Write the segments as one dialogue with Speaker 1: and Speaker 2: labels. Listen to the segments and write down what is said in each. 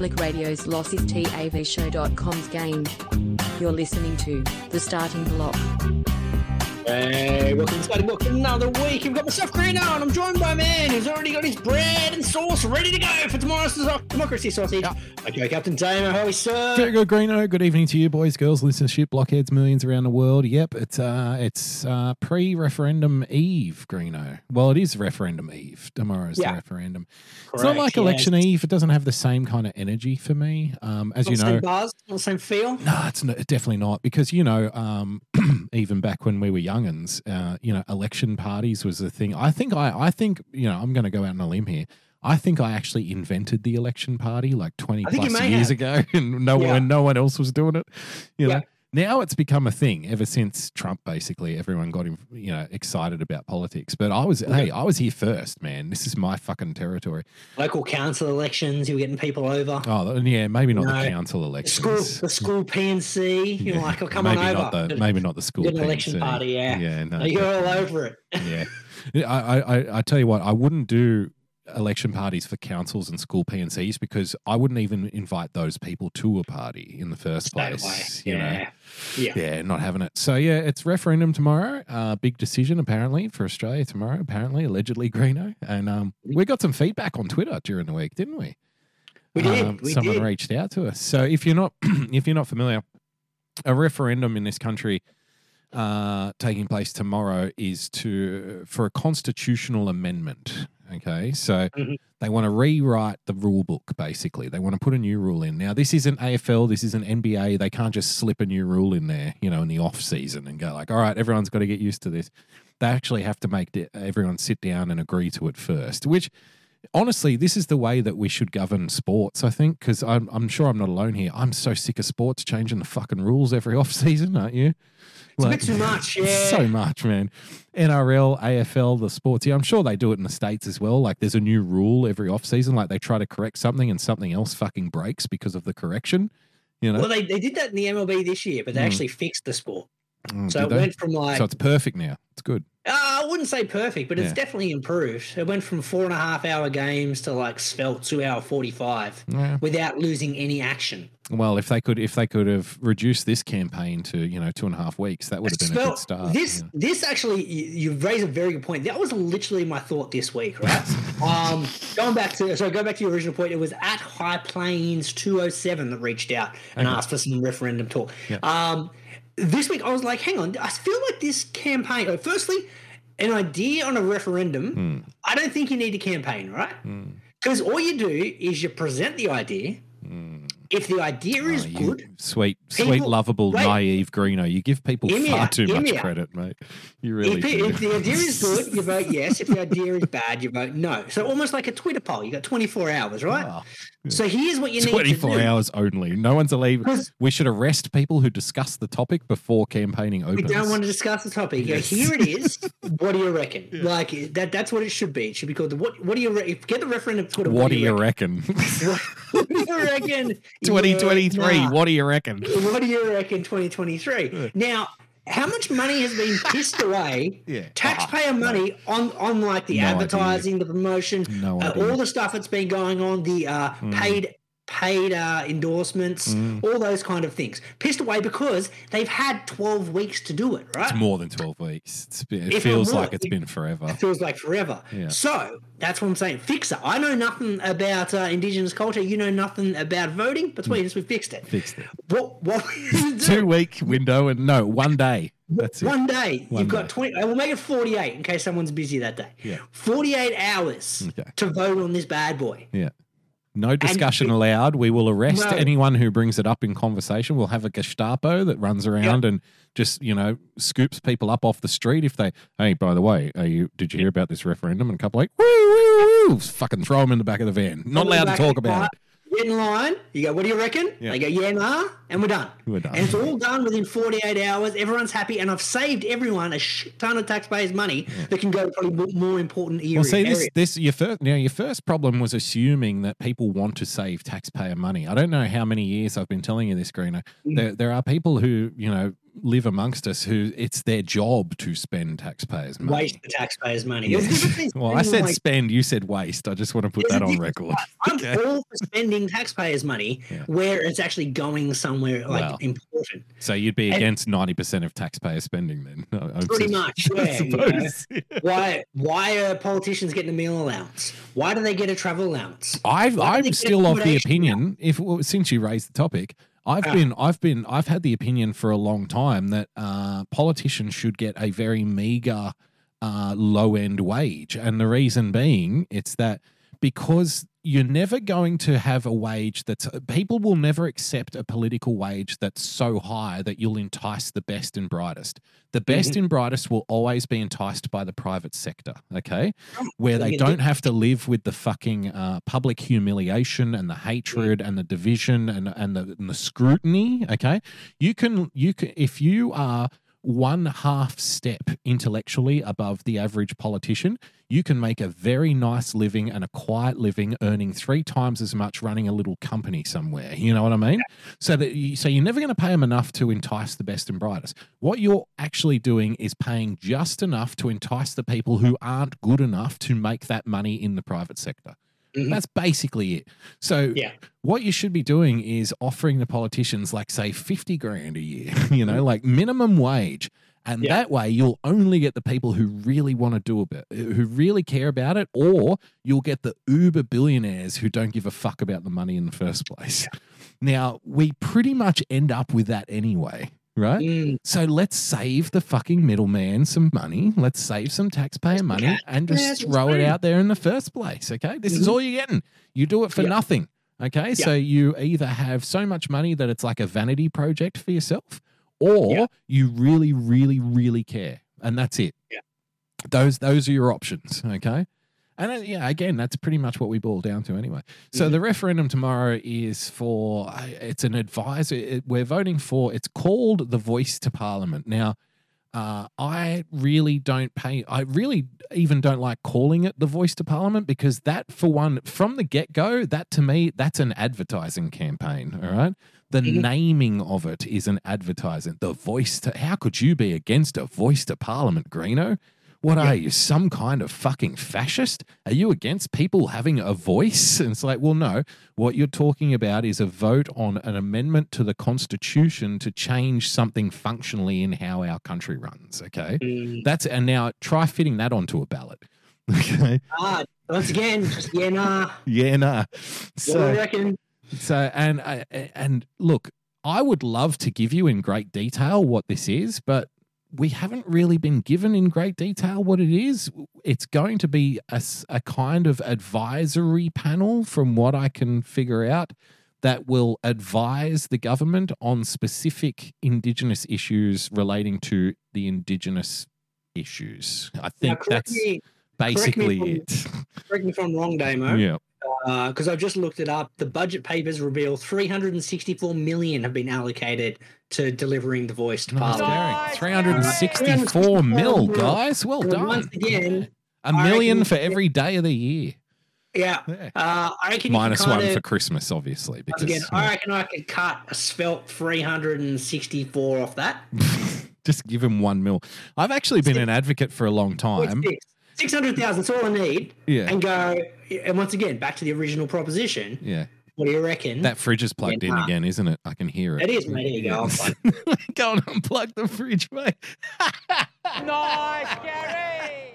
Speaker 1: Public Radio's LossisTAVShow.com's game. You're listening to The Starting Bloc.
Speaker 2: Hey, welcome to Starting Bloc another week. We've got myself, Greeno, and I'm joined by a man who's already got his bread and sauce ready to go for tomorrow's Democracy Sausage. Okay, Captain Damo, how are we, sir?
Speaker 3: Very good, Greeno. Good evening to you, boys, girls, listenership, blockheads, millions around the world. Yep, it's uh, it's uh, pre-referendum eve, Greeno. Well, it is referendum eve. Tomorrow's
Speaker 2: Yeah.
Speaker 3: the referendum. it's not like
Speaker 2: yes.
Speaker 3: election eve. It doesn't have the same kind of energy for me. Um, as
Speaker 2: Not
Speaker 3: you know,
Speaker 2: same buzz, not the same feel.
Speaker 3: no, it's definitely not because you know, um, even back when we were younguns, uh, you know, election parties was a thing. I think I, I think you know, I'm going to go out on a limb here. I think I actually invented the election party like 20
Speaker 2: I think you
Speaker 3: plus years
Speaker 2: have.
Speaker 3: ago, and no
Speaker 2: Yeah.
Speaker 3: one, no one else was doing it. You know,
Speaker 2: Yeah.
Speaker 3: now it's become a thing. Ever since Trump, basically, everyone got him, you know, excited about politics. But I was, hey, I was here first, man. This is my fucking territory.
Speaker 2: Local council elections, you were getting people over.
Speaker 3: Oh, yeah, maybe not the
Speaker 2: No.
Speaker 3: council
Speaker 2: The
Speaker 3: elections.
Speaker 2: school, the school P&C, you're
Speaker 3: Yeah,
Speaker 2: like, oh, come
Speaker 3: maybe
Speaker 2: on over.
Speaker 3: Not the, maybe not the school
Speaker 2: an election
Speaker 3: P&C.
Speaker 2: party, yeah.
Speaker 3: Yeah, no.
Speaker 2: You're all over it.
Speaker 3: yeah. Yeah, I, I- I tell you what, I wouldn't do election parties for councils and school P&Cs because I wouldn't even invite those people to a party in the first place.
Speaker 2: away.
Speaker 3: You know,
Speaker 2: Yeah. Yeah.
Speaker 3: yeah, not having it. So yeah, it's referendum tomorrow. Uh, big decision apparently for Australia tomorrow. Apparently, allegedly Greeno, and um, we got some feedback on Twitter during the week, didn't we?
Speaker 2: We did.
Speaker 3: Um,
Speaker 2: we
Speaker 3: someone
Speaker 2: did.
Speaker 3: reached out to us. So if you're not if you're not familiar, a referendum in this country uh, taking place tomorrow is to for a constitutional amendment. Okay, so
Speaker 2: Mhm.
Speaker 3: they want to rewrite the rule book. Basically, they want to put a new rule in. Now, this isn't AFL. This isn't NBA. They can't just slip a new rule in there, you know, in the off season and go like, "All right, everyone's got to get used to this." They actually have to make everyone sit down and agree to it first, which honestly, this is the way that we should govern sports, I think, because I'm, I'm sure I'm not alone here. I'm so sick of sports changing the fucking rules every off season, aren't you?
Speaker 2: It's a bit too much, yeah.
Speaker 3: So much, man. NRL, AFL, the sports. Yeah, I'm sure they do it in the States as well. Like there's a new rule every off season. Like they try to correct something and something else fucking breaks because of the correction. You know?
Speaker 2: Well, they, they did that in the MLB this year, but they
Speaker 3: Mm.
Speaker 2: actually fixed the sport.
Speaker 3: Mm,
Speaker 2: So it
Speaker 3: they?
Speaker 2: went from like,
Speaker 3: so it's perfect now. It's good.
Speaker 2: uh, I wouldn't say perfect, but it's definitely improved. It went from four and a half hour games to like spelt two hour 45
Speaker 3: Yeah.
Speaker 2: without losing any action.
Speaker 3: Well, if they could, if they could have reduced this campaign to you know two and a half weeks, that would have been a good start.
Speaker 2: This,
Speaker 3: yeah.
Speaker 2: this actually, you, you've raised a very good point. That was literally my thought this week, right? um, going back to, so go back to your original point. It was at High Plains 207 that reached out and
Speaker 3: Okay.
Speaker 2: asked for some referendum talk.
Speaker 3: Yeah.
Speaker 2: Um, this week I was like, hang on, I feel like this campaign. oh, Firstly, an idea on a referendum.
Speaker 3: Hmm.
Speaker 2: I don't think you need a campaign, right? Because all you do is you present the idea. If the idea oh, is
Speaker 3: Oh,
Speaker 2: good,
Speaker 3: sweet, sweet, lovable,
Speaker 2: Right.
Speaker 3: naive Greeno. You give people far
Speaker 2: out,
Speaker 3: too much
Speaker 2: out.
Speaker 3: credit, mate. You really
Speaker 2: if,
Speaker 3: do.
Speaker 2: if the idea is good, you vote yes. If the idea is bad, you vote no. So almost like a Twitter poll. You got 24 hours, right?
Speaker 3: Oh,
Speaker 2: So here's what you need
Speaker 3: 24 hours only. No one's allowed. We should arrest people who discuss the topic before campaigning opens.
Speaker 2: We don't want to discuss the topic. Yeah,
Speaker 3: Yes.
Speaker 2: Here it is. what do you reckon? Like that. That's what it should be. It should be called the what? What do you re- get the referendum Twitter?
Speaker 3: what do you reckon?
Speaker 2: what do you reckon?
Speaker 3: 2023.
Speaker 2: Nah.
Speaker 3: What do you reckon?
Speaker 2: What do you reckon? 2023. Now, how much money has been pissed away?
Speaker 3: Yeah.
Speaker 2: Taxpayer
Speaker 3: Ah,
Speaker 2: money on on like the
Speaker 3: No idea.
Speaker 2: advertising, the promotion,
Speaker 3: No
Speaker 2: uh. All the stuff that's been going on, the uh, paid paid uh, endorsements,
Speaker 3: Hmm.
Speaker 2: all those kind of things, pissed away because they've had 12 weeks to do it. Right?
Speaker 3: It's more than 12 weeks. It's been, it feels
Speaker 2: more,
Speaker 3: like it's
Speaker 2: it-
Speaker 3: been forever.
Speaker 2: It feels like forever.
Speaker 3: Yeah.
Speaker 2: So that's what I'm saying. Fix it. I know nothing about uh, Indigenous culture. You know nothing about voting. Between us, we fixed it.
Speaker 3: Fixed it.
Speaker 2: What? What?
Speaker 3: Two week window and no, one day. That's it.
Speaker 2: One day,
Speaker 3: One
Speaker 2: you've got 20. We'll make it 48 in case someone's busy that day.
Speaker 3: Yeah.
Speaker 2: 48 hours
Speaker 3: Okay.
Speaker 2: to vote on this bad boy.
Speaker 3: Yeah. No discussion
Speaker 2: it-
Speaker 3: allowed. We will arrest anyone who brings it up in conversation. We'll have a Gestapo that runs around and just, you know, scoops people up off the street if they, hey, by the way, are you, did you hear about this referendum? And a couple like, woo, woo, woo, fucking throw them in the back of the van. Not allowed to talk about
Speaker 2: car,
Speaker 3: it.
Speaker 2: Get in line. You go, what do you reckon?
Speaker 3: Yeah.
Speaker 2: They go, yeah, nah, and we're done.
Speaker 3: We're done.
Speaker 2: And it's all done within 48 hours. Everyone's happy, and I've saved everyone a shit ton of taxpayers' money that can go to probably more important area,
Speaker 3: Well, see, this, this your first now your first problem was assuming that people want to save taxpayer money. I don't know how many years I've been telling you this, Greeno.
Speaker 2: Mm.
Speaker 3: There, there are people who you know live amongst us who it's their job to spend taxpayers' money.
Speaker 2: Waste the taxpayers' money.
Speaker 3: Yeah.
Speaker 2: There's a difference
Speaker 3: Well, I said
Speaker 2: like,
Speaker 3: spend, you said waste. I just want to put that on record.
Speaker 2: I'm
Speaker 3: Okay.
Speaker 2: all for spending taxpayers' money
Speaker 3: Yeah.
Speaker 2: where it's actually going somewhere like
Speaker 3: Well,
Speaker 2: important.
Speaker 3: So you'd be
Speaker 2: And-
Speaker 3: against 90% of taxpayer spending then? I- I'm
Speaker 2: Pretty much,
Speaker 3: I
Speaker 2: yeah, you know. Why? Why are politicians getting a meal allowance? Why do they get a travel allowance?
Speaker 3: I've,
Speaker 2: Why do they
Speaker 3: I'm still of the opinion. If well, since you raised the topic, I've
Speaker 2: Ah.
Speaker 3: been, I've been, I've had the opinion for a long time that uh, politicians should get a very meager, uh, low end wage, and the reason being, it's that because you're never going to have a wage that's people will never accept a political wage that's so high that you'll entice the best and brightest. The best and brightest will always be enticed by the private sector, okay? Where they don't have to live with the fucking uh, public humiliation and the hatred and the division and and the, and the scrutiny, okay? You can you can if you are one half step intellectually above the average politician, you can make a very nice living and a quiet living, earning three times as much running a little company somewhere. You know what I mean? So that you, so you're never going to pay them enough to entice the best and brightest. What you're actually doing is paying just enough to entice the people who aren't good enough to make that money in the private sector.
Speaker 2: Mhm.
Speaker 3: That's basically it. So
Speaker 2: Yeah.
Speaker 3: what you should be doing is offering the politicians like say 50 grand a year, you know, like minimum wage. And
Speaker 2: Yeah.
Speaker 3: that way you'll only get the people who really want to do a bit, who really care about it, or you'll get the uber billionaires who don't give a fuck about the money in the first place. Now, we pretty much end up with that anyway, right?
Speaker 2: Mm,
Speaker 3: So let's save the fucking middleman some money. Let's save some taxpayer money
Speaker 2: Yeah.
Speaker 3: and just
Speaker 2: that's
Speaker 3: throw it out there in the first place. Okay. This is
Speaker 2: Mhm.
Speaker 3: all you're getting. You do it for
Speaker 2: Yeah.
Speaker 3: nothing. Okay. So you either have so much money that it's like a vanity project for yourself, or
Speaker 2: Yeah.
Speaker 3: you really, really, really care. And that's it.
Speaker 2: Yeah.
Speaker 3: Those those are your options. Okay. And uh, yeah, again, that's pretty much what we boil down to anyway. So
Speaker 2: Mhm.
Speaker 3: the referendum tomorrow is for it's an advisor. It, we're voting for. It's called the Voice to Parliament. Now, uh, I really don't pay. I really even don't like calling it the Voice to Parliament because that, for one, from the get go, that to me, that's an advertising campaign. All right. The
Speaker 2: Mhm.
Speaker 3: naming of it is an advertising. The voice to how could you be against a voice to Parliament, Greeno? What
Speaker 2: Yeah.
Speaker 3: are you, some kind of fucking fascist? Are you against people having a voice? And it's like, well, no. What you're talking about is a vote on an amendment to the Constitution to change something functionally in how our country runs. Okay.
Speaker 2: mm.
Speaker 3: That's, and now try fitting that onto a ballot. Okay.
Speaker 2: Ah, once again, just yeah, nah.
Speaker 3: Yeah, nah. So,
Speaker 2: reckon?
Speaker 3: so, and, and look, I would love to give you in great detail what this is, but we haven't really been given in great detail what it is. It's going to be a kind of advisory panel, from what I can figure out, that will advise the government on specific Indigenous issues relating to the Indigenous issues. I think
Speaker 2: correct
Speaker 3: that's
Speaker 2: me,
Speaker 3: basically it.
Speaker 2: correct me if I'm wrong, Damo.
Speaker 3: yeah.
Speaker 2: Because I've just looked it up. The budget papers reveal 364 million have been allocated to delivering the voice to
Speaker 3: Nice,
Speaker 2: Parliament.
Speaker 3: Gary. 364 mil, guys. Well
Speaker 2: And
Speaker 3: done.
Speaker 2: once again,
Speaker 3: a
Speaker 2: I
Speaker 3: million for every day of the year.
Speaker 2: Yeah,
Speaker 3: Yeah.
Speaker 2: uh, I reckon can
Speaker 3: one
Speaker 2: kind
Speaker 3: for Christmas, obviously. Because
Speaker 2: again, I reckon I could cut a svelte 364 off that.
Speaker 3: just give him one mil. I've actually been an advocate for a long time.
Speaker 2: Six hundred thousand. That's all I need.
Speaker 3: Yeah.
Speaker 2: And go. And once again, back to the original proposition.
Speaker 3: Yeah.
Speaker 2: What do you reckon?
Speaker 3: That fridge is plugged in
Speaker 2: Yeah.
Speaker 3: again, isn't it? I can hear it.
Speaker 2: It is, mate. There you go.
Speaker 3: Yeah. go and unplug the fridge, mate.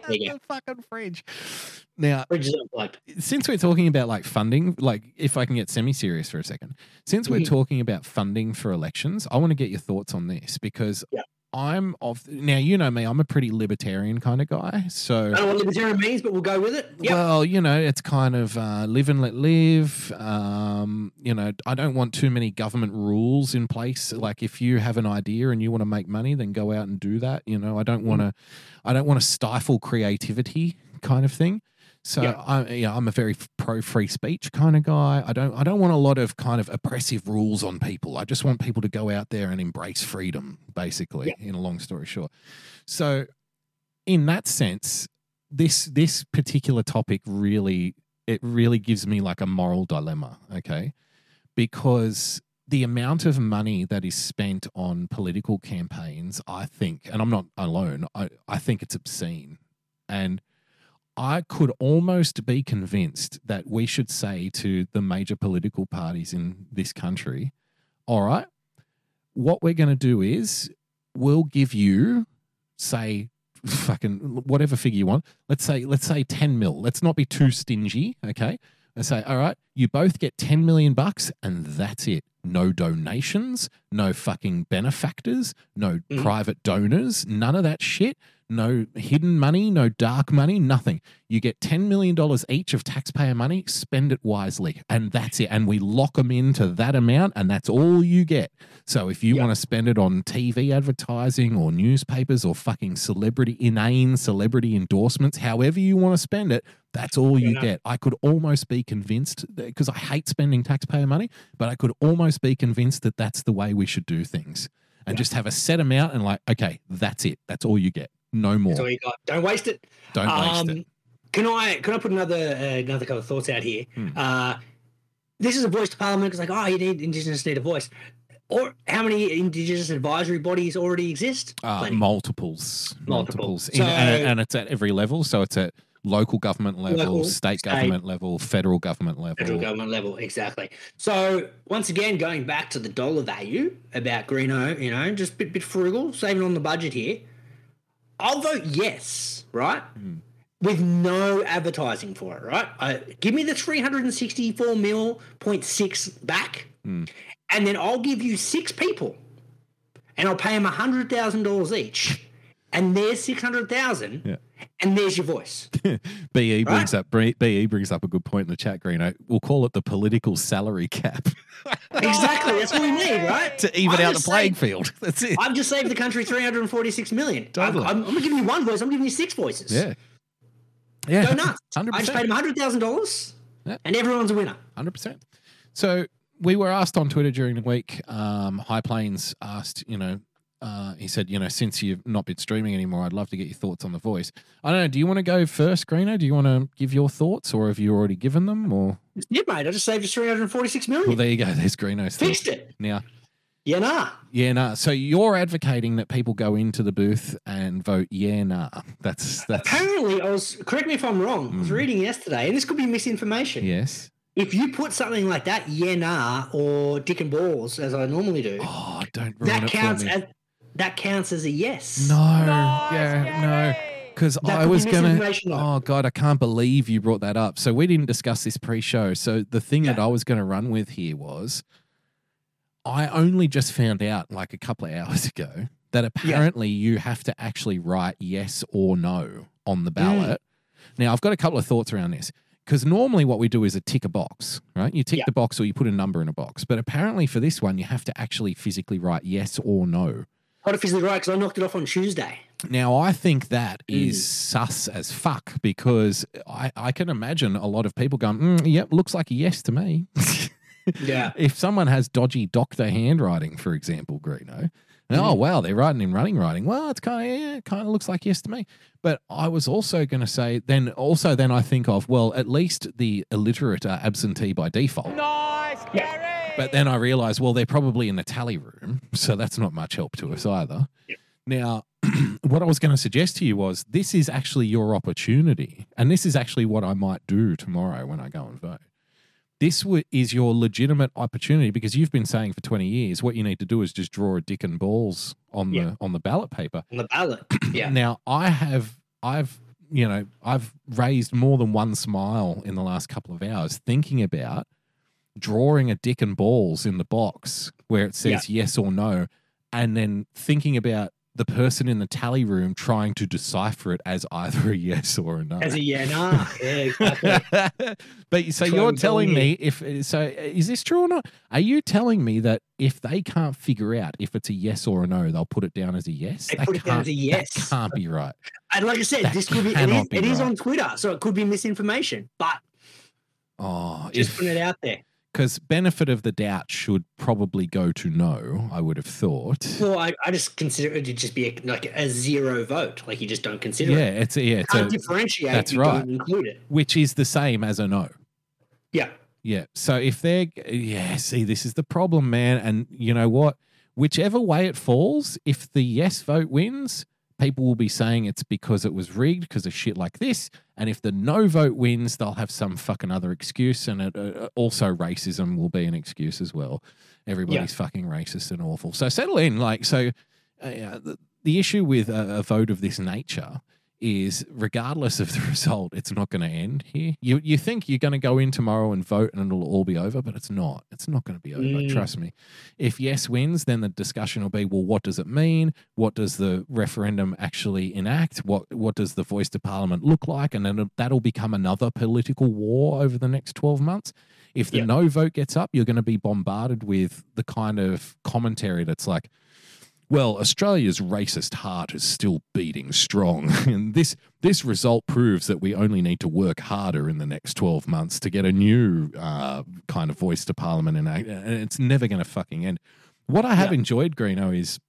Speaker 2: There you go.
Speaker 3: the fucking fridge. Now,
Speaker 2: Bridge is unplugged.
Speaker 3: since we're talking about like funding, like if I can get semi serious for a second, since we're
Speaker 2: Mhm.
Speaker 3: talking about funding for elections, I want to get your thoughts on this because
Speaker 2: Yeah.
Speaker 3: I'm of now, you know me, I'm a pretty libertarian kind of guy. So,
Speaker 2: I don't know what libertarian means, but we'll go with it. Yep.
Speaker 3: well, you know, it's kind of uh, live and let live. Um, you know, I don't want too many government rules in place. Like, if you have an idea and you want to make money, then go out and do that. You know, I don't want to, I don't want to stifle creativity, kind of thing. So,
Speaker 2: Yeah.
Speaker 3: I, you know, I'm a very pro free speech kind of guy. I don't, I don't want a lot of kind of oppressive rules on people. I just want people to go out there and embrace freedom, basically. In a long story short, so in that sense, this this particular topic really it really gives me like a moral dilemma, okay? Because the amount of money that is spent on political campaigns, I think, and I'm not alone, I, I think it's obscene. And I could almost be convinced that we should say to the major political parties in this country, all right, what we're going to do is we'll give you, say, fucking whatever figure you want. Let's say, let's say 10 mil. Let's not be too stingy. Okay. And say, all right, you both get 10 million bucks and that's it. No donations, no fucking benefactors, no
Speaker 2: Mhm.
Speaker 3: private donors, none of that shit. No hidden money, no dark money, nothing. You get $10 million each of taxpayer money, spend it wisely. And that's it. And we lock them into that amount, and that's all you get. So if you
Speaker 2: Yeah.
Speaker 3: want to spend it on TV advertising or newspapers or fucking celebrity, inane celebrity endorsements, however you want to spend it, that's all you get. I could almost be convinced because I hate spending taxpayer money, but I could almost be convinced that that's the way we should do things and
Speaker 2: Yeah.
Speaker 3: just have a set amount and like, okay, that's it. That's all you get. No more.
Speaker 2: That's all you got. Don't waste it.
Speaker 3: Don't waste
Speaker 2: Um,
Speaker 3: it.
Speaker 2: Can I can I put another uh, another couple of thoughts out here?
Speaker 3: Hmm.
Speaker 2: Uh, this is a voice to Parliament It's like, oh, you need Indigenous need a voice. Or how many Indigenous advisory bodies already exist?
Speaker 3: Uh, multiples,
Speaker 2: Multiple.
Speaker 3: multiples, In-
Speaker 2: So-
Speaker 3: and, and it's at every level. So it's at local government level,
Speaker 2: Local,
Speaker 3: state,
Speaker 2: state,
Speaker 3: government level, federal government level.
Speaker 2: federal government level, exactly. So once again, going back to the dollar value about Greeno, you know, just a bit, bit frugal, saving on the budget here. I'll vote yes, right?
Speaker 3: Hmm.
Speaker 2: With no advertising for it, right? Uh, give me the three hundred and sixty-four mil point six back,
Speaker 3: Hmm.
Speaker 2: and then I'll give you six people, and I'll pay them hundred thousand dollars each, and there's six hundred thousand,
Speaker 3: Yeah.
Speaker 2: and there's your voice.
Speaker 3: BE brings up BE brings up a good point in the chat, Greeno. We'll call it the political salary cap
Speaker 2: exactly, that's what we need, right?
Speaker 3: to even
Speaker 2: I'm
Speaker 3: out the playing field. That's it.
Speaker 2: I've just saved the country 346 million.
Speaker 3: Totally.
Speaker 2: I'm, I'm, I'm give you one voice. I'm giving you six voices.
Speaker 3: yeah, yeah,
Speaker 2: Go nuts.
Speaker 3: hundred
Speaker 2: I just paid him hundred thousand dollars,
Speaker 3: Yeah.
Speaker 2: and everyone's a winner.
Speaker 3: hundred percent. So we were asked on Twitter during the week. Um, High Plains asked, you know, uh, he said, you know, since you've not been streaming anymore, I'd love to get your thoughts on the voice. I don't know. Do you want to go first, Greeno? Do you want to give your thoughts, or have you already given them? Or
Speaker 2: Yeah, mate. I just saved you 346 million.
Speaker 3: well, there you go. There's Greeno's thoughts.
Speaker 2: Fixed it.
Speaker 3: Now,
Speaker 2: Yeah, nah.
Speaker 3: yeah, nah. So you're advocating that people go into the booth and vote, yeah, nah. That's that's
Speaker 2: Apparently, I was. Correct me if I'm wrong. I was
Speaker 3: Mm.
Speaker 2: reading yesterday, and this could be misinformation.
Speaker 3: yes.
Speaker 2: If you put something like that, yeah, nah, or dick and balls, as I normally do,
Speaker 3: Oh, don't
Speaker 2: that counts as that counts as a yes.
Speaker 3: no, yeah, no. Because I
Speaker 2: could be
Speaker 3: was gonna. Oh God, I can't believe you brought that up. So we didn't discuss this pre-show. So the thing that I was going to run with here was, I only just found out like a couple of hours ago that apparently you have to actually write yes or no on
Speaker 2: Mm.
Speaker 3: the ballot. Now I've got a couple of thoughts around this. Because normally what we do is a tick a box, right? You tick
Speaker 2: Yeah.
Speaker 3: the box or you put a number in a box. But apparently for this one, you have to actually physically write yes or no.
Speaker 2: Got it physically right because I knocked it off on Tuesday.
Speaker 3: Now, I think that is
Speaker 2: Mm.
Speaker 3: sus as fuck because I, I can imagine a lot of people going, mm, yep, looks like a yes to me.
Speaker 2: Yeah.
Speaker 3: if someone has dodgy doctor handwriting, for example, Greeno, and, oh,
Speaker 2: Mhm.
Speaker 3: wow, they're writing in running writing. Well, it's kind of, yeah, kind of looks like yes to me. But I was also going to say, then also, then I think of, well, at least the illiterate are absentee by default.
Speaker 4: Nice,
Speaker 2: Yeah.
Speaker 3: But then I realized, well, they're probably in the tally room, so that's not much help to us either.
Speaker 2: Yep.
Speaker 3: Now, what I was going to suggest to you was this is actually your opportunity, and this is actually what I might do tomorrow when I go and vote. This w- is your legitimate opportunity because you've been saying for 20 years what you need to do is just draw a dick and balls on
Speaker 2: Yeah.
Speaker 3: the on the ballot paper.
Speaker 2: On the ballot. Yeah.
Speaker 3: Now, I have, I've, you know, I've raised more than one smile in the last couple of hours thinking about drawing a dick and balls in the box where it says yes or no, and then thinking about the person in the tally room trying to decipher it as either a yes or a no.
Speaker 2: As a yeah, nah. Yeah, exactly.
Speaker 3: but so you're telling me if so is this true or not? Are you telling me that if they can't figure out if it's a yes or a no, they'll put it down as a yes?
Speaker 2: They
Speaker 3: That
Speaker 2: put it down as a yes.
Speaker 3: That can't be right.
Speaker 2: and like I said,
Speaker 3: That
Speaker 2: this could be it is,
Speaker 3: be
Speaker 2: it is
Speaker 3: right.
Speaker 2: on Twitter, so it could be misinformation. But
Speaker 3: Oh,
Speaker 2: just
Speaker 3: if
Speaker 2: putting it out there.
Speaker 3: Because benefit of the doubt should probably go to no. I would have thought.
Speaker 2: Well, I, I just consider it to just be a, like a zero vote. Like you just don't consider
Speaker 3: Yeah,
Speaker 2: it.
Speaker 3: it's yeah, it's
Speaker 2: Can't
Speaker 3: a,
Speaker 2: differentiate.
Speaker 3: that's
Speaker 2: you
Speaker 3: right.
Speaker 2: Include it.
Speaker 3: which is the same as a no.
Speaker 2: Yeah.
Speaker 3: Yeah. So if they're, yeah, see, this is the problem, man. And you know what? Whichever way it falls, if the yes vote wins, people will be saying it's because it was rigged because of shit like this. And if the no vote wins, they'll have some fucking other excuse. And it, uh, also, racism will be an excuse as well. Everybody's fucking racist and awful. So settle in. Like, so uh, the, the issue with a, a vote of this nature is regardless of the result, it's not going to end here. You you think you're going to go in tomorrow and vote and it'll all be over, but it's not. It's not going to be over.
Speaker 2: Mm.
Speaker 3: Trust me. If yes wins, then the discussion will be, well, what does it mean? What does the referendum actually enact? What what does the voice to parliament look like? And then that'll become another political war over the next 12 months. If the
Speaker 2: Yep.
Speaker 3: no vote gets up, you're going to be bombarded with the kind of commentary that's like, well, Australia's racist heart is still beating strong, and this this result proves that we only need to work harder in the next twelve months to get a new uh, kind of voice to Parliament, and, and it's never going to fucking end. What I have
Speaker 2: Yeah.
Speaker 3: enjoyed, Greeno, is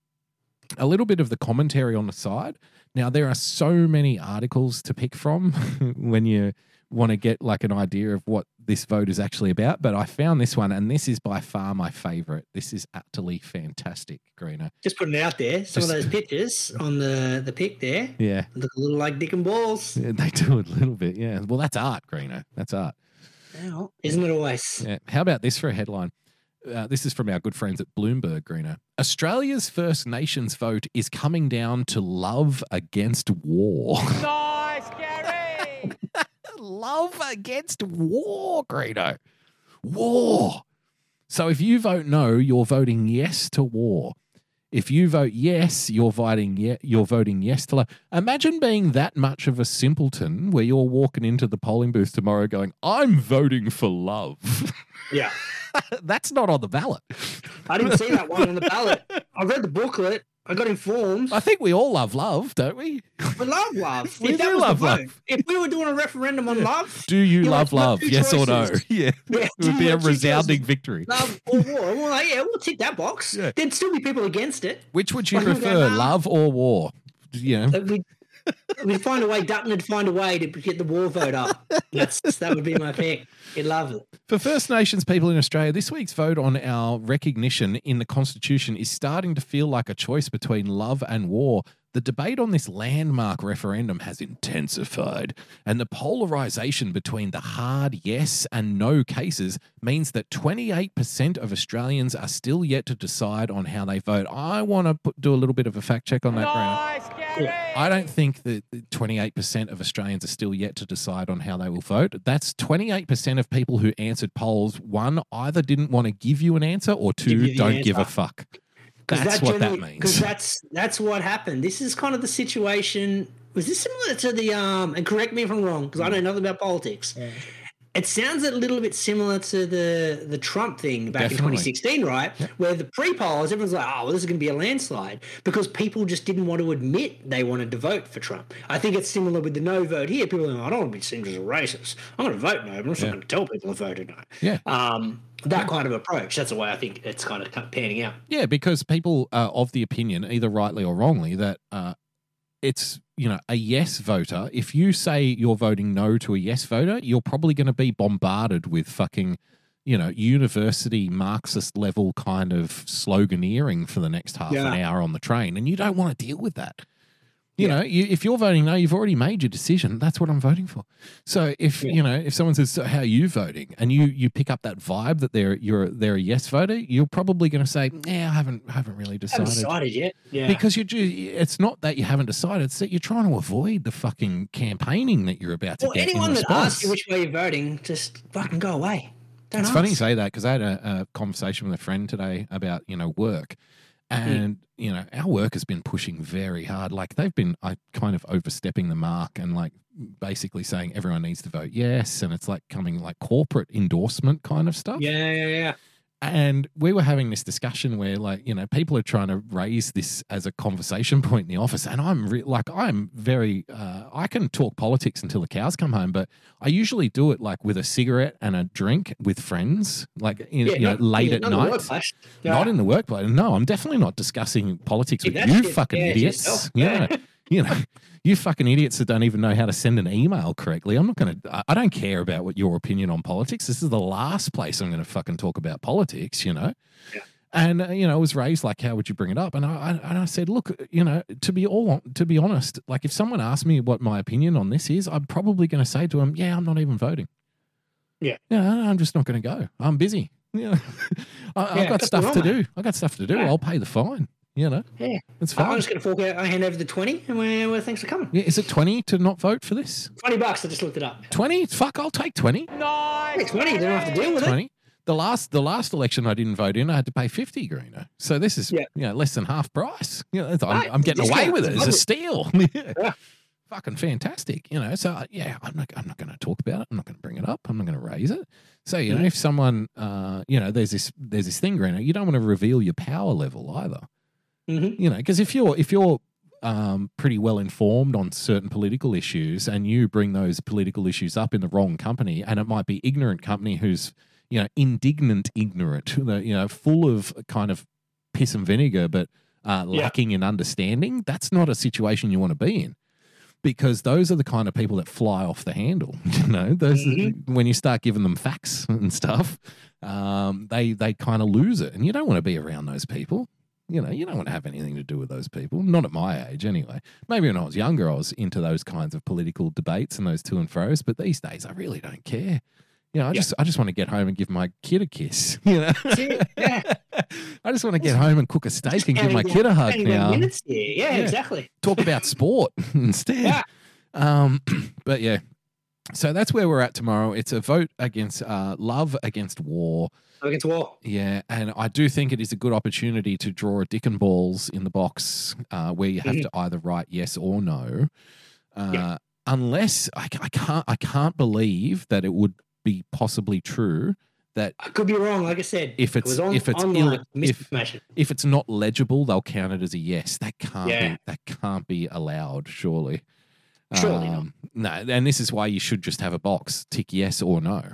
Speaker 3: a little bit of the commentary on the side. Now there are so many articles to pick from when you want to get like an idea of what this vote is actually about, but I found this one, and this is by far my favorite. This is utterly fantastic, Greeno.
Speaker 2: Just putting it out there. Some
Speaker 3: Just-
Speaker 2: of those pictures on the the pic there
Speaker 3: Yeah.
Speaker 2: look a little like dick and balls.
Speaker 3: Yeah, they do a little bit, yeah. Well, that's art, Greeno. That's art.
Speaker 2: Well, isn't it always?
Speaker 3: Yeah. How about this for a headline? Uh, this is from our good friends at Bloomberg, Greeno. Australia's First Nations vote is coming down to love against war.
Speaker 4: Nice, Gary!
Speaker 3: Love against war, Greeno. War. So if you vote no, you're voting yes to war. If you vote yes, you're voting ye- you're voting yes to love. Imagine being that much of a simpleton where you're walking into the polling booth tomorrow going, "I'm voting for love."
Speaker 2: Yeah.
Speaker 3: That's not on the ballot.
Speaker 2: I didn't see that one on the ballot. I read the booklet. I got informed.
Speaker 3: I think we all love love, don't we?
Speaker 2: We love love.
Speaker 3: We
Speaker 2: if
Speaker 3: do love
Speaker 2: vote,
Speaker 3: love.
Speaker 2: if we were doing a referendum on love,
Speaker 3: Do you
Speaker 2: You
Speaker 3: love love? Yes or no? Yeah.
Speaker 2: yeah,
Speaker 3: It would be a resounding
Speaker 2: choices,
Speaker 3: victory.
Speaker 2: Love or war? Well, yeah, we'll tick that box.
Speaker 3: Yeah.
Speaker 2: There'd still be people against it.
Speaker 3: Which would you
Speaker 2: Like, we'll go,
Speaker 3: prefer, love or war? You know,
Speaker 2: Like, We'd, we'd find a way. Dutton would find a way to get the war vote up. That's that would be my pick. You'd love it.
Speaker 3: For First Nations people in Australia, this week's vote on our recognition in the Constitution is starting to feel like a choice between love and war. The debate on this landmark referendum has intensified, and the polarization between the hard yes and no cases means that 28% of Australians are still yet to decide on how they vote. I want to do a little bit of a fact check on that, Graham.
Speaker 4: nice, Gary!
Speaker 3: I don't think that 28% of Australians are still yet to decide on how they will vote. That's 28% of people who answered polls. One, either didn't want to give you an answer, or two,
Speaker 2: Give
Speaker 3: don't give a
Speaker 2: fuck.
Speaker 3: fuck.
Speaker 2: 'Cause
Speaker 3: That's what that means.
Speaker 2: Because that's that's what happened. This is kind of the situation. Was this similar to the um? And correct me if I'm wrong, because I know nothing about politics. It sounds a little bit similar to the the Trump thing back
Speaker 3: Definitely.
Speaker 2: in 2016, right? Where the pre-polls, everyone's like, "Oh, well, this is going to be a landslide," because people just didn't want to admit they wanted to vote for Trump. I think it's similar with the no vote here. People are like, "I don't want to be seen as a racist. I'm going to vote no, but I'm just
Speaker 3: Yeah.
Speaker 2: not going to tell people I voted no."
Speaker 3: Yeah.
Speaker 2: Um, that kind of approach. That's the way I think it's kind of panning out.
Speaker 3: Yeah, because people are of the opinion, either rightly or wrongly, that uh, it's you know a yes voter. If you say you're voting no to a yes voter, you're probably going to be bombarded with fucking you know university Marxist level kind of sloganeering for the next half an hour on the train, and you don't want to deal with that. You
Speaker 2: Yeah.
Speaker 3: know, you, if you're voting no, you've already made your decision. That's what I'm voting for. So if
Speaker 2: Yeah.
Speaker 3: you know, if someone says, so "How are you voting?" and you you pick up that vibe that they're you're they're a yes voter, you're probably going to say, "Yeah, I haven't haven't really decided.
Speaker 2: haven't
Speaker 3: decided."
Speaker 2: yet. Yeah.
Speaker 3: Because you it's not that you haven't decided; it's that you're trying to avoid the fucking campaigning that you're about to
Speaker 2: well,
Speaker 3: get
Speaker 2: anyone
Speaker 3: in
Speaker 2: that asks you which way you're voting, just fucking go away. Don't
Speaker 3: It's
Speaker 2: ask.
Speaker 3: funny you say that because I had a, a conversation with a friend today about you know work, Mm-hmm. and you know our work has been pushing very hard. Like they've been, I kind of overstepping the mark and like basically saying everyone needs to vote yes, and it's like coming like corporate endorsement kind of stuff.
Speaker 2: Yeah, yeah, yeah.
Speaker 3: And we were having this discussion where, like, you know, people are trying to raise this as a conversation point in the office. And I'm re- like, I'm very, uh, I can talk politics until the cows come home, but I usually do it like with a cigarette and a drink with friends, like, in,
Speaker 2: yeah
Speaker 3: you know, late
Speaker 2: yeah,
Speaker 3: at
Speaker 2: not
Speaker 3: night.
Speaker 2: Yeah.
Speaker 3: Not in the workplace. No, I'm definitely not discussing politics with you
Speaker 2: shit,
Speaker 3: fucking idiots. Yeah. You know, you fucking idiots that don't even know how to send an email correctly. I'm not going to, I don't care about what your opinion on politics. This is the last place I'm going to fucking talk about politics, you know?
Speaker 2: Yeah.
Speaker 3: And, uh, you know, I was raised like, how would you bring it up? And I, I, and I said, look, you know, to be all, to be honest, like if someone asked me what my opinion on this is, I'm probably going to say to them, yeah, I'm not even voting.
Speaker 2: Yeah.
Speaker 3: Yeah, I'm just not going to go. I'm busy. You know, I, I've
Speaker 2: Yeah,
Speaker 3: got stuff to do. I've got stuff to do.
Speaker 2: Yeah.
Speaker 3: I'll pay the fine. You know,
Speaker 2: Yeah.
Speaker 3: it's fine.
Speaker 2: I'm just going to fork out. I hand over the 20 and we're, well, thanks for coming.
Speaker 3: Yeah, is it 20 to not vote for this?
Speaker 2: 20 bucks. I just looked it up.
Speaker 3: 20? Fuck, I'll take 20.
Speaker 4: Nice.
Speaker 2: It's 20. You don't have to deal with it.
Speaker 3: 20. The last the last election I didn't vote in, I had to pay 50 Greeno. So this is
Speaker 2: Yeah.
Speaker 3: you know less than half price. You know, I'm, I'm getting away with it. It's a steal. yeah.
Speaker 2: Yeah.
Speaker 3: Fucking fantastic. You know, so uh, yeah, I'm not I'm not going to talk about it. I'm not going to bring it up. I'm not going to raise it. So, you know,
Speaker 2: Mhm.
Speaker 3: if someone uh, you know, there's this there's this thing, Greeno, you don't want to reveal your power level either.
Speaker 2: Mm-hmm.
Speaker 3: you know because if you're if you're um, pretty well informed on certain political issues and you bring those political issues up in the wrong company and it might be ignorant company who's you know indignant ignorant you know full of kind of piss and vinegar but uh,
Speaker 2: Yeah.
Speaker 3: lacking in understanding that's not a situation you want to be in because those are the kind of people that fly off the handle you know those
Speaker 2: Mhm.
Speaker 3: when you start giving them facts and stuff um, they they kind of lose it and you don't want to be around those people you know, you don't want to have anything to do with those people. Not at my age, anyway. Maybe when I was younger, I was into those kinds of political debates and those to and fro's. But these days, I really don't care. You know, I
Speaker 2: Yeah.
Speaker 3: just I just want to get home and give my kid a kiss. You know,
Speaker 2: Yeah.
Speaker 3: I just want to get home and cook a steak and give my kid a hug now.
Speaker 2: Yeah,
Speaker 3: Yeah.
Speaker 2: exactly.
Speaker 3: Talk about sport instead.
Speaker 2: Yeah.
Speaker 3: Um, but yeah, so that's where we're at tomorrow. It's a vote against uh, love against war.
Speaker 2: Against war.
Speaker 3: Yeah, and I do think it is a good opportunity to draw a dick and balls in the box uh, where you have
Speaker 2: Mhm.
Speaker 3: to either write yes or no. Uh,
Speaker 2: Yeah.
Speaker 3: Unless I, I can't, I can't believe that it would be possibly true that
Speaker 2: I could be wrong. Like I said,
Speaker 3: If it's-
Speaker 2: was on,
Speaker 3: if it's
Speaker 2: online,
Speaker 3: ill- if- if it's not legible, they'll count it as a yes. That can't
Speaker 2: Yeah.
Speaker 3: be, that can't be allowed. Surely,
Speaker 2: Surely not.
Speaker 3: Um, no. And this is why you should just have a box tick yes or no.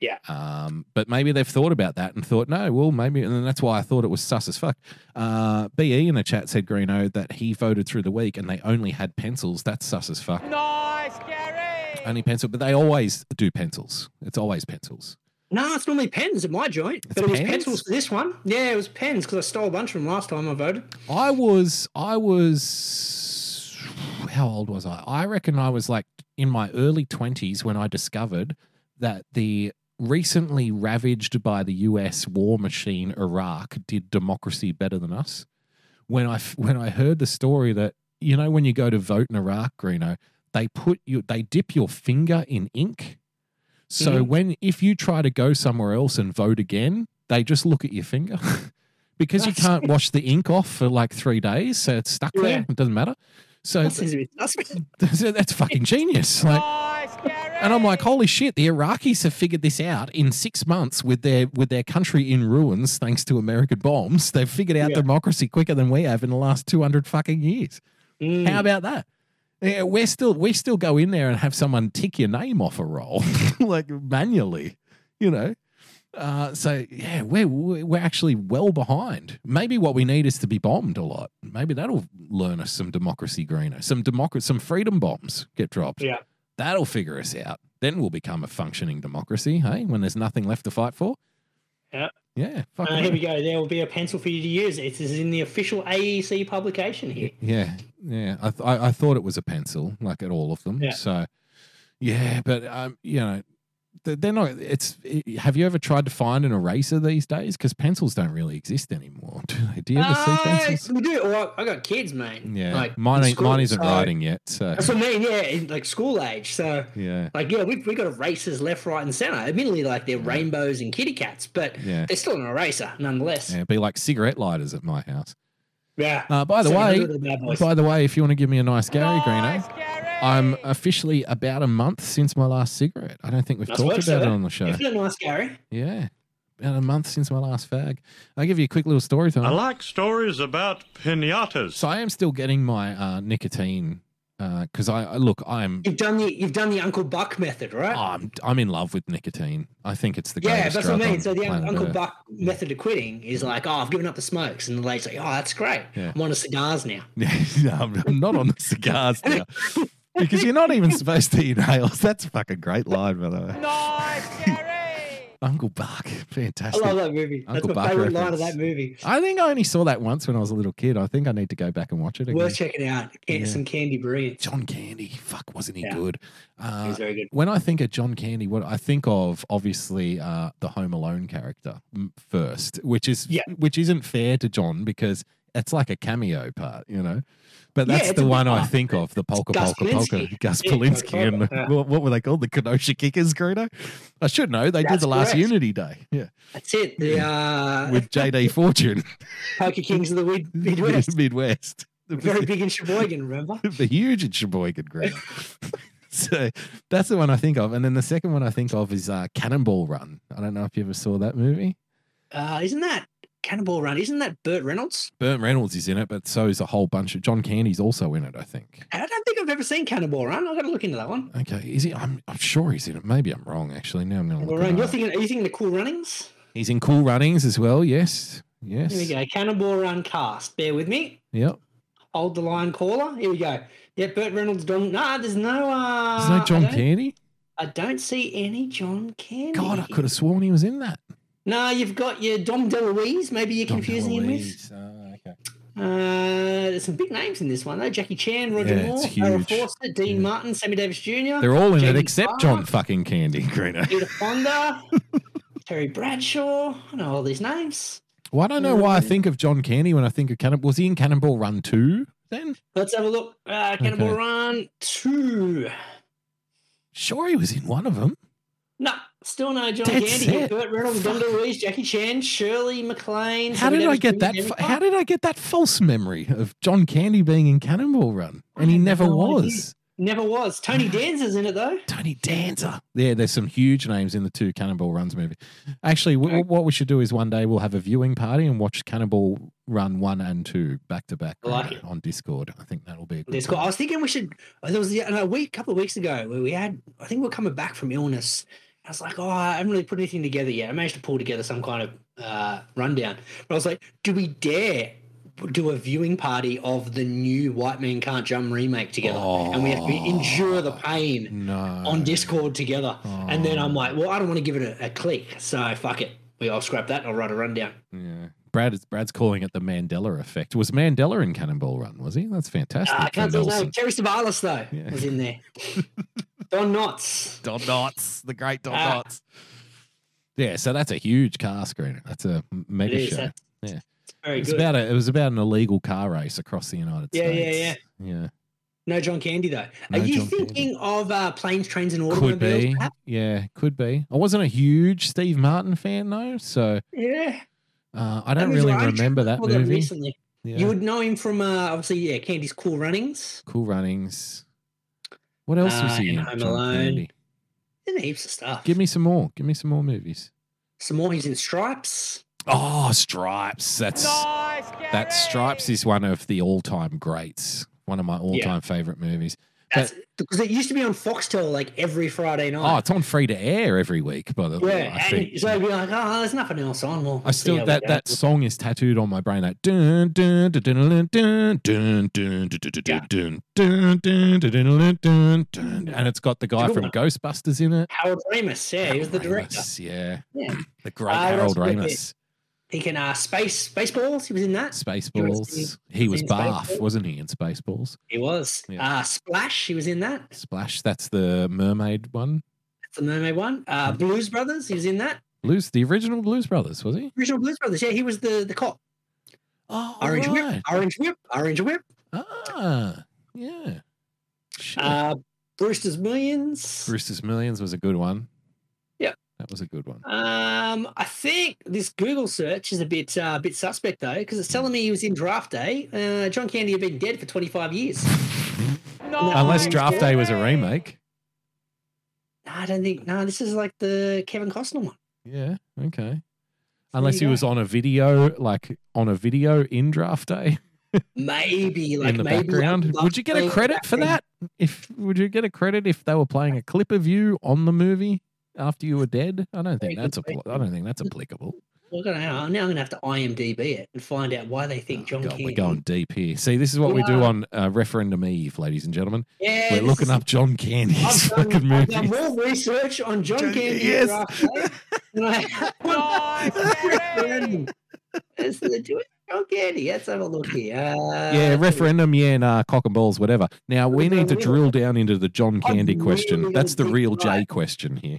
Speaker 2: Yeah.
Speaker 3: Um, but maybe they've thought about that and thought, no, well, maybe, and that's why I thought it was sus as fuck. Uh, BE in the chat said, Greeno, that he voted through the week and they only had pencils. That's sus as fuck.
Speaker 4: Nice, Gary.
Speaker 3: Only pencil, but they always do pencils. It's always pencils.
Speaker 2: No, it's normally pens at my joint,
Speaker 3: It's
Speaker 2: but it was pencils for this one. Yeah, it was pens because I stole a bunch from last time I voted.
Speaker 3: I was, I was, how old was I? I reckon I was like in my early 20s when I discovered that the recently ravaged by the US war machine Iraq did democracy better than us. When I, when I heard the story that, you know, when you go to vote in Iraq, Greeno, they put you, they dip your finger in ink. So
Speaker 2: Mhm.
Speaker 3: when, if you try to go somewhere else and vote again, they just look at your finger. because you can't wash the ink off for like three days, so it's stuck there. It doesn't matter. So
Speaker 2: That seems a bit sus.
Speaker 3: that's, that's fucking genius. Like, and I'm like, holy shit! The Iraqis have figured this out in six months with their with their country in ruins, thanks to American bombs. They've figured out
Speaker 2: Yeah.
Speaker 3: democracy quicker than we have in the last two hundred fucking years.
Speaker 2: Mm.
Speaker 3: How about that? Yeah, we're still we still go in there and have someone tick your name off a roll like manually, you know. Uh, so yeah, we're we're actually well behind. Maybe what we need is to be bombed a lot. Maybe that'll learn us some democracy Greeno, some democracy, some freedom bombs get dropped.
Speaker 2: Yeah.
Speaker 3: that'll figure us out. Then we'll become a functioning democracy. Hey, when there's nothing left to fight for.
Speaker 2: Yeah.
Speaker 3: yeah.
Speaker 2: Uh, here we go. There will be a pencil for you to use. It is in the official AEC publication here.
Speaker 3: Yeah, yeah. I, th- I I thought it was a pencil, like at all of them.
Speaker 2: Yeah.
Speaker 3: So, yeah, but um, you know, they're not. It's. have you ever tried to find an eraser these days? Because pencils don't really exist anymore. Do they? Do you ever see
Speaker 2: Uh,
Speaker 3: pencils?
Speaker 2: we do. Well, I got kids, mate.
Speaker 3: Yeah,
Speaker 2: Like,
Speaker 3: mine
Speaker 2: in
Speaker 3: ain't, mine isn't
Speaker 2: so-
Speaker 3: writing yet. So
Speaker 2: That's what I mean. Yeah, in, like school age. So,
Speaker 3: yeah,
Speaker 2: like, yeah, we've, we got erasers left, right, and center. Admittedly, like they're rainbows and kitty cats, but
Speaker 3: Yeah.
Speaker 2: they're still an eraser nonetheless.
Speaker 3: yeah. It'd be like cigarette lighters at my house.
Speaker 2: Yeah.
Speaker 3: Uh, by the
Speaker 2: So
Speaker 3: way,
Speaker 2: they're the bad boys.
Speaker 3: by the way, if you want to give me a nice Gary
Speaker 4: nice,
Speaker 3: Greeno,
Speaker 4: Gary.
Speaker 3: I'm officially about a month since my last cigarette. I don't think we've
Speaker 2: Nice
Speaker 3: talked
Speaker 2: work,
Speaker 3: about it on the show.
Speaker 2: If you're nice, Gary.
Speaker 3: Yeah. About a month since my last fag. I'll give you a quick little story time.
Speaker 5: I like stories about pinatas.
Speaker 3: so I am still getting my uh, nicotine Uh, because I I- look, I'm
Speaker 2: You've done the you've done the Uncle Buck method, right?
Speaker 3: Oh, I'm I'm in love with nicotine. I think it's the greatest.
Speaker 2: yeah,
Speaker 3: greatest
Speaker 2: that's what I mean. So the Uncle
Speaker 3: Earth.
Speaker 2: Buck method of quitting is like, oh, I've given up the smokes, and the lady's like, oh, that's great.
Speaker 3: Yeah.
Speaker 2: I'm on to cigars now.
Speaker 3: no, I'm, I'm not on the cigars now. Because you're not even supposed to inhale. That's a fucking great line, by the way.
Speaker 4: Nice, Gary.
Speaker 3: Uncle Buck, fantastic.
Speaker 2: I love that movie. That's
Speaker 3: Uncle
Speaker 2: my
Speaker 3: Buck
Speaker 2: favorite line of that movie.
Speaker 3: I think I only saw that once when I was a little kid. I think I need to go back and watch it again.
Speaker 2: Worth checking out. Get
Speaker 3: Yeah.
Speaker 2: some Candy Brilliant.
Speaker 3: John Candy, fuck, wasn't he
Speaker 2: Yeah.
Speaker 3: good?
Speaker 2: He
Speaker 3: Uh,
Speaker 2: was very good.
Speaker 3: when I think of John Candy, what I think of obviously uh, the Home Alone character first, which is
Speaker 2: Yeah.
Speaker 3: which isn't fair to John because it's like a cameo part, you know. But that's
Speaker 2: it's
Speaker 3: the one I think of, the polka
Speaker 2: Gus
Speaker 3: polka polka,
Speaker 2: Polinski.
Speaker 3: Gus
Speaker 2: Yeah,
Speaker 3: Polinski, and
Speaker 2: yeah.
Speaker 3: what, what were they called? The Kenosha Kickers, Greeno? I should know. They did the last
Speaker 2: correct.
Speaker 3: Unity Day, yeah,
Speaker 2: That's it. The uh,
Speaker 3: with JD Fortune,
Speaker 2: Poker Kings of the Mid- Midwest.
Speaker 3: Midwest.
Speaker 2: Very big in Sheboygan, remember?
Speaker 3: the huge in Sheboygan Green. so that's the one I think of. And then the second one I think of is uh, Cannonball Run. I don't know if you ever saw that movie.
Speaker 2: Uh, isn't that Cannonball Run? Isn't that Burt Reynolds?
Speaker 3: Burt Reynolds is in it, but so is a whole bunch of John Candy's also in it, I think.
Speaker 2: I don't think I've ever seen Cannonball Run. I've got to look into that one.
Speaker 3: Okay, is he? I'm, I'm sure he's in it. Maybe I'm wrong, actually. Now I'm going to look
Speaker 2: Run. You're
Speaker 3: up.
Speaker 2: thinking? Are you thinking the Cool Runnings?
Speaker 3: He's in Cool Runnings as well. Yes, yes.
Speaker 2: Here we go. Cannonball Run cast. Bear with me.
Speaker 3: Yep.
Speaker 2: Hold the line, caller. Here we go. Yeah, Burt Reynolds. Don. Nah, there's no. Uh,
Speaker 3: There's no John
Speaker 2: I
Speaker 3: Candy.
Speaker 2: I don't see any John Candy.
Speaker 3: God, I could have sworn he was in that.
Speaker 2: No, you've got your Dom DeLuise. Maybe you're
Speaker 3: Dom
Speaker 2: confusing him with.
Speaker 3: Ah, okay.
Speaker 2: Uh, there's some big names in this one though. Jackie Chan, Roger
Speaker 3: Yeah,
Speaker 2: Moore, Harold. Forster, Dean
Speaker 3: Yeah.
Speaker 2: Martin, Sammy Davis Jr.,
Speaker 3: They're all in it except. John fucking Candy, Greeno.
Speaker 2: Peter Fonda, Terry Bradshaw. I know all these names.
Speaker 3: Well, I don't know why I
Speaker 2: Uh,
Speaker 3: think of John Candy when I think of Cannonball. Was he in Cannonball Run 2 then?
Speaker 2: Let's have a look. Uh, Cannonball
Speaker 3: Okay.
Speaker 2: Run 2.
Speaker 3: Sure, he was in one of them.
Speaker 2: Still no John
Speaker 3: Dead
Speaker 2: Candy.
Speaker 3: set.
Speaker 2: Burt Reynolds, Dom DeLuise, Jackie Chan, Shirley MacLaine.
Speaker 3: How did I get that? How did I get that false memory of John Candy being in Cannonball Run? And he
Speaker 2: I
Speaker 3: never was.
Speaker 2: Never was. Tony Danza's in it though.
Speaker 3: Tony Danza. Yeah, there's some huge names in the two Cannonball Runs movie. Actually, w- what we should do is one day we'll have a viewing party and watch Cannonball Run 1 and 2 back to back
Speaker 2: like
Speaker 3: uh, on Discord. I think that'll be a good
Speaker 2: There's cool. I was thinking we should. There was a week, couple of weeks ago, where we had. I think we are coming back from illness. I was like, oh, I haven't really put anything together yet. I managed to pull together some kind of uh, rundown. But I was like, do we dare do a viewing party of the new White Man Can't Jump remake together? and we have to endure the pain
Speaker 3: No.
Speaker 2: on Discord together. And then I'm like, well, I don't want to give it a, a click, so fuck it. We, I'll scrap that. and I'll write a rundown.
Speaker 3: Yeah. Brad is Brad's calling it the Mandela effect. Was Mandela in Cannonball Run? Was he? That's fantastic.
Speaker 2: Uh, I can't
Speaker 3: Nelson.
Speaker 2: Telly Savalas though
Speaker 3: Yeah.
Speaker 2: was in there. Don Knotts.
Speaker 3: Don Knotts, the great Don
Speaker 2: Ah.
Speaker 3: Knotts. Yeah, so that's a huge car screener. That's a mega
Speaker 2: is.
Speaker 3: show. Yeah.
Speaker 2: it's very
Speaker 3: It was
Speaker 2: good.
Speaker 3: about a, it was about an illegal car race across the United
Speaker 2: States. Yeah,
Speaker 3: yeah, Yeah, yeah.
Speaker 2: no John Candy though.
Speaker 3: No
Speaker 2: Are you
Speaker 3: John Candy.
Speaker 2: thinking of uh, planes, trains, and
Speaker 3: Could
Speaker 2: automobiles?
Speaker 3: be.
Speaker 2: perhaps?
Speaker 3: Yeah, could be. I wasn't a huge Steve Martin fan though, so
Speaker 2: Yeah.
Speaker 3: uh, I don't really
Speaker 2: all right.
Speaker 3: remember that movie.
Speaker 2: recently.
Speaker 3: Yeah.
Speaker 2: You would know him from uh, obviously yeah, Candy's Cool Runnings.
Speaker 3: cool runnings. What else was
Speaker 2: Uh,
Speaker 3: he in?
Speaker 2: Home
Speaker 3: John
Speaker 2: Alone.
Speaker 3: Candy?
Speaker 2: Did heaps of stuff.
Speaker 3: Give me some more. Give me some more movies.
Speaker 2: some more. He's in Stripes.
Speaker 3: Oh, Stripes. That's
Speaker 4: Nice,
Speaker 3: that Stripes is one of the all-time greats. One of my all-time favorite movies.
Speaker 2: That's because it used to be on Foxtel like every Friday night.
Speaker 3: Oh, it's on free to air every week. By the way,
Speaker 2: yeah,
Speaker 3: I think.
Speaker 2: so it'd be like, oh, there's nothing else on. Well,
Speaker 3: I still that that song is tattooed on my brain. That dun dun dun dun dun dun dun dun dun dun dun dun dun dun and it's got the guy from. Ghostbusters in it.
Speaker 2: Harold Ramis. Yeah, he was the director.
Speaker 3: Yeah, the great
Speaker 2: Uh,
Speaker 3: Harold? Ramis.
Speaker 2: He can uh, space Spaceballs. He was in that.
Speaker 3: Spaceballs. He was
Speaker 2: in
Speaker 3: Barf,
Speaker 2: Spaceballs?
Speaker 3: wasn't he? In Spaceballs.
Speaker 2: He was.
Speaker 3: Yeah.
Speaker 2: Uh, Splash. He was in that.
Speaker 3: Splash. That's the mermaid one.
Speaker 2: That's the mermaid one. Uh, Blues Brothers. He was in that.
Speaker 3: Blues, the original Blues Brothers, was he?
Speaker 2: Original Blues Brothers. Yeah, he was the the cop.
Speaker 3: Oh,
Speaker 2: Orange
Speaker 3: right.
Speaker 2: Whip. Orange Whip. Orange Whip.
Speaker 3: Ah, yeah. Shit.
Speaker 2: Uh, Brewster's Millions.
Speaker 3: Brewster's Millions was a good one.
Speaker 2: Yep.
Speaker 3: That was a good one.
Speaker 2: Um, I think this Google search is a bit uh, a bit suspect though, because it's telling me he was in Draft Day. Uh, John Candy had been dead for 25 years.
Speaker 4: Nice,
Speaker 3: Unless Draft Day was a remake.
Speaker 2: No, I don't think. No, this is like the Kevin Costner one.
Speaker 3: Yeah. Okay.
Speaker 2: There
Speaker 3: Unless
Speaker 2: you
Speaker 3: he was on a video, like on a video in Draft Day.
Speaker 2: maybe like
Speaker 3: in the
Speaker 2: maybe
Speaker 3: background.
Speaker 2: Uncle
Speaker 3: Would you get a credit for that? If would you get a credit if they were playing a clip of you on the movie after you were dead? I don't think
Speaker 2: Very
Speaker 3: that's
Speaker 2: good
Speaker 3: a, I don't think that's applicable.
Speaker 2: We're gonna now I'm gonna have to IMDb it and find out why they think John
Speaker 3: Oh, God,
Speaker 2: Candy.
Speaker 3: we're going deep here. See, this is what we do on uh, referendum eve, ladies and gentlemen.
Speaker 2: Yeah,
Speaker 3: We're looking
Speaker 2: is-
Speaker 3: up John Candy's
Speaker 2: I've done,
Speaker 3: fucking
Speaker 2: I've done more research on John
Speaker 3: John-
Speaker 2: Candy
Speaker 3: yes.
Speaker 2: draft than I have on
Speaker 4: Nice,
Speaker 2: referendum. Let's do it. John Candy. Let's have a look here. Uh,
Speaker 3: Yeah, referendum, yeah, nah, cock and balls, whatever. Now we need to drill down into the John
Speaker 2: I'm
Speaker 3: Candy
Speaker 2: really
Speaker 3: question. That's the real J
Speaker 2: right.
Speaker 3: question here.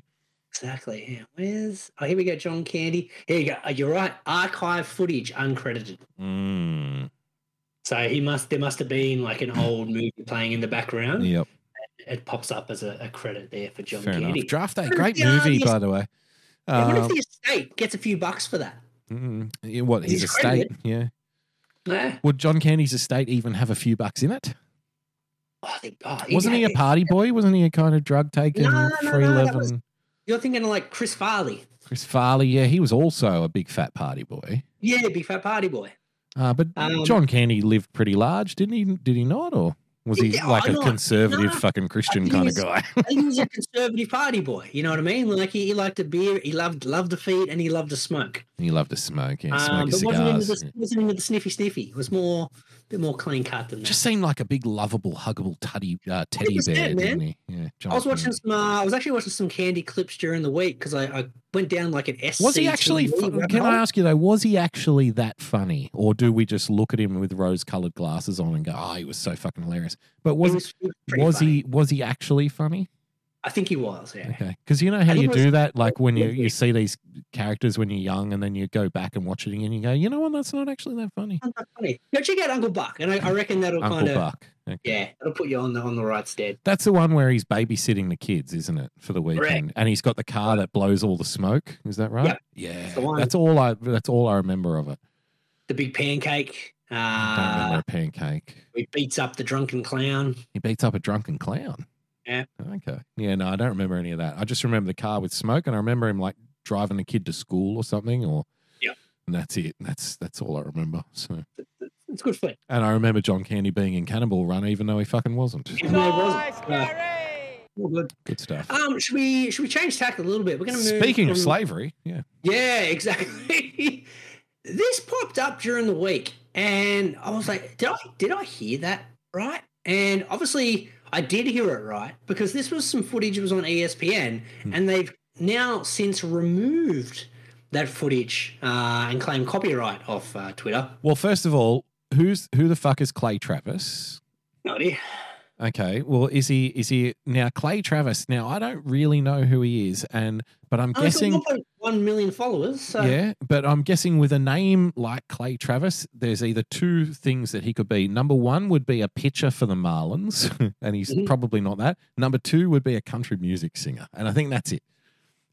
Speaker 2: Exactly. Yeah. Where's? Oh, here we go. John Candy. Here you go. Uh, You're right. Archive footage uncredited.
Speaker 3: Mm,
Speaker 2: So he must. There must have been like an old movie playing in the background.
Speaker 3: yep,
Speaker 2: It pops up as a, a credit there for John
Speaker 3: fair
Speaker 2: Candy.
Speaker 3: enough. Draft Day, great
Speaker 2: the,
Speaker 3: movie, by the way.
Speaker 2: I wonder if
Speaker 3: Um,
Speaker 2: the estate gets a few bucks for that.
Speaker 3: mm, what his estate? Yeah.
Speaker 2: Yeah.
Speaker 3: Would John Candy's estate even have a few bucks in it?
Speaker 2: Oh, I think. Oh,
Speaker 3: Wasn't he a party boy? Wasn't he a kind of drug taking,
Speaker 2: No, no,
Speaker 3: free
Speaker 2: no,
Speaker 3: living?
Speaker 2: You're thinking of like Chris Farley.
Speaker 3: Chris Farley, yeah, he was also a big fat party boy.
Speaker 2: Yeah, big fat party boy.
Speaker 3: Uh, but
Speaker 2: Um,
Speaker 3: John Candy lived pretty large, didn't he? Did he not, or was he like
Speaker 2: I
Speaker 3: a
Speaker 2: know.
Speaker 3: conservative,
Speaker 2: No,
Speaker 3: fucking Christian kind of guy?
Speaker 2: He was a conservative party boy. You know what I mean? Like he, he liked a beer, he loved loved to feed, and he loved to smoke.
Speaker 3: he loved to smoke, yeah,
Speaker 2: Um,
Speaker 3: smoke
Speaker 2: but wasn't into,
Speaker 3: cigars.
Speaker 2: the, wasn't into the sniffy sniffy. It was more bit more clean cut than that.
Speaker 3: Just seemed like a big, lovable, huggable teddy, uh, teddy bear, didn't he? Yeah, John
Speaker 2: I was watching some. Uh, I was actually watching some candy clips during the week because I, I went down like an S.
Speaker 3: Was he actually? fu- Can I ask you though? Was he actually that funny, or do we just look at him with rose-colored glasses on and go, "Oh, he was so fucking hilarious"? But was
Speaker 2: was, he was, pretty
Speaker 3: was he was he actually funny?
Speaker 2: I think he was. Yeah.
Speaker 3: Okay, because you know how you
Speaker 2: was-
Speaker 3: do that, like when you you see these characters when you're young, and then you go back and watch it again, you go, you know what? That's not actually that funny.
Speaker 2: Not funny. Go check out Uncle Buck, and I, I reckon that'll
Speaker 3: Uncle
Speaker 2: kind of
Speaker 3: Buck. Okay.
Speaker 2: yeah, it'll put you on the on the right stead.
Speaker 3: That's the one where he's babysitting the kids, isn't it, for the weekend? And he's got the car that blows all the smoke. Is that right?
Speaker 2: Yep.
Speaker 3: Yeah.
Speaker 2: one.
Speaker 3: That's all I. That's all I remember of it.
Speaker 2: The big pancake.
Speaker 3: I don't remember
Speaker 2: Uh,
Speaker 3: a pancake.
Speaker 2: he beats up the drunken clown.
Speaker 3: He beats up a drunken clown.
Speaker 2: Yeah.
Speaker 3: Okay. Yeah. No, I don't remember any of that. I just remember the car with smoke, and I remember him like driving the kid to school or something, or.
Speaker 2: yeah.
Speaker 3: And that's it. That's that's all I remember. So,
Speaker 2: It's good flick.
Speaker 3: and I remember John Candy being in Cannonball Run, even though he fucking wasn't.
Speaker 2: Even though wasn't.
Speaker 4: Nice,
Speaker 2: Uh,
Speaker 4: Gary.
Speaker 2: all good.
Speaker 3: Good stuff.
Speaker 2: Um, should we should we change tack a little bit? We're going to move.
Speaker 3: Speaking of slavery, yeah.
Speaker 2: Yeah, exactly. this popped up during the week, and I was like, did I did I hear that right? And obviously, I did hear it right because this was some footage. It was on ESPN,
Speaker 3: Hmm.
Speaker 2: and they've now since removed that footage uh, and claimed copyright off uh, Twitter.
Speaker 3: Well, first of all, who's who the fuck is Clay Travis?
Speaker 2: No idea.
Speaker 3: Okay. Well, is he is he now Clay Travis? Now I don't really know who he is, and but I'm
Speaker 2: Oh,
Speaker 3: guessing
Speaker 2: one million followers. So
Speaker 3: yeah, but I'm guessing with a name like Clay Travis, there's either two things that he could be. Number one would be a pitcher for the Marlins, and he's
Speaker 2: Mhm.
Speaker 3: probably not that. Number two would be a country music singer, and I think that's it.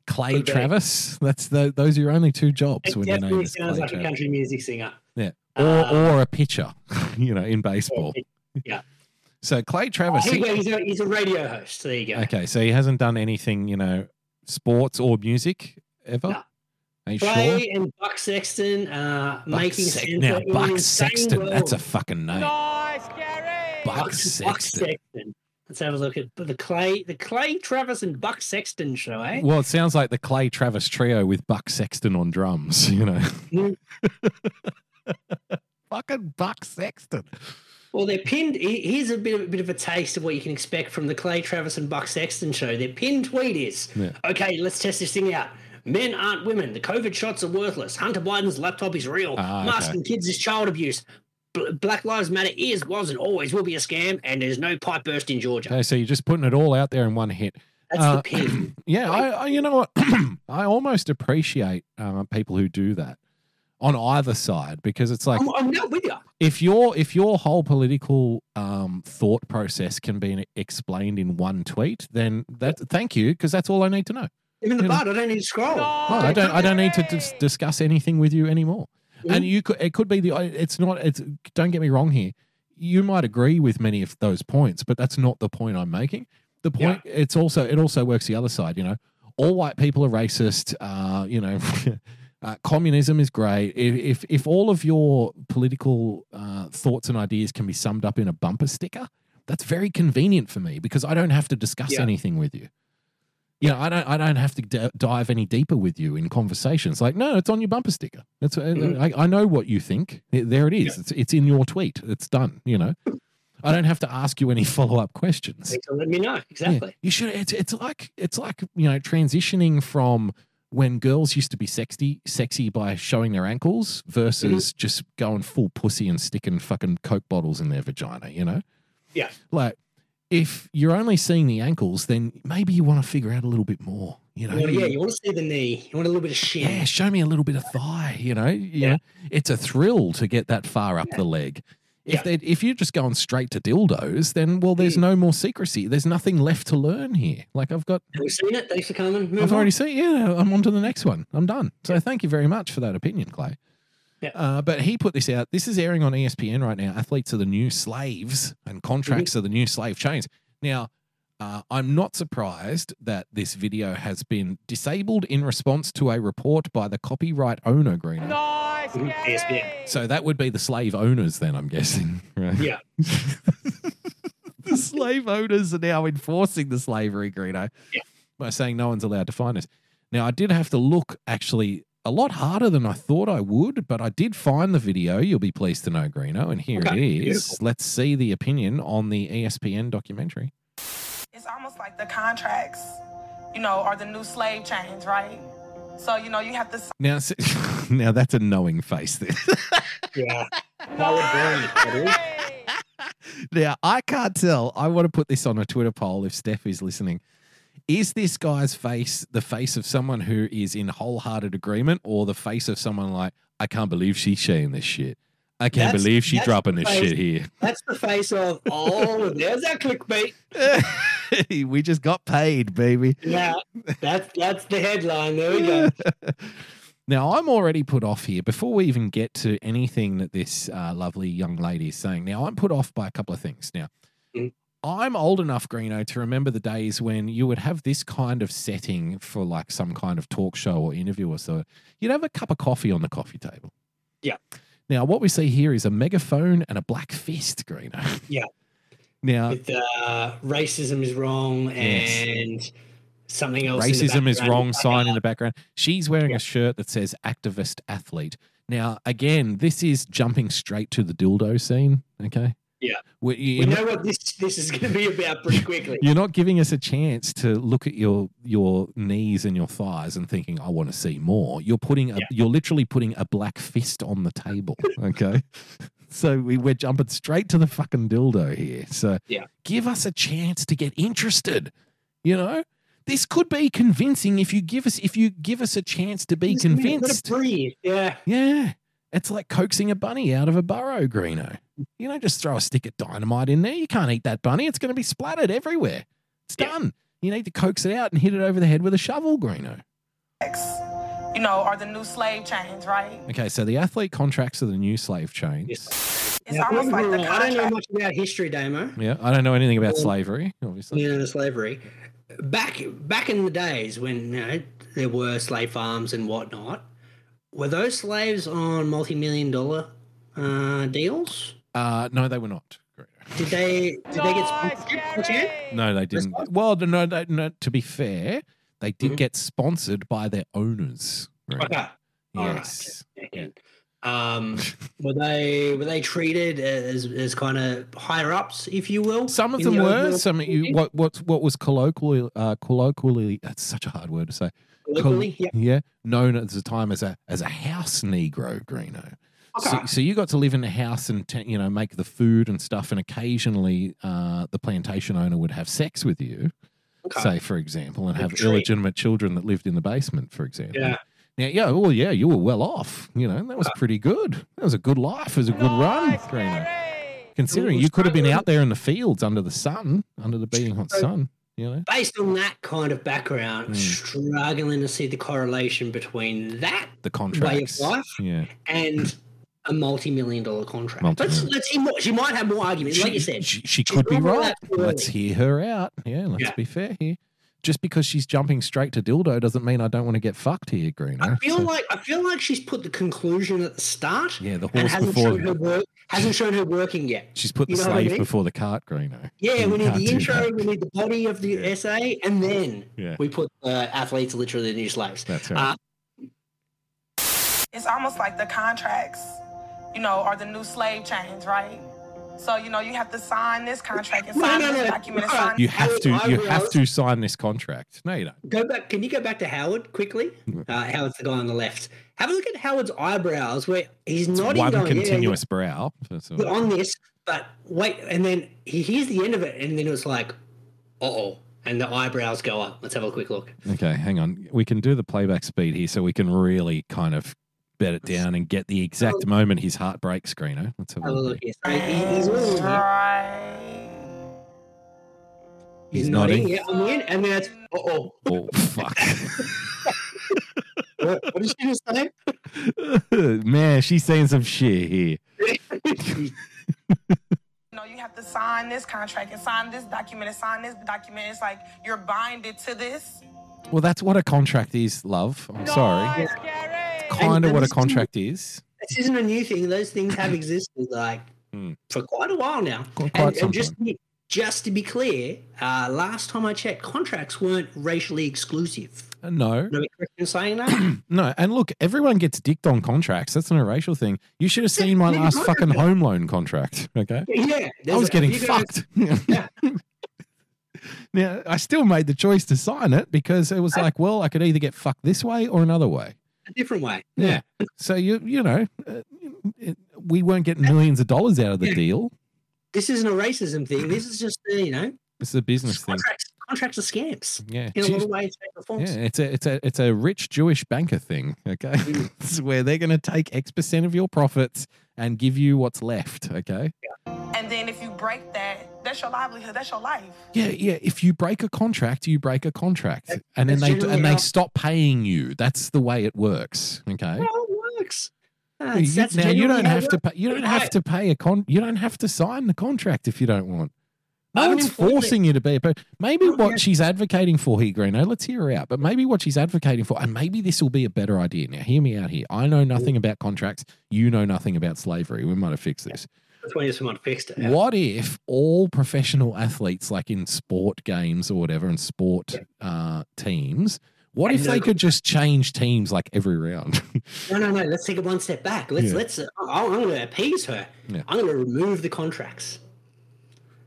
Speaker 3: Clay. Travis. That's the those are your only two jobs
Speaker 2: it
Speaker 3: when your name is Clay
Speaker 2: like a
Speaker 3: Travis.
Speaker 2: country music singer.
Speaker 3: Yeah, or
Speaker 2: Uh,
Speaker 3: or a pitcher, you know, in baseball.
Speaker 2: Yeah.
Speaker 3: So Clay
Speaker 2: Oh,
Speaker 3: Travis.
Speaker 2: here you
Speaker 3: he-
Speaker 2: He's a, he's a radio host. There you go.
Speaker 3: Okay, so he hasn't done anything, you know, sports or music ever.
Speaker 2: No.
Speaker 3: Are you sure?
Speaker 2: Clay and Buck Sexton uh,
Speaker 3: Buck
Speaker 2: making
Speaker 3: Sex-
Speaker 2: sense
Speaker 3: now, Buck
Speaker 2: insane
Speaker 3: Sexton. That's a fucking name.
Speaker 4: Nice, Gary.
Speaker 3: Buck
Speaker 2: Buck
Speaker 3: Sexton.
Speaker 2: Sexton. Let's have a look at the Clay, the Clay Travis and Buck Sexton show, eh?
Speaker 3: Well, it sounds like the Clay Travis trio with Buck Sexton on drums. You know,
Speaker 2: Mm.
Speaker 3: fucking Buck Sexton.
Speaker 2: Well, they're pinned. Here's a bit of a bit of a taste of what you can expect from the Clay Travis and Buck Sexton show. Their pinned tweet is,
Speaker 3: Yeah.
Speaker 2: "Okay, let's test this thing out. Men aren't women. The COVID shots are worthless. Hunter Biden's laptop is real.
Speaker 3: Ah, okay.
Speaker 2: Masking kids is child abuse. Bl- Black Lives Matter is, was, and always will be a scam. And there's no pipe burst in Georgia.
Speaker 3: Okay, so you're just putting it all out there in one hit.
Speaker 2: That's
Speaker 3: Uh,
Speaker 2: the pin.
Speaker 3: Yeah, I, I you know what? I almost appreciate uh, people who do that on either side because it's like
Speaker 2: I'm, I'm not with you.
Speaker 3: if your if your whole political um, thought process can be explained in one tweet, then that thank you because that's all I need to know.
Speaker 2: Even the
Speaker 3: You know.
Speaker 2: I don't need to scroll.
Speaker 3: Oh, I don't I don't need to dis- discuss anything with you anymore.
Speaker 2: Mhm.
Speaker 3: And you could it could be the it's not it's don't get me wrong here. You might agree with many of those points, but that's not the point I'm making. The point it's also it also works the other side. You know, all white people are racist. Uh, you know. Uh, communism is great. If, if if all of your political uh, thoughts and ideas can be summed up in a bumper sticker, that's very convenient for me because I don't have to discuss
Speaker 2: Yeah.
Speaker 3: anything with you. You know, I don't. I don't have to d- dive any deeper with you in conversations. Like, no, it's on your bumper sticker. It's. uh,
Speaker 2: Mhm.
Speaker 3: I, I know what you think. There it is. It's. It's in your tweet. It's done. You know, I don't have to ask you any follow up questions.
Speaker 2: let me know.
Speaker 3: Yeah,
Speaker 2: Exactly.
Speaker 3: you should. It's it's like it's like you know transitioning from when girls used to be sexy sexy by showing their ankles versus
Speaker 2: Mm-hmm.
Speaker 3: just going full pussy and sticking fucking coke bottles in their vagina. You know.
Speaker 2: Yeah.
Speaker 3: Like if you're only seeing the ankles, then maybe you want to figure out a little bit more. You know.
Speaker 2: Yeah, you want to see the knee. You want a little bit of shin.
Speaker 3: yeah, show me a little bit of thigh. You know, you
Speaker 2: Yeah.
Speaker 3: it's a thrill to get that far up the leg. If
Speaker 2: Yeah.
Speaker 3: they if you're just going straight to dildos, then well, there's
Speaker 2: Mm.
Speaker 3: no more secrecy. There's nothing left to learn here. Like I've got,
Speaker 2: Have we seen it? Thanks for coming. Move
Speaker 3: I've
Speaker 2: on.
Speaker 3: already seen. Yeah, I'm on to the next one. I'm done. So thank you very much for that opinion, Clay.
Speaker 2: Yeah.
Speaker 3: Uh, but he put this out. This is airing on ESPN right now. Athletes are the new slaves, and contracts
Speaker 2: Mm-hmm.
Speaker 3: are the new slave chains. Now, uh, I'm not surprised that this video has been disabled in response to a report by the copyright owner, Green.
Speaker 4: Nice,
Speaker 2: ESPN.
Speaker 3: So that would be the slave owners, then I'm guessing, right?
Speaker 2: Yeah.
Speaker 3: the slave owners are now enforcing the slavery, Greeno,
Speaker 2: Yeah.
Speaker 3: by saying no one's allowed to find us. Now, I did have to look actually a lot harder than I thought I would, but I did find the video. You'll be pleased to know, Greeno, and here
Speaker 2: Okay,
Speaker 3: it is.
Speaker 2: beautiful.
Speaker 3: Let's see the opinion on the ESPN documentary.
Speaker 5: It's almost like the contracts, you know, are the new slave chains, right? So, you know, you have to
Speaker 3: Now, s- now that's a knowing face. There.
Speaker 2: Yeah. Howard Brownie, that is.
Speaker 3: now I can't tell. I want to put this on a Twitter poll if Steph is listening. Is this guy's face the face of someone who is in wholehearted agreement, or the face of someone like I can't believe she's saying this shit? I can't
Speaker 2: That's-
Speaker 3: believe she's dropping this
Speaker 2: face-
Speaker 3: shit here.
Speaker 2: That's the face of, oh, there's that clickbait.
Speaker 3: we just got paid, baby.
Speaker 2: Yeah, that's that's the headline. There we go.
Speaker 3: Now, I'm already put off here before we even get to anything that this uh, lovely young lady is saying. Now, I'm put off by a couple of things. Now,
Speaker 2: Mm.
Speaker 3: I'm old enough, Greeno, to remember the days when you would have this kind of setting for like some kind of talk show or interview or so. You'd have a cup of coffee on the coffee table.
Speaker 2: Yeah.
Speaker 3: Now, what we see here is a megaphone and a black fist, Greeno.
Speaker 2: Yeah.
Speaker 3: Now,
Speaker 2: With uh, racism is wrong
Speaker 3: Yes.
Speaker 2: and something else.
Speaker 3: racism is wrong sign in the background. She's wearing a shirt that says activist athlete. Now, again, this is jumping straight to the dildo scene. Okay.
Speaker 2: Yeah.
Speaker 3: We,
Speaker 2: We
Speaker 3: you're,
Speaker 2: know what this this is going to be about pretty quickly.
Speaker 3: you're not giving us a chance to look at your your knees and your thighs and thinking, I want to see more. You're putting a,
Speaker 2: Yeah.
Speaker 3: you're literally putting a black fist on the table. Okay. so we, we're jumping straight to the fucking dildo here. So
Speaker 2: Yeah.
Speaker 3: give us a chance to get interested. You know? This could be convincing if you give us if you give us a chance to be
Speaker 2: Just a minute, let
Speaker 3: convinced.
Speaker 2: breathe. Yeah.
Speaker 3: Yeah. It's like coaxing a bunny out of a burrow, Greeno. You don't just throw a stick of dynamite in there. You can't eat that bunny. It's going to be splattered everywhere. It's
Speaker 2: Yeah.
Speaker 3: done. You need to coax it out and hit it over the head with a shovel, Greeno.
Speaker 5: You know, are the new slave chains, right?
Speaker 3: Okay, so the athlete contracts are the new slave chains.
Speaker 2: Yes.
Speaker 5: It's
Speaker 2: Now,
Speaker 5: almost like the
Speaker 2: wrong, I don't know much about history, Damo.
Speaker 3: Yeah, I don't know anything about
Speaker 2: Well,
Speaker 3: slavery, obviously.
Speaker 2: You know, slavery. Back back in the days when you know, there were slave farms and whatnot, were those slaves on multi-million dollar uh, deals?
Speaker 3: Uh, no, they were not.
Speaker 2: Did they did they get
Speaker 4: Nice,
Speaker 2: sponsored? by chance?
Speaker 4: Gary.
Speaker 3: No, they didn't. Well, no, no, no, to be fair, they did
Speaker 2: Mhm.
Speaker 3: get sponsored by their owners. Greeno.
Speaker 2: Okay. Right.
Speaker 3: Yes.
Speaker 2: Um, were they were they treated as as kind of higher ups, if you will?
Speaker 3: Some of them
Speaker 2: the
Speaker 3: were. Some you, what what what was colloquially uh, colloquially that's such a hard word to say. Col-
Speaker 2: Locally? Yeah.
Speaker 3: yeah, known at the time as a as a house negro, Greeno. So,
Speaker 2: Okay.
Speaker 3: so you got to live in the house and te- you know make the food and stuff, and occasionally uh, the plantation owner would have sex with you,
Speaker 2: Okay.
Speaker 3: say for example, and
Speaker 2: Good
Speaker 3: have
Speaker 2: treat.
Speaker 3: illegitimate children that lived in the basement, for example.
Speaker 2: Yeah.
Speaker 3: Now, yeah, well, yeah, you were well off. You know, that was pretty good. That was a good life. It was a good run,
Speaker 4: Nice,
Speaker 3: Greeno.
Speaker 4: Gary.
Speaker 3: Considering you could have been out there in the fields under the sun, under the beating hot
Speaker 2: So-
Speaker 3: sun. You know,
Speaker 2: Based on that kind of background,
Speaker 3: Hmm.
Speaker 2: struggling to see the correlation between that
Speaker 3: the contracts.
Speaker 2: life?
Speaker 3: Yeah,
Speaker 2: and a multi-million dollar contract.
Speaker 3: Multi-million.
Speaker 2: Let's let's see more. She might have more arguments, like you said.
Speaker 3: she, she could be
Speaker 2: not all
Speaker 3: right.
Speaker 2: that early.
Speaker 3: Let's hear her out. Yeah, let's
Speaker 2: Yeah.
Speaker 3: be fair here. just because she's jumping straight to dildo doesn't mean I don't want to get fucked here, Greeno.
Speaker 2: I feel
Speaker 3: So-
Speaker 2: like I feel like she's put the conclusion at the start.
Speaker 3: Yeah, the horse
Speaker 2: hasn't
Speaker 3: before
Speaker 2: shown her work. Hasn't shown her working yet.
Speaker 3: she's put the
Speaker 2: you know what I
Speaker 3: slave
Speaker 2: mean?
Speaker 3: before the cart, Greeno.
Speaker 2: Yeah,
Speaker 3: You
Speaker 2: we need the intro,
Speaker 3: that.
Speaker 2: we need the body of the essay, and then
Speaker 3: Yeah.
Speaker 2: we put uh, athletes literally the new slaves.
Speaker 3: That's right.
Speaker 2: Uh,
Speaker 5: It's almost like the contracts, you know, are the new slave chains, right? So, you know, you have to sign this contract and
Speaker 2: No,
Speaker 5: sign
Speaker 2: no,
Speaker 5: this
Speaker 2: no.
Speaker 5: document sign
Speaker 3: you have to. You have to sign this contract. No, you don't.
Speaker 2: go back. Can you go back to Howard quickly? Uh, Howard's the guy on the left. Have a look at Howard's eyebrows, where he's nodding,
Speaker 3: One
Speaker 2: going, yeah, yeah,
Speaker 3: continuous brow. That's all.
Speaker 2: on this, but wait, and then he hears the end of it, and then it's like, uh oh, and the eyebrows go up. Let's have a quick look.
Speaker 3: Okay, hang on. We can do the playback speed here, so we can really kind of bed it down and get the exact oh. moment his heart breaks. Screener. Let's have a
Speaker 2: Have a
Speaker 3: look.
Speaker 2: look here. So he, he's all in here.
Speaker 5: Right.
Speaker 2: He's,
Speaker 3: He's
Speaker 2: nodding,
Speaker 3: nodding.
Speaker 2: yeah, on the end, and then it's oh.
Speaker 3: Oh fuck!
Speaker 2: What, what did she just say?
Speaker 3: Man, she's saying some shit here.
Speaker 5: You know, you have to sign this contract and sign this document and sign this document. It's like you're binded to this.
Speaker 3: Well, that's what a contract is, love. I'm sorry.
Speaker 4: Nice, Gary.
Speaker 3: Kind
Speaker 2: And-
Speaker 3: of what a contract is.
Speaker 2: this isn't a new thing. Those things have existed like
Speaker 3: Hmm.
Speaker 2: for quite a while now.
Speaker 3: Quite
Speaker 2: and, and just to be, just to be clear, uh, last time I checked, contracts weren't racially exclusive.
Speaker 3: Uh, No,
Speaker 2: Am I correct in saying that?
Speaker 3: no. And look, everyone gets dicked on contracts. That's not a racial thing. You should have seen my last fucking home loan contract. Okay.
Speaker 2: yeah,
Speaker 3: I was getting
Speaker 2: guys-
Speaker 3: fucked.
Speaker 2: Yeah.
Speaker 3: now, I still made the choice to sign it because it was like, well, I could either get fucked this way or another way.
Speaker 2: A different way.
Speaker 3: Yeah. So you you know, uh, it, we weren't getting millions of dollars out of the
Speaker 2: Yeah.
Speaker 3: deal.
Speaker 2: This isn't a racism thing. This is just, uh, you know,
Speaker 3: It's a business thing.
Speaker 2: contracts, contracts are scams
Speaker 3: Yeah.
Speaker 2: in a lot of ways, shape, or.
Speaker 3: Yeah, it's a it's a it's a rich Jewish banker thing. Okay,
Speaker 2: Mm.
Speaker 3: this is where they're going to take X percent of your profits and give you what's left. Okay.
Speaker 5: And then if you break that, that's your livelihood, that's your life.
Speaker 3: Yeah, yeah. If you break a contract, you break a contract, and then they
Speaker 2: generally
Speaker 3: and they stop paying you. That's the way it works. Okay.
Speaker 2: Well, it works.
Speaker 3: You-
Speaker 2: That's, that's
Speaker 3: now you don't have to pay. You don't
Speaker 2: Right.
Speaker 3: have to pay a con. You don't have to sign the contract if you don't want. No one's forcing you to be. a But maybe what
Speaker 2: yeah.
Speaker 3: she's advocating for here, Greeno, let's hear her out. But maybe what she's advocating for, and maybe this will be a better idea. Now, hear me out here. I know nothing about contracts. You know nothing about slavery. We might have fixed this.
Speaker 2: That's when someone fixed it.
Speaker 3: What if all professional athletes, like in sport games or whatever, and sport uh, teams, what
Speaker 2: And
Speaker 3: if they could just change teams like every round?
Speaker 2: No, no, no. Let's take it one step back. Let's
Speaker 3: Yeah.
Speaker 2: let's. Uh, I'm going to appease her.
Speaker 3: Yeah.
Speaker 2: I'm going to remove the contracts.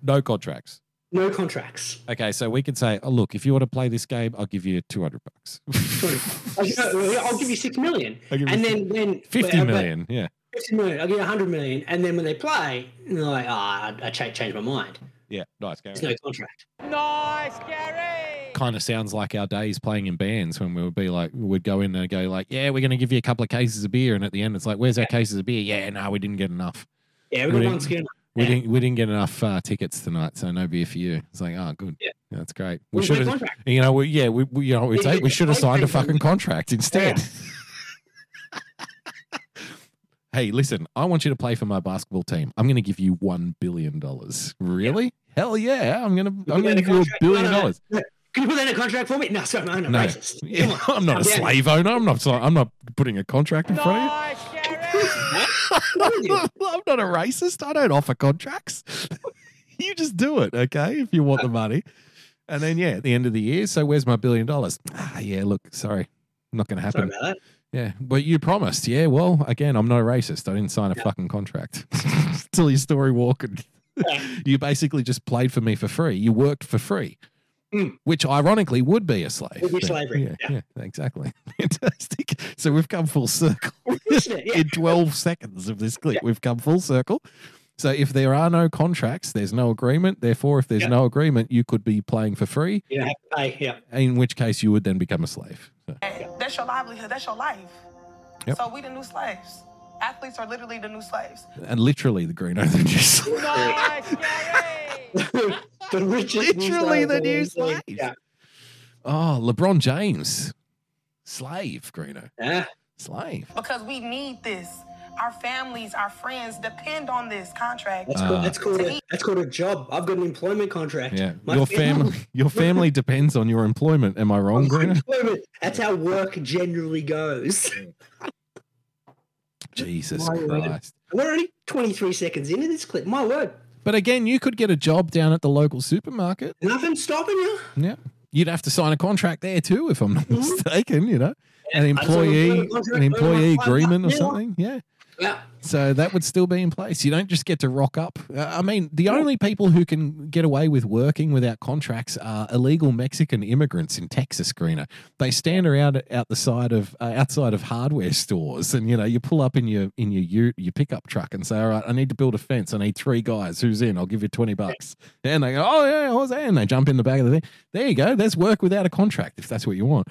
Speaker 3: no contracts.
Speaker 2: No contracts.
Speaker 3: Okay, so we could say, oh, look, if you want to play this game, I'll give you 200 bucks.
Speaker 2: I'll, give- you six million,
Speaker 3: I'll give
Speaker 2: and then then
Speaker 3: 50
Speaker 2: but-
Speaker 3: Yeah.
Speaker 2: Fifty million. I'll give you hundred million, and then when they play, they're like, ah, I, I cha- changed my mind.
Speaker 3: Yeah. Nice. Go.
Speaker 2: There's no contract.
Speaker 4: Nice, Gary.
Speaker 3: Kind of sounds like our days playing in bands when we would be like, we'd go in and go like, yeah, we're going to give you a couple of cases of beer. And at the end, it's like, where's our cases of beer? Yeah, no, we didn't get enough.
Speaker 2: Yeah, we
Speaker 3: We didn't-
Speaker 2: one skin.
Speaker 3: We
Speaker 2: Yeah.
Speaker 3: didn't we didn't get enough uh, tickets tonight, so no beer for you. It's like, oh, good.
Speaker 2: Yeah.
Speaker 3: That's great. We
Speaker 2: We'll
Speaker 3: should have, you know, we, yeah, we, we you know, what we'd
Speaker 2: Yeah,
Speaker 3: say
Speaker 2: yeah,
Speaker 3: we should have signed a fucking contract instead. hey, listen, I want you to play for my basketball team. I'm going to give you one billion dollars. Really? Hell yeah! I'm going to I'm going to give you a billion
Speaker 2: No, no, no.
Speaker 3: dollars.
Speaker 2: No. Can you put that in a contract for me? No, sorry, no, no,
Speaker 3: No,
Speaker 2: racist.
Speaker 3: Yeah, I'm not a
Speaker 2: How dare you.
Speaker 3: slave owner. I'm not. I'm not putting a contract in front of you.
Speaker 4: Nice, Gary.
Speaker 2: What are you?
Speaker 3: I'm not a racist. I don't offer contracts. you just do it, okay? If you want the money. And then, yeah, at the end of the year, so where's my billion dollars? Ah, yeah, look, sorry. Not going to
Speaker 2: Sorry
Speaker 3: happen.
Speaker 2: about that.
Speaker 3: Yeah, but you promised. Yeah, well, again, I'm not a racist. I didn't sign a fucking contract. Tell your story walking. you basically just played for me for free. You worked for free,
Speaker 2: Mm.
Speaker 3: which ironically would be a slave.
Speaker 2: Would be slavery,
Speaker 3: Yeah,
Speaker 2: yeah.
Speaker 3: yeah, exactly. Fantastic. So we've come full circle?
Speaker 2: Yeah.
Speaker 3: in 12 seconds of this clip. We've come full circle. So if there are no contracts, there's no agreement. Therefore, if there's
Speaker 2: Yeah.
Speaker 3: no agreement, you could be playing for free,
Speaker 2: to pay. Yeah.
Speaker 3: in which case you would then become a slave. So,
Speaker 5: That's your livelihood, that's your life.
Speaker 3: Yep.
Speaker 5: So we the new slaves. Athletes are literally the new slaves.
Speaker 3: and literally the green over juice.
Speaker 4: Nice, Gary.
Speaker 2: the richest.
Speaker 3: Literally the new
Speaker 2: slaves.
Speaker 3: slaves.
Speaker 2: Yeah.
Speaker 3: Oh, LeBron James, slave, Greeno,
Speaker 2: Yeah.
Speaker 3: slave.
Speaker 5: Because we need this. Our families, our friends depend on this contract.
Speaker 2: That's,
Speaker 3: Ah.
Speaker 2: called, that's called
Speaker 5: To
Speaker 2: a,
Speaker 5: eat.
Speaker 2: that's called a job. I've got an employment contract.
Speaker 3: Yeah,
Speaker 2: My
Speaker 3: your family, your family depends on your employment. Am I wrong, Greener?
Speaker 2: That's how work generally goes.
Speaker 3: Jesus
Speaker 2: My word.
Speaker 3: Christ!
Speaker 2: We're only 23 seconds into this clip. My word.
Speaker 3: But again, you could get a job down at the local supermarket.
Speaker 2: Nothing stopping you.
Speaker 3: Yeah, you'd have to sign a contract there too, if I'm not mistaken. You know, an
Speaker 2: I'd sign a
Speaker 3: employee, an employee agreement or
Speaker 2: bucks an hour.
Speaker 3: something. Yeah.
Speaker 2: Yeah.
Speaker 3: So that would still be in place. You don't just get to rock up. Uh, I mean, the only people who can get away with working without contracts are illegal Mexican immigrants in Texas, Greener. They stand around out the side of uh, outside of hardware stores, and you know, you pull up in your in your ute, your pickup truck, and say, "All right, I need to build a fence. I need three guys. Who's in? I'll give you twenty bucks." And they go, "Oh yeah, I was there." And they jump in the back of the thing. There you go. There's work without a contract, if that's what you want.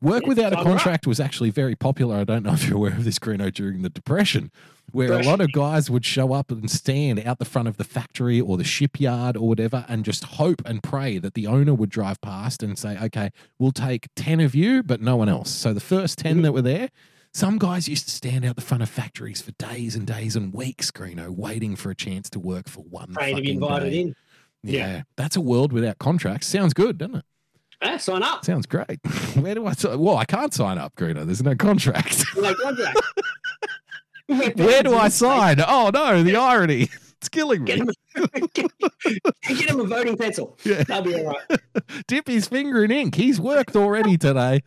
Speaker 3: Work without a contract was actually very popular. I don't know if you're aware of this, Greeno, during the Depression where a lot of guys would show up and stand out the front of the factory or the shipyard or whatever and just hope and pray that the owner would drive past and say, okay, we'll take 10 of you, but no one else. So the first 10 that were there, some guys used to stand out the front of factories for days and days and weeks, Greeno, waiting for a chance to work for one
Speaker 2: Praying to be invited
Speaker 3: day.
Speaker 2: in.
Speaker 3: Yeah.
Speaker 2: Yeah.
Speaker 3: That's a world without contracts. Sounds good, doesn't it?
Speaker 2: Ah, sign up.
Speaker 3: Sounds great. Where do I sign? Well, I can't sign up, Greeno. There's no contract.
Speaker 2: No contract.
Speaker 3: Where do I sign? Oh no, the irony. It's killing
Speaker 2: Get
Speaker 3: me.
Speaker 2: him, a, get him a voting pencil.
Speaker 3: Yeah.
Speaker 2: That'll be all right.
Speaker 3: Dip his finger in ink. He's worked already today.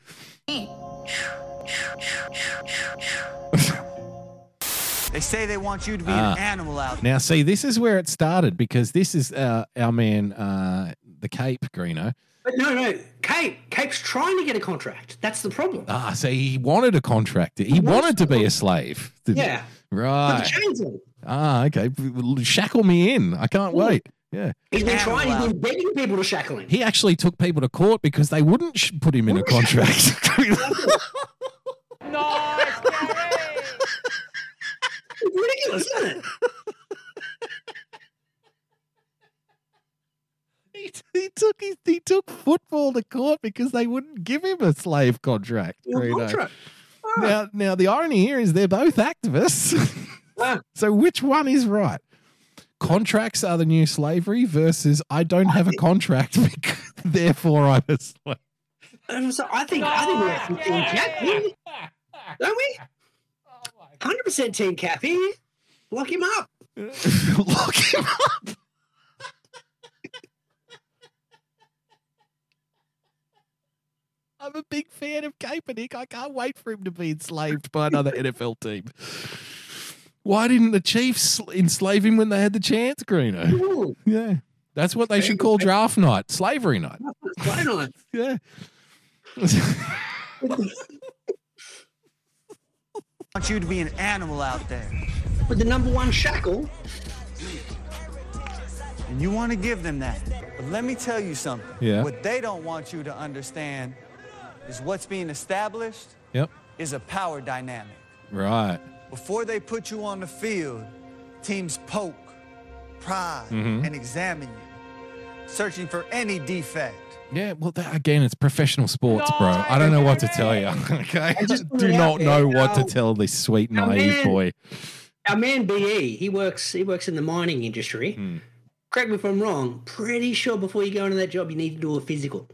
Speaker 6: They say they want you to be
Speaker 3: Ah.
Speaker 6: an animal out there.
Speaker 3: Now, see, this is where it started because this is uh, our man, uh, the Cape Greeno.
Speaker 2: But no, no. Cape. Cape's trying to get a contract. That's the problem.
Speaker 3: Ah, see, he wanted a contract. He wanted to be a slave. Did-
Speaker 2: yeah. Put
Speaker 3: Right.
Speaker 2: chains.
Speaker 3: Ah, okay. Shackle me in. I can't wait. Yeah.
Speaker 2: He's been trying. he's been begging people to shackle him.
Speaker 3: He actually took people to court because they wouldn't sh- put him in a contract.
Speaker 4: Nice, Gary!
Speaker 2: It's ridiculous, isn't it?
Speaker 3: He, he took his, he took football to court because they wouldn't give him a slave contract.
Speaker 2: Your contract. Ah,
Speaker 3: Now, now the irony here is they're both activists.
Speaker 2: ah.
Speaker 3: so which one is right? Contracts are the new slavery versus I don't have a contract, because, therefore I'm a slave.
Speaker 2: And so I think I think we're actually team cap here, don't we? Hundred percent team cap here. Lock him up.
Speaker 3: Lock him up. I'm a big fan of Kaepernick. I can't wait for him to be enslaved by another NFL team. Why didn't the Chiefs enslave him when they had the chance, Greeno?
Speaker 2: Ooh,
Speaker 3: Yeah. That's what they should call draft night, slavery night.
Speaker 2: why not?
Speaker 3: Yeah.
Speaker 6: want you to be an animal out there.
Speaker 2: With the number one shackle.
Speaker 6: And you want to give them that. But let me tell you something.
Speaker 3: Yeah.
Speaker 6: What they don't want you to understand is what's being established
Speaker 3: yep.
Speaker 6: is a power dynamic.
Speaker 3: Right.
Speaker 6: Before they put you on the field, teams poke, pry,
Speaker 3: Mhm.
Speaker 6: and examine you, searching for any defect.
Speaker 3: Yeah, well, that, again, it's professional sports, bro. I don't know what to tell you. Okay,
Speaker 2: I just
Speaker 3: do not
Speaker 2: out there,
Speaker 3: know what to tell this sweet
Speaker 2: Now,
Speaker 3: naive
Speaker 2: man,
Speaker 3: boy.
Speaker 2: Our man BE, he works he works in the mining industry.
Speaker 3: Hmm.
Speaker 2: Correct me if I'm wrong. Pretty sure before you go into that job, you need to do a physical.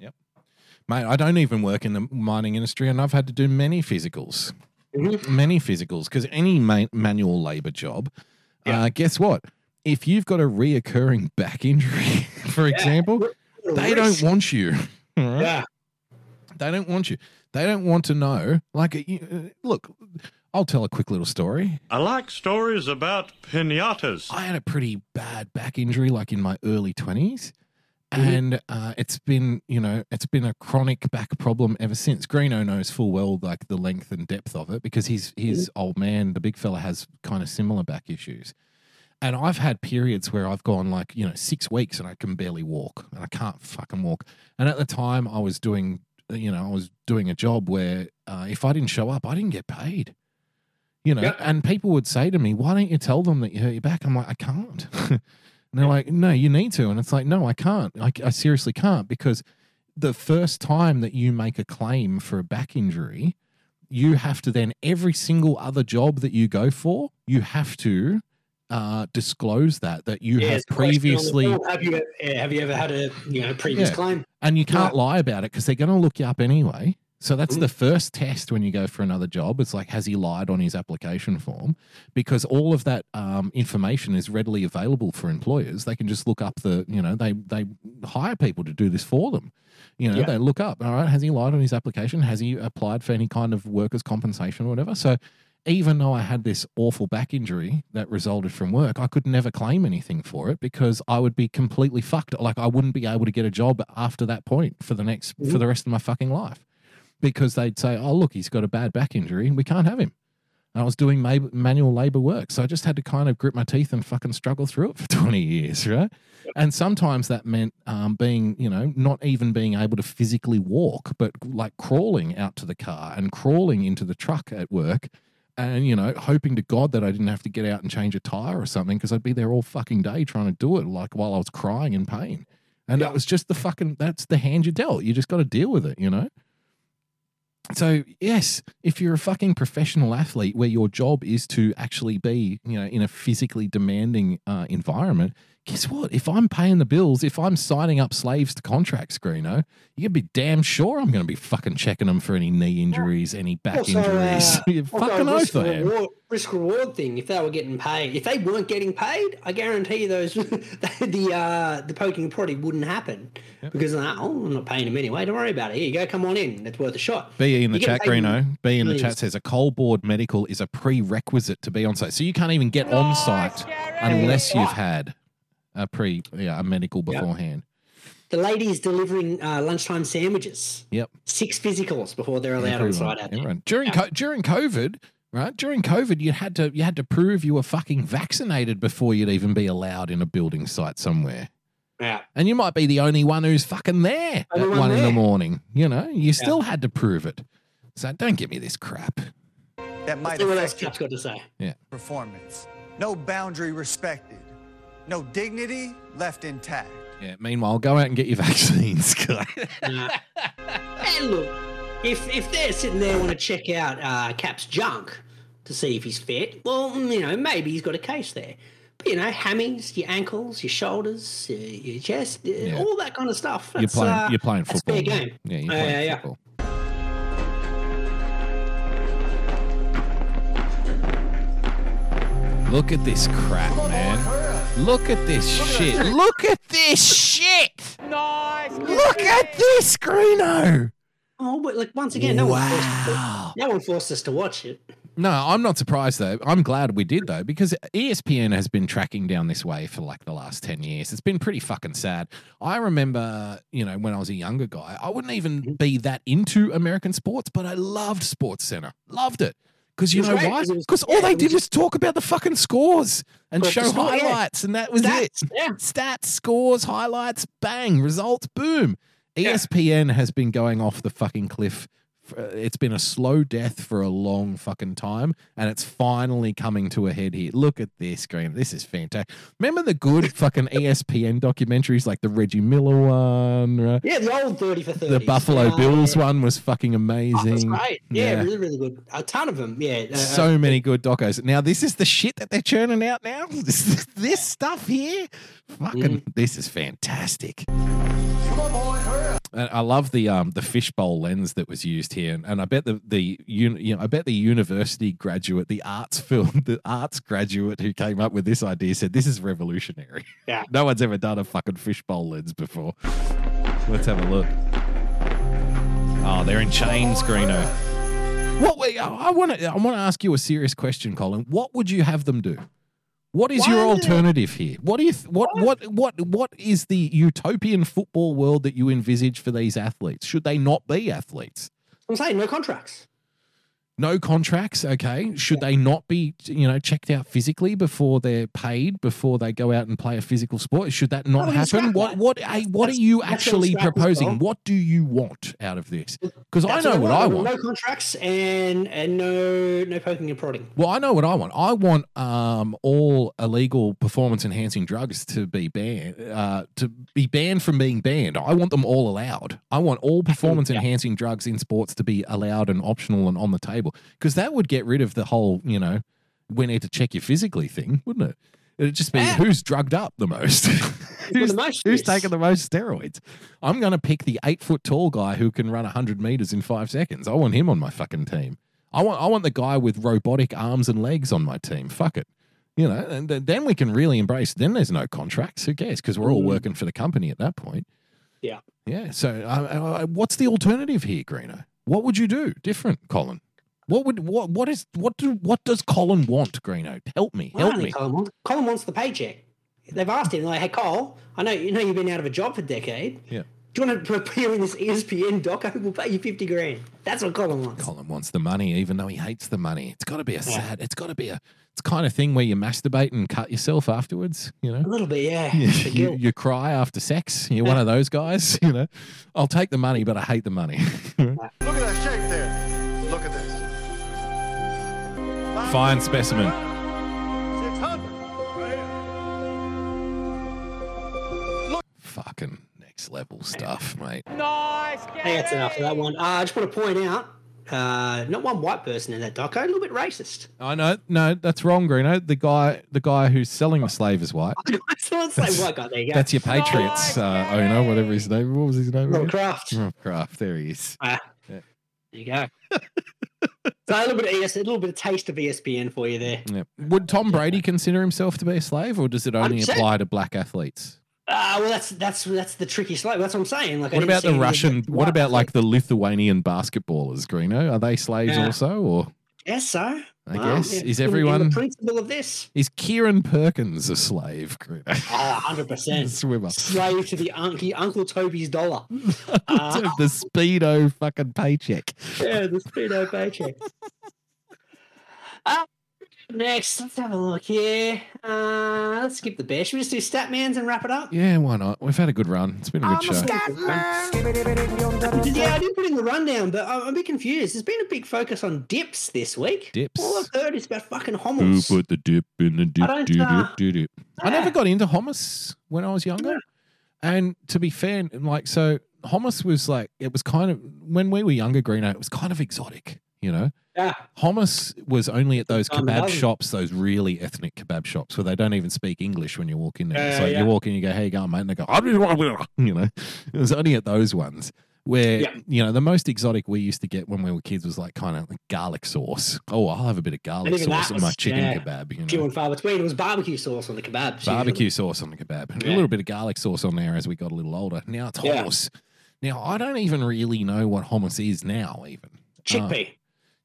Speaker 3: Mate, I don't even work in the mining industry, and I've had to do many physicals,
Speaker 2: Mhm.
Speaker 3: many physicals, because any ma- manual labor job,
Speaker 2: Yeah.
Speaker 3: uh, guess what? If you've got a reoccurring back injury, for example, they don't want you. all right?
Speaker 2: Yeah.
Speaker 3: They don't want you. They don't want to know. Like, uh, you- look, I'll tell a quick little story.
Speaker 7: I like stories about pinatas.
Speaker 3: I had a pretty bad back injury, like in my early 20s.
Speaker 2: Mm-hmm.
Speaker 3: And uh, it's been, you know, it's been a chronic back problem ever since. Greeno knows full well like the length and depth of it because he's his
Speaker 2: Mm-hmm.
Speaker 3: old man, the big fella, has kind of similar back issues. And I've had periods where I've gone like, you know, six weeks and I can barely walk and I can't fucking walk. And at the time I was doing, you know, I was doing a job where uh, if I didn't show up, I didn't get paid. You know,
Speaker 2: Yeah.
Speaker 3: and people would say to me, why don't you tell them that you hurt your back? I'm like, I can't. and they're like, no, you need to. And it's like, no, I can't. I, I seriously can't because the first time that you make a claim for a back injury, you have to then every single other job that you go for, you have to uh, disclose that that you
Speaker 2: Yeah,
Speaker 3: have
Speaker 2: it's a question on the
Speaker 3: previously
Speaker 2: form. Have you, have you ever had a you know previous
Speaker 3: Yeah.
Speaker 2: claim?
Speaker 3: and you can't
Speaker 2: Right.
Speaker 3: lie about it because they're going to look you up anyway. So that's the first test when you go for another job. It's like, has he lied on his application form? Because all of that um, information is readily available for employers. They can just look up the, you know, they they hire people to do this for them. You know,
Speaker 2: Yeah.
Speaker 3: they look up. All right, has he lied on his application? Has he applied for any kind of workers' compensation or whatever? So even though I had this awful back injury that resulted from work, I could never claim anything for it because I would be completely fucked. Like I wouldn't be able to get a job after that point for the next for the rest of my fucking life because they'd say, "Oh, look, he's got a bad back injury. We can't have him." And I was doing ma- manual labor work, so I just had to kind of grit my teeth and fucking struggle through it for twenty years, right? And sometimes that meant um, being, you know, not even being able to physically walk, but like crawling out to the car and crawling into the truck at work and you know hoping to god that i didn't have to get out and change a tire or something because i'd be there all fucking day trying to do it like while i was crying in pain and that was just the fucking that's the hand you dealt you just got to deal with it you know so yes if you're a fucking professional athlete where your job is to actually be you know in a physically demanding uh, environment guess what if i'm paying the bills if i'm signing up slaves to contracts greeno you can be damn sure i'm going to be fucking checking them for any knee injuries any back
Speaker 2: Also,
Speaker 3: injuries
Speaker 2: uh,
Speaker 3: You
Speaker 2: also
Speaker 3: fucking
Speaker 2: a risk
Speaker 3: oath I am.
Speaker 2: reward, risk reward thing. If they were getting paid, if they weren't getting paid, I guarantee you those the uh, the poking and prodding wouldn't happen because uh, oh, I'm not paying them anyway. Don't worry about it. Here you go. Come on in. That's worth a shot.
Speaker 3: BE in the
Speaker 2: You get
Speaker 3: chat, Greeno. BE in the chat says a coal board medical is a prerequisite to be on site. So you can't even get on site unless you've had a pre yeah, a medical beforehand.
Speaker 2: The ladies delivering uh, lunchtime sandwiches.
Speaker 3: Yep.
Speaker 2: Six physicals before they're allowed on
Speaker 3: Everyone,
Speaker 2: site
Speaker 3: everyone. During co- during COVID, right? During COVID, you had to you had to prove you were fucking vaccinated before you'd even be allowed in a building site somewhere.
Speaker 2: Yeah.
Speaker 3: And you might be the only one who's fucking there
Speaker 2: Only
Speaker 3: at
Speaker 2: one
Speaker 3: one in the morning. You know, you still had to prove it. So don't give me this crap.
Speaker 6: That might
Speaker 2: See what else
Speaker 6: affect your
Speaker 2: Cap's got to say. Yeah.
Speaker 6: performance. No boundary respected. No dignity left intact.
Speaker 3: Yeah. Meanwhile, go out and get your vaccines, guy.
Speaker 2: And look, if if they're sitting there want to check out uh, Cap's junk to see if he's fit, well, mm, you know, maybe he's got a case there. But you know, hammies, your ankles, your shoulders, uh, your chest, uh, all that kind of stuff.
Speaker 3: You're playing.
Speaker 2: uh,
Speaker 3: you're playing
Speaker 2: that's
Speaker 3: football.
Speaker 2: fair game.
Speaker 3: Yeah, you're
Speaker 2: Uh, yeah.
Speaker 3: football. Look at this crap, man. Look at this shit. Look at this shit.
Speaker 4: Nice.
Speaker 3: Look at this, Greeno.
Speaker 2: Oh, but like once again, no one forced us
Speaker 3: Wow.
Speaker 2: to, no one forced us to watch it.
Speaker 3: No, I'm not surprised though. I'm glad we did though, because ESPN has been tracking down this way for like the last 10 years. It's been pretty fucking sad. I remember, you know, when I was a younger guy, I wouldn't even mm-hmm. be that into American sports, but I loved Sports Center. Loved it. Because you know why?
Speaker 2: it
Speaker 3: Because all
Speaker 2: yeah,
Speaker 3: they
Speaker 2: it
Speaker 3: did was talk about the fucking scores and show
Speaker 2: score, yeah.
Speaker 3: highlights, and that was it.
Speaker 2: Stats, yeah.
Speaker 3: Stats, scores, highlights, bang, results, boom.
Speaker 2: Yeah.
Speaker 3: ESPN has been going off the fucking cliff. F- It's been a slow death for a long fucking time, and it's finally coming to a head here. Look at this, Green. This is fantastic. Remember the good fucking ESPN documentaries like the Reggie Miller one, right?
Speaker 2: Yeah, the old thirty for thirty.
Speaker 3: the Buffalo Bills one was fucking
Speaker 2: Oh, that's
Speaker 3: amazing.
Speaker 2: great. Yeah, really, really good. A ton of them. Yeah. uh,
Speaker 3: so uh, many good docos. Now, this is the shit that they're churning out now. This, this stuff here, fucking, mm. this is fantastic. And I love the um the fishbowl lens that was used here, and, and I bet the the uni, you know I bet the university graduate, the arts film, the arts graduate who came up with this idea said this is revolutionary.
Speaker 2: Yeah.
Speaker 3: no one's ever done a fucking fishbowl lens before. Let's have a look. Oh, they're in chains, Greeno. What? I want to. I want to ask you a serious question, Colin. What would you have them do? What is your
Speaker 2: Why they-
Speaker 3: alternative here? What do you? Th- what? What? What? What is the utopian football world that you envisage for these athletes? Should they not be athletes?
Speaker 2: I'm saying no contracts.
Speaker 3: No contracts, okay. Should they not be, you know, checked out physically before they're paid before they go out and play a physical sport? Should that not happen? What what what are you actually
Speaker 2: he's got as
Speaker 3: proposing?
Speaker 2: well.
Speaker 3: What do you want out of this? Because I know what I want.
Speaker 2: No contracts and and no no poking and prodding.
Speaker 3: Well, I know what I want. I want um, all illegal performance enhancing drugs to be banned, uh, to be banned from being banned. I want them all allowed. I want all performance enhancing drugs in sports to be allowed and optional and on the table because that would get rid of the whole, you know, we need to check you physically thing, wouldn't it? It'd just be
Speaker 2: Yeah.
Speaker 3: who's drugged up the most. who's,
Speaker 2: the most,
Speaker 3: who's taking the most steroids? I'm going to pick the eight foot tall guy who can run 100 meters in five seconds. I want him on my fucking team. I want I want the guy with robotic arms and legs on my team. Fuck it. You know, and then we can really embrace. Then there's no contracts. Who cares? Because we're all
Speaker 2: Mm.
Speaker 3: working for the company at that point.
Speaker 2: Yeah.
Speaker 3: Yeah. So, uh, uh, what's the alternative here, Greeno? What would you do different, Colin? What would what what is what do what does Colin want, Greeno? Help me, help
Speaker 2: don't
Speaker 3: me.
Speaker 2: Colin wants, Colin wants the paycheck. They've asked him, like, hey, Cole, I know you know you've been out of a job for a decade.
Speaker 3: Yeah.
Speaker 2: Do you want to appear in this ESPN doco? We'll pay you 50 grand. That's what Colin wants.
Speaker 3: Colin wants the money, even though he hates the money. It's got to be a sad. It's got to be a. It's kind of thing where you masturbate and cut yourself afterwards. You know, A
Speaker 2: little bit, yeah.
Speaker 3: You, you, you cry after sex. You're one of those guys. You know. I'll take the money, but I hate the money.
Speaker 6: Look at that shape there.
Speaker 3: Fine specimen.
Speaker 6: 600.
Speaker 3: Fucking next level stuff, mate.
Speaker 4: Nice,
Speaker 2: I think that's enough of that one. Uh, I just want to point out, uh, not one white person in that doco, a little bit racist.
Speaker 3: I know. No, that's wrong, Greeno. The guy, the guy who's selling the slave is white.
Speaker 2: so let's say white guy. There you go.
Speaker 3: That's your Patriots oh, uh, owner, whatever his name. What was his name?
Speaker 2: Rob
Speaker 3: again?
Speaker 2: Kraft.
Speaker 3: Rob Kraft. There he is.
Speaker 2: Ah,
Speaker 3: Yeah.
Speaker 2: There you go. so a little bit of ES, a little bit of taste of ESPN for you there.
Speaker 3: Yeah. Would Tom Brady consider himself to be a slave, or does it only
Speaker 2: 100%.
Speaker 3: apply to black athletes?
Speaker 2: Ah, well, that's that's that's the tricky slave. That's what I'm saying. Like,
Speaker 3: What about the Russian? What about like the Lithuanian basketballers, Greeno? Are they slaves
Speaker 2: Yeah.
Speaker 3: also, or
Speaker 2: Yes, so.
Speaker 3: I
Speaker 2: Well,
Speaker 3: guess
Speaker 2: yeah,
Speaker 3: is
Speaker 2: in
Speaker 3: everyone
Speaker 2: the principle of this?
Speaker 3: is Kieren Perkins a slave?
Speaker 2: Oh, 100%.
Speaker 3: Swimmer.
Speaker 2: Slave to the Uncle, Uncle Toby's dollar. Uh,
Speaker 3: the speedo fucking paycheck.
Speaker 2: yeah, the speedo paycheck. Uh, next, let's have a look here. Uh, let's skip the bear. Should we just do Statmans and wrap it up?
Speaker 3: Yeah, why not? We've had a good run. It's been a good show.
Speaker 2: Yeah, I didn't put in the rundown, but I'm a bit confused. There's been a big focus on dips this week.
Speaker 3: Dips.
Speaker 2: All I've heard is about fucking
Speaker 3: hummus.
Speaker 2: Who
Speaker 3: put the dip in the dip?
Speaker 2: I, don't,
Speaker 3: do, dip,
Speaker 2: uh,
Speaker 3: do, dip. I never got into hummus when I was younger. And to be fair, like, so hummus was like, it was kind of, when we were younger, Greeno, it was kind of exotic, you know?
Speaker 2: Yeah.
Speaker 3: Hummus was only at those
Speaker 2: Time
Speaker 3: kebab shops, those really ethnic kebab shops where they don't even speak English when you walk in there.
Speaker 2: Yeah,
Speaker 3: like
Speaker 2: yeah.
Speaker 3: you walk in, you go, "Hey, you going, mate?" And they go, I'm you know. It was only at those ones where
Speaker 2: Yeah.
Speaker 3: you know the most exotic we used to get when we were kids was like kind of like garlic sauce. Oh, I'll have a bit of garlic sauce in my chicken
Speaker 2: yeah.
Speaker 3: kebab. You
Speaker 2: Few and far between. It was barbecue sauce on the kebabs.
Speaker 3: barbecue sauce on the kebab, and a little bit of garlic sauce on there as we got a little older. Now it's hummus. Now I don't even really know what hummus is now. Even
Speaker 2: Chickpea. It's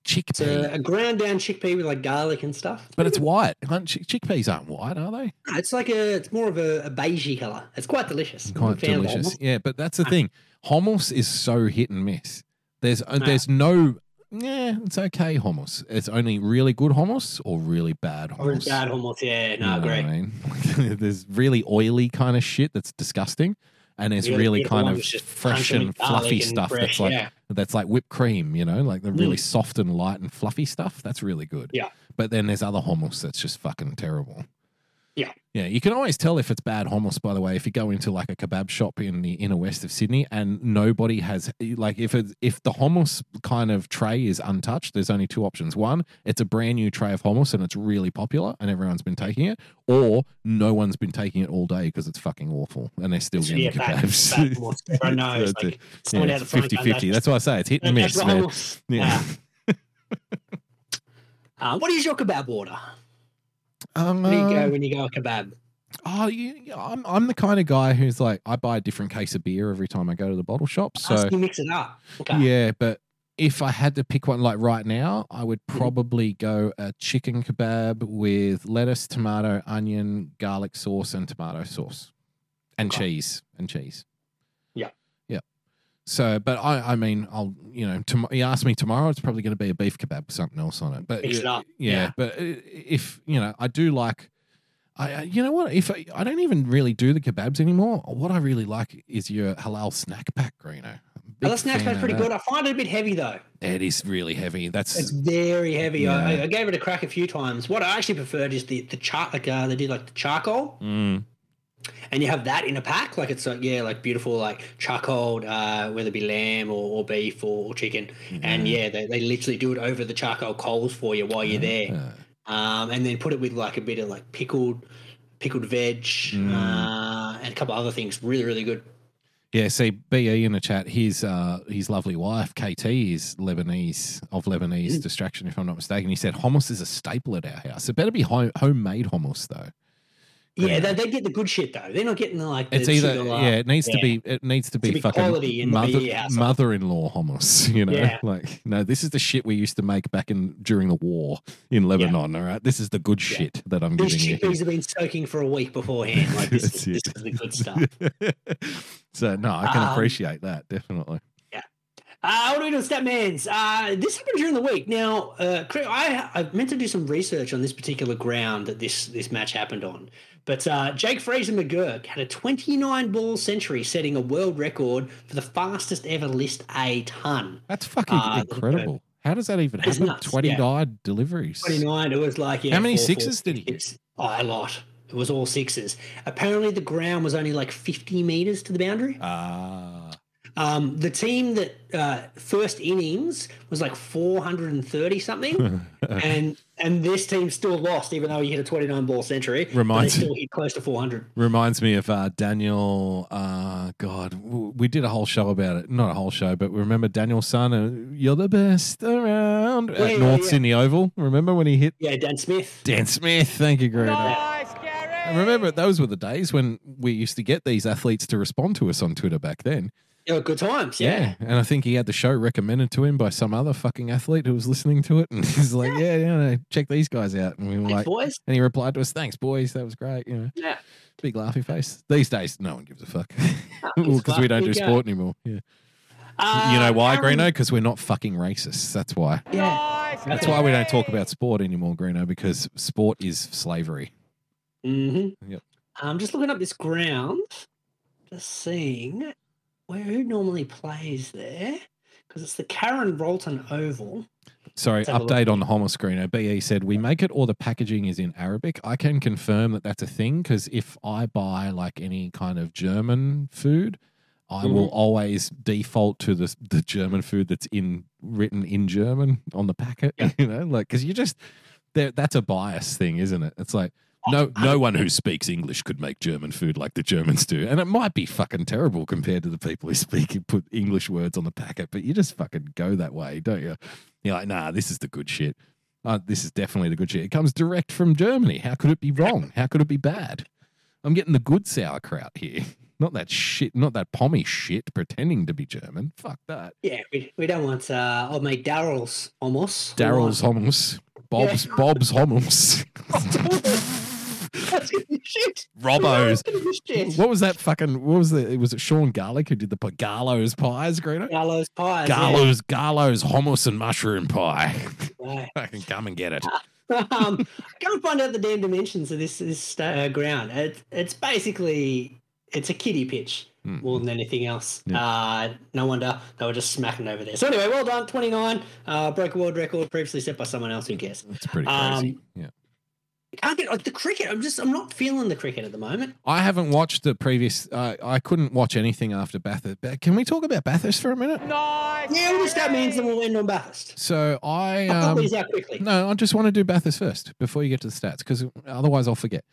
Speaker 3: chickpea.
Speaker 2: a, a ground down chickpea with like garlic and stuff.
Speaker 3: But it's white. Chickpeas aren't white, are they?
Speaker 2: No, It's like a, it's more of a, a beigey color. It's quite delicious.
Speaker 3: Quite delicious.
Speaker 2: hummus.
Speaker 3: Yeah, but that's the thing. Hummus is so hit and miss. There's uh,
Speaker 2: Yeah.
Speaker 3: there's no. Yeah, it's okay hummus. It's only really good hummus or really bad hummus.
Speaker 2: Or bad hummus. Yeah, no,
Speaker 3: You know
Speaker 2: agree.
Speaker 3: what I mean? there's really oily kind of shit that's disgusting, and it's
Speaker 2: Really
Speaker 3: really kind of fresh and fluffy
Speaker 2: and
Speaker 3: stuff
Speaker 2: fresh,
Speaker 3: that's like
Speaker 2: yeah.
Speaker 3: that's like whipped cream. You know, like the really
Speaker 2: Mm.
Speaker 3: soft and light and fluffy stuff. That's really good.
Speaker 2: Yeah.
Speaker 3: But then there's other hummus that's just fucking terrible.
Speaker 2: Yeah.
Speaker 3: Yeah, you can always tell if it's bad hummus, by the way, if you go into like a kebab shop in the inner west of Sydney and nobody has like if it if the hummus kind of tray is untouched, there's only two options. One, it's a brand new tray of hummus and it's really popular and everyone's been taking it, or no one's been taking it all day because it's fucking awful and they're still getting
Speaker 2: Yeah,
Speaker 3: kebabs.
Speaker 2: hummus. Everyone knows.
Speaker 3: That's
Speaker 2: Like, someone
Speaker 3: yeah, it's
Speaker 2: the
Speaker 3: 50
Speaker 2: going,
Speaker 3: 50. That's what I say. It's hit and miss, man. Yeah.
Speaker 2: Uh, what is your kebab order?
Speaker 3: Um,
Speaker 2: Where do you go when you go a kebab?
Speaker 3: Oh, you, yeah, I'm I'm the kind of guy who's like I buy a different case of beer every time I go to the bottle shop.
Speaker 2: So,
Speaker 3: So
Speaker 2: you mix it up. Okay.
Speaker 3: yeah, but if I had to pick one like right now, I would
Speaker 2: Mm-hmm.
Speaker 3: probably go a chicken kebab with lettuce, tomato, onion, garlic sauce, and tomato sauce, and
Speaker 2: Okay.
Speaker 3: cheese and cheese.
Speaker 2: Yeah.
Speaker 3: yeah. So, but I, I mean, I'll, you know, tom- you ask me tomorrow, it's probably going to be a beef kebab with something else on it. But
Speaker 2: it
Speaker 3: yeah,
Speaker 2: Yeah.
Speaker 3: but if you know, I do like. I, you know what? If I, I don't even really do the kebabs anymore, what I really like is your halal snack pack, Greeno.
Speaker 2: The snack pack's pretty good. I find it a bit heavy though.
Speaker 3: It is really heavy. That's
Speaker 2: It's very heavy. I, I gave it a crack a few times. What I actually preferred is the the char like uh, they did like the charcoal,
Speaker 3: Mm.
Speaker 2: And you have that in a pack. Like it's like yeah, like beautiful like charcoal, uh, whether it be lamb or, or beef or, or chicken, and yeah, they, they literally do it over the charcoal coals for you while you're there, um, and then put it with like a bit of like pickled pickled veg
Speaker 3: Mm.
Speaker 2: uh, and a couple other things. Really, really good.
Speaker 3: Yeah, see, BE in the chat, his uh, his lovely wife, KT, is Lebanese, of Lebanese
Speaker 2: Mm.
Speaker 3: distraction, if I'm not mistaken. He said hummus is a staple at our house. It better be home, homemade hummus, though.
Speaker 2: Yeah, they, they get the good shit though. They're not getting the, like the
Speaker 3: It's either,
Speaker 2: sugar,
Speaker 3: yeah, it needs to be, it needs to be,
Speaker 2: be
Speaker 3: fucking
Speaker 2: in
Speaker 3: mother,
Speaker 2: BE household.
Speaker 3: mother-in-law hummus, you know?
Speaker 2: Yeah.
Speaker 3: Like, no, this is the shit we used to make back in, during the war in Lebanon, all right? This is the good
Speaker 2: Yeah.
Speaker 3: shit that I'm
Speaker 2: These
Speaker 3: giving you.
Speaker 2: chickpeas have been soaking for a week beforehand. Like this, is, this is the good stuff.
Speaker 3: so, no, I can
Speaker 2: Um,
Speaker 3: appreciate that, definitely.
Speaker 2: Uh, what are we doing, Statmans? Uh, this happened during the week. Now, uh, I, I meant to do some research on this particular ground that this this match happened on. But uh, Jake Fraser McGurk had a 29 ball century, setting a world record for the fastest ever list A ton.
Speaker 3: That's fucking
Speaker 2: Uh,
Speaker 3: incredible. How does that even happen?
Speaker 2: nuts,
Speaker 3: 20
Speaker 2: yeah.
Speaker 3: deliveries.
Speaker 2: 29, it was like, yeah.
Speaker 3: How many
Speaker 2: four,
Speaker 3: sixes
Speaker 2: four,
Speaker 3: did he get?
Speaker 2: Oh, a lot. It was all sixes. Apparently, the ground was only like 50 meters to the boundary.
Speaker 3: Ah.
Speaker 2: Um, the team that uh, first innings was like 430 something, and and this team still lost, even though he hit a 29 ball century. but
Speaker 3: Reminds-
Speaker 2: they still hit close to 400.
Speaker 3: Reminds me of uh, Daniel. Uh, God, we did a whole show about it. Not a whole show, but remember Daniel's son? Uh, You're the best around
Speaker 2: Yeah,
Speaker 3: at
Speaker 2: yeah,
Speaker 3: North
Speaker 2: yeah.
Speaker 3: Sydney Oval. Remember when he hit
Speaker 2: Yeah, Dan Smith.
Speaker 3: Dan Smith? Thank you, Greg.
Speaker 4: Nice, Gary.
Speaker 3: And remember, those were the days when we used to get these athletes to respond to us on Twitter back then.
Speaker 2: Yeah, good times. Yeah.
Speaker 3: And I think he had the show recommended to him by some other fucking athlete who was listening to it. And he's like, yeah, yeah, no, check these guys out. And we were
Speaker 2: Thanks,
Speaker 3: like,
Speaker 2: boys.
Speaker 3: and he replied to us, thanks, boys. That was great. You know,
Speaker 2: Yeah.
Speaker 3: big laughy face. These days, no one gives a fuck
Speaker 2: gives a
Speaker 3: because we don't do
Speaker 2: Big, uh,
Speaker 3: sport anymore. Yeah.
Speaker 2: Uh,
Speaker 3: you know why,
Speaker 2: Aaron-
Speaker 3: Greeno? Because we're not fucking racists. That's why.
Speaker 2: Yeah.
Speaker 4: Nice,
Speaker 3: That's why we don't talk about sport anymore, Greeno, because sport is slavery.
Speaker 2: Mm-hmm.
Speaker 3: Yep.
Speaker 2: I'm just looking up this ground, just seeing where who normally plays there because it's the Karen Rolton Oval.
Speaker 3: Sorry,
Speaker 2: Let's have a look.
Speaker 3: update on the homo screener. BE said we make it or the packaging is in Arabic. I can confirm that that's a thing because if I buy like any kind of German food, I
Speaker 2: Mm-hmm.
Speaker 3: will always default to the the German food that's in written in German on the packet.
Speaker 2: Yeah.
Speaker 3: You know, like because you just there. That's a bias thing, isn't it? It's like. No, no one who speaks English could make German food like the Germans do, and it might be fucking terrible compared to the people who speak and put English words on the packet. But you just fucking go that way, don't you? You're like, nah, this is the good shit. Uh, this is definitely the good shit. It comes direct from Germany. How could it be wrong? How could it be bad? I'm getting the good sauerkraut here, not that shit, not that pommy shit pretending to be German. Fuck that.
Speaker 2: Yeah, we, we don't want uh, old mate Daryl's almost.
Speaker 3: Daryl's hummus, Bob's Bob's hummus,
Speaker 2: That's gonna be shit.
Speaker 3: Robbo's.
Speaker 2: That's gonna be shit.
Speaker 3: What was that fucking? What was the? Was it Sean Garlic who did the Garlo's pies, Greeno?
Speaker 2: Gallows pies. yeah.
Speaker 3: Garlo's Garlo's hummus and mushroom pie.
Speaker 2: Right.
Speaker 3: can come and get it.
Speaker 2: um, go and find out the damn dimensions of this this uh, ground. It, it's basically it's a kiddie pitch
Speaker 3: Hmm.
Speaker 2: more than anything else. Uh, no wonder they were just smacking over there. So anyway, well done, twenty nine. Uh, broke a world record previously set by someone else. Who cares?
Speaker 3: It's pretty crazy.
Speaker 2: Um,
Speaker 3: yeah.
Speaker 2: Can't get like the cricket. I'm just I'm not feeling the cricket at the moment.
Speaker 3: I haven't watched the previous. Uh, I couldn't watch anything after Bathurst. But Can we talk about Bathurst for a minute?
Speaker 4: Nice.
Speaker 2: Yeah, well, that means then we'll end on Bathurst.
Speaker 3: So I.
Speaker 2: I'll
Speaker 3: Um,
Speaker 2: put these out quickly.
Speaker 3: no, I just want to do Bathurst first before you get to the stats because otherwise I'll forget.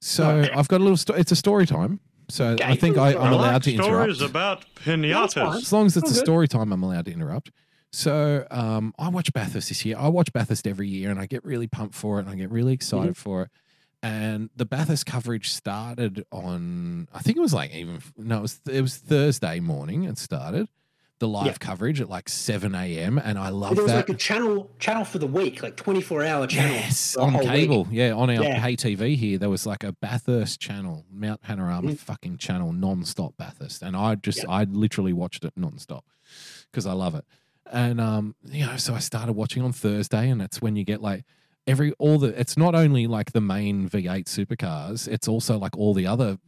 Speaker 3: So
Speaker 2: Right.
Speaker 3: I've got a little. Sto- it's a story time. So I
Speaker 2: Okay.
Speaker 3: think I,
Speaker 2: I
Speaker 3: I'm allowed to interrupt.
Speaker 7: stories about pinatas.
Speaker 3: As long as it's
Speaker 2: Oh,
Speaker 3: a story time, I'm allowed to interrupt. So um, I watch Bathurst this year. I watch Bathurst every year, and I get really pumped for it, and I get really excited for it. And the Bathurst coverage started on, I think it was like even no, it was it was Thursday morning. It started. the live
Speaker 2: Yeah.
Speaker 3: coverage at like 7 a.m. and I love
Speaker 2: there was
Speaker 3: that.
Speaker 2: like a channel channel for the week, like twenty four hour channel.
Speaker 3: Yes, on
Speaker 2: whole week.
Speaker 3: cable. Yeah, on our
Speaker 2: Yeah.
Speaker 3: pay TV here, there was like a Bathurst channel, Mount Panorama
Speaker 2: Mm.
Speaker 3: fucking channel, non-stop Bathurst, and I just
Speaker 2: Yeah.
Speaker 3: I literally watched it non-stop because I love it. And um, you know, so I started watching on Thursday, and that's when you get like every all the. It's not only like the main V8 supercars; it's also like all the other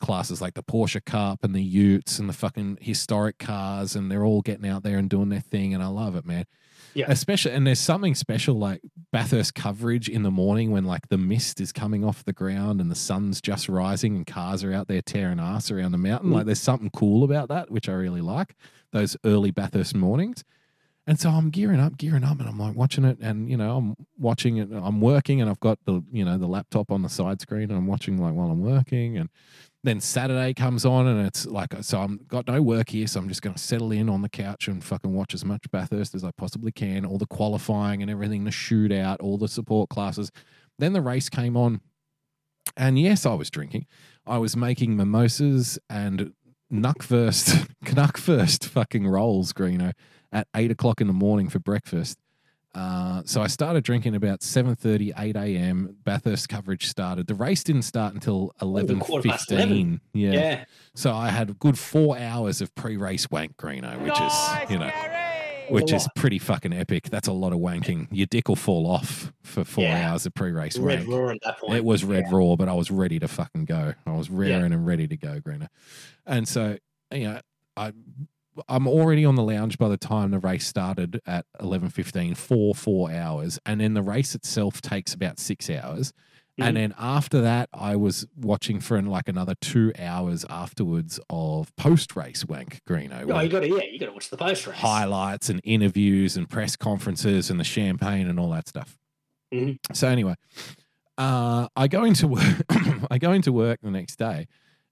Speaker 3: classes like the Porsche Cup and the Utes and the fucking historic cars, and they're all getting out there and doing their thing, and I love it, man.
Speaker 2: Yeah.
Speaker 3: Especially, and there's something special like Bathurst coverage in the morning when like the mist is coming off the ground and the sun's just rising and cars are out there tearing ass around the mountain.
Speaker 2: Mm.
Speaker 3: Like there's something cool about that, which I really like. Those early Bathurst mornings. And so I'm gearing up, gearing up, and I'm like watching it, and you know, I'm watching it. I'm working, and I've got the you know the laptop on the side screen, and I'm watching like while I'm working, and then Saturday comes on, and it's like so I'm got no work here, so I'm just going to settle in on the couch and fucking watch as much Bathurst as I possibly can, all the qualifying and everything, the shootout, all the support classes. Then the race came on, and yes, I was drinking. I was making mimosas and Knuckfirst, Knuckfirst fucking rolls, Greeno, at eight o'clock in the morning for breakfast. Uh, so I started drinking about 7.30, 8 a.m. Bathurst coverage started. The race didn't start until
Speaker 2: quarter past 11.
Speaker 3: 11.15. Yeah.
Speaker 2: Yeah.
Speaker 3: So I had a good four hours of pre-race wank, Greeno, which
Speaker 4: Nice,
Speaker 3: is, you know,
Speaker 4: Gary!
Speaker 3: which is pretty fucking epic. That's a lot of wanking. Your dick will fall off for four
Speaker 2: Yeah.
Speaker 3: hours of pre-race
Speaker 2: Red
Speaker 3: wank.
Speaker 2: raw at that point.
Speaker 3: It was red
Speaker 2: Yeah.
Speaker 3: raw, but I was ready to fucking go. I was raring and ready to go, Greener. And so, you know, I I'm already on the lounge by the time the race started at 11:15 for 4 hours and then the race itself takes about 6 hours. And
Speaker 2: Mhm.
Speaker 3: then after that, I was watching for like another two hours afterwards of post race wank, Greeno.
Speaker 2: Oh, you got to yeah, you got to watch the post race.
Speaker 3: highlights and interviews and press conferences and the champagne and all that stuff.
Speaker 2: Mhm.
Speaker 3: So anyway, uh, I go into work. I go into work the next day,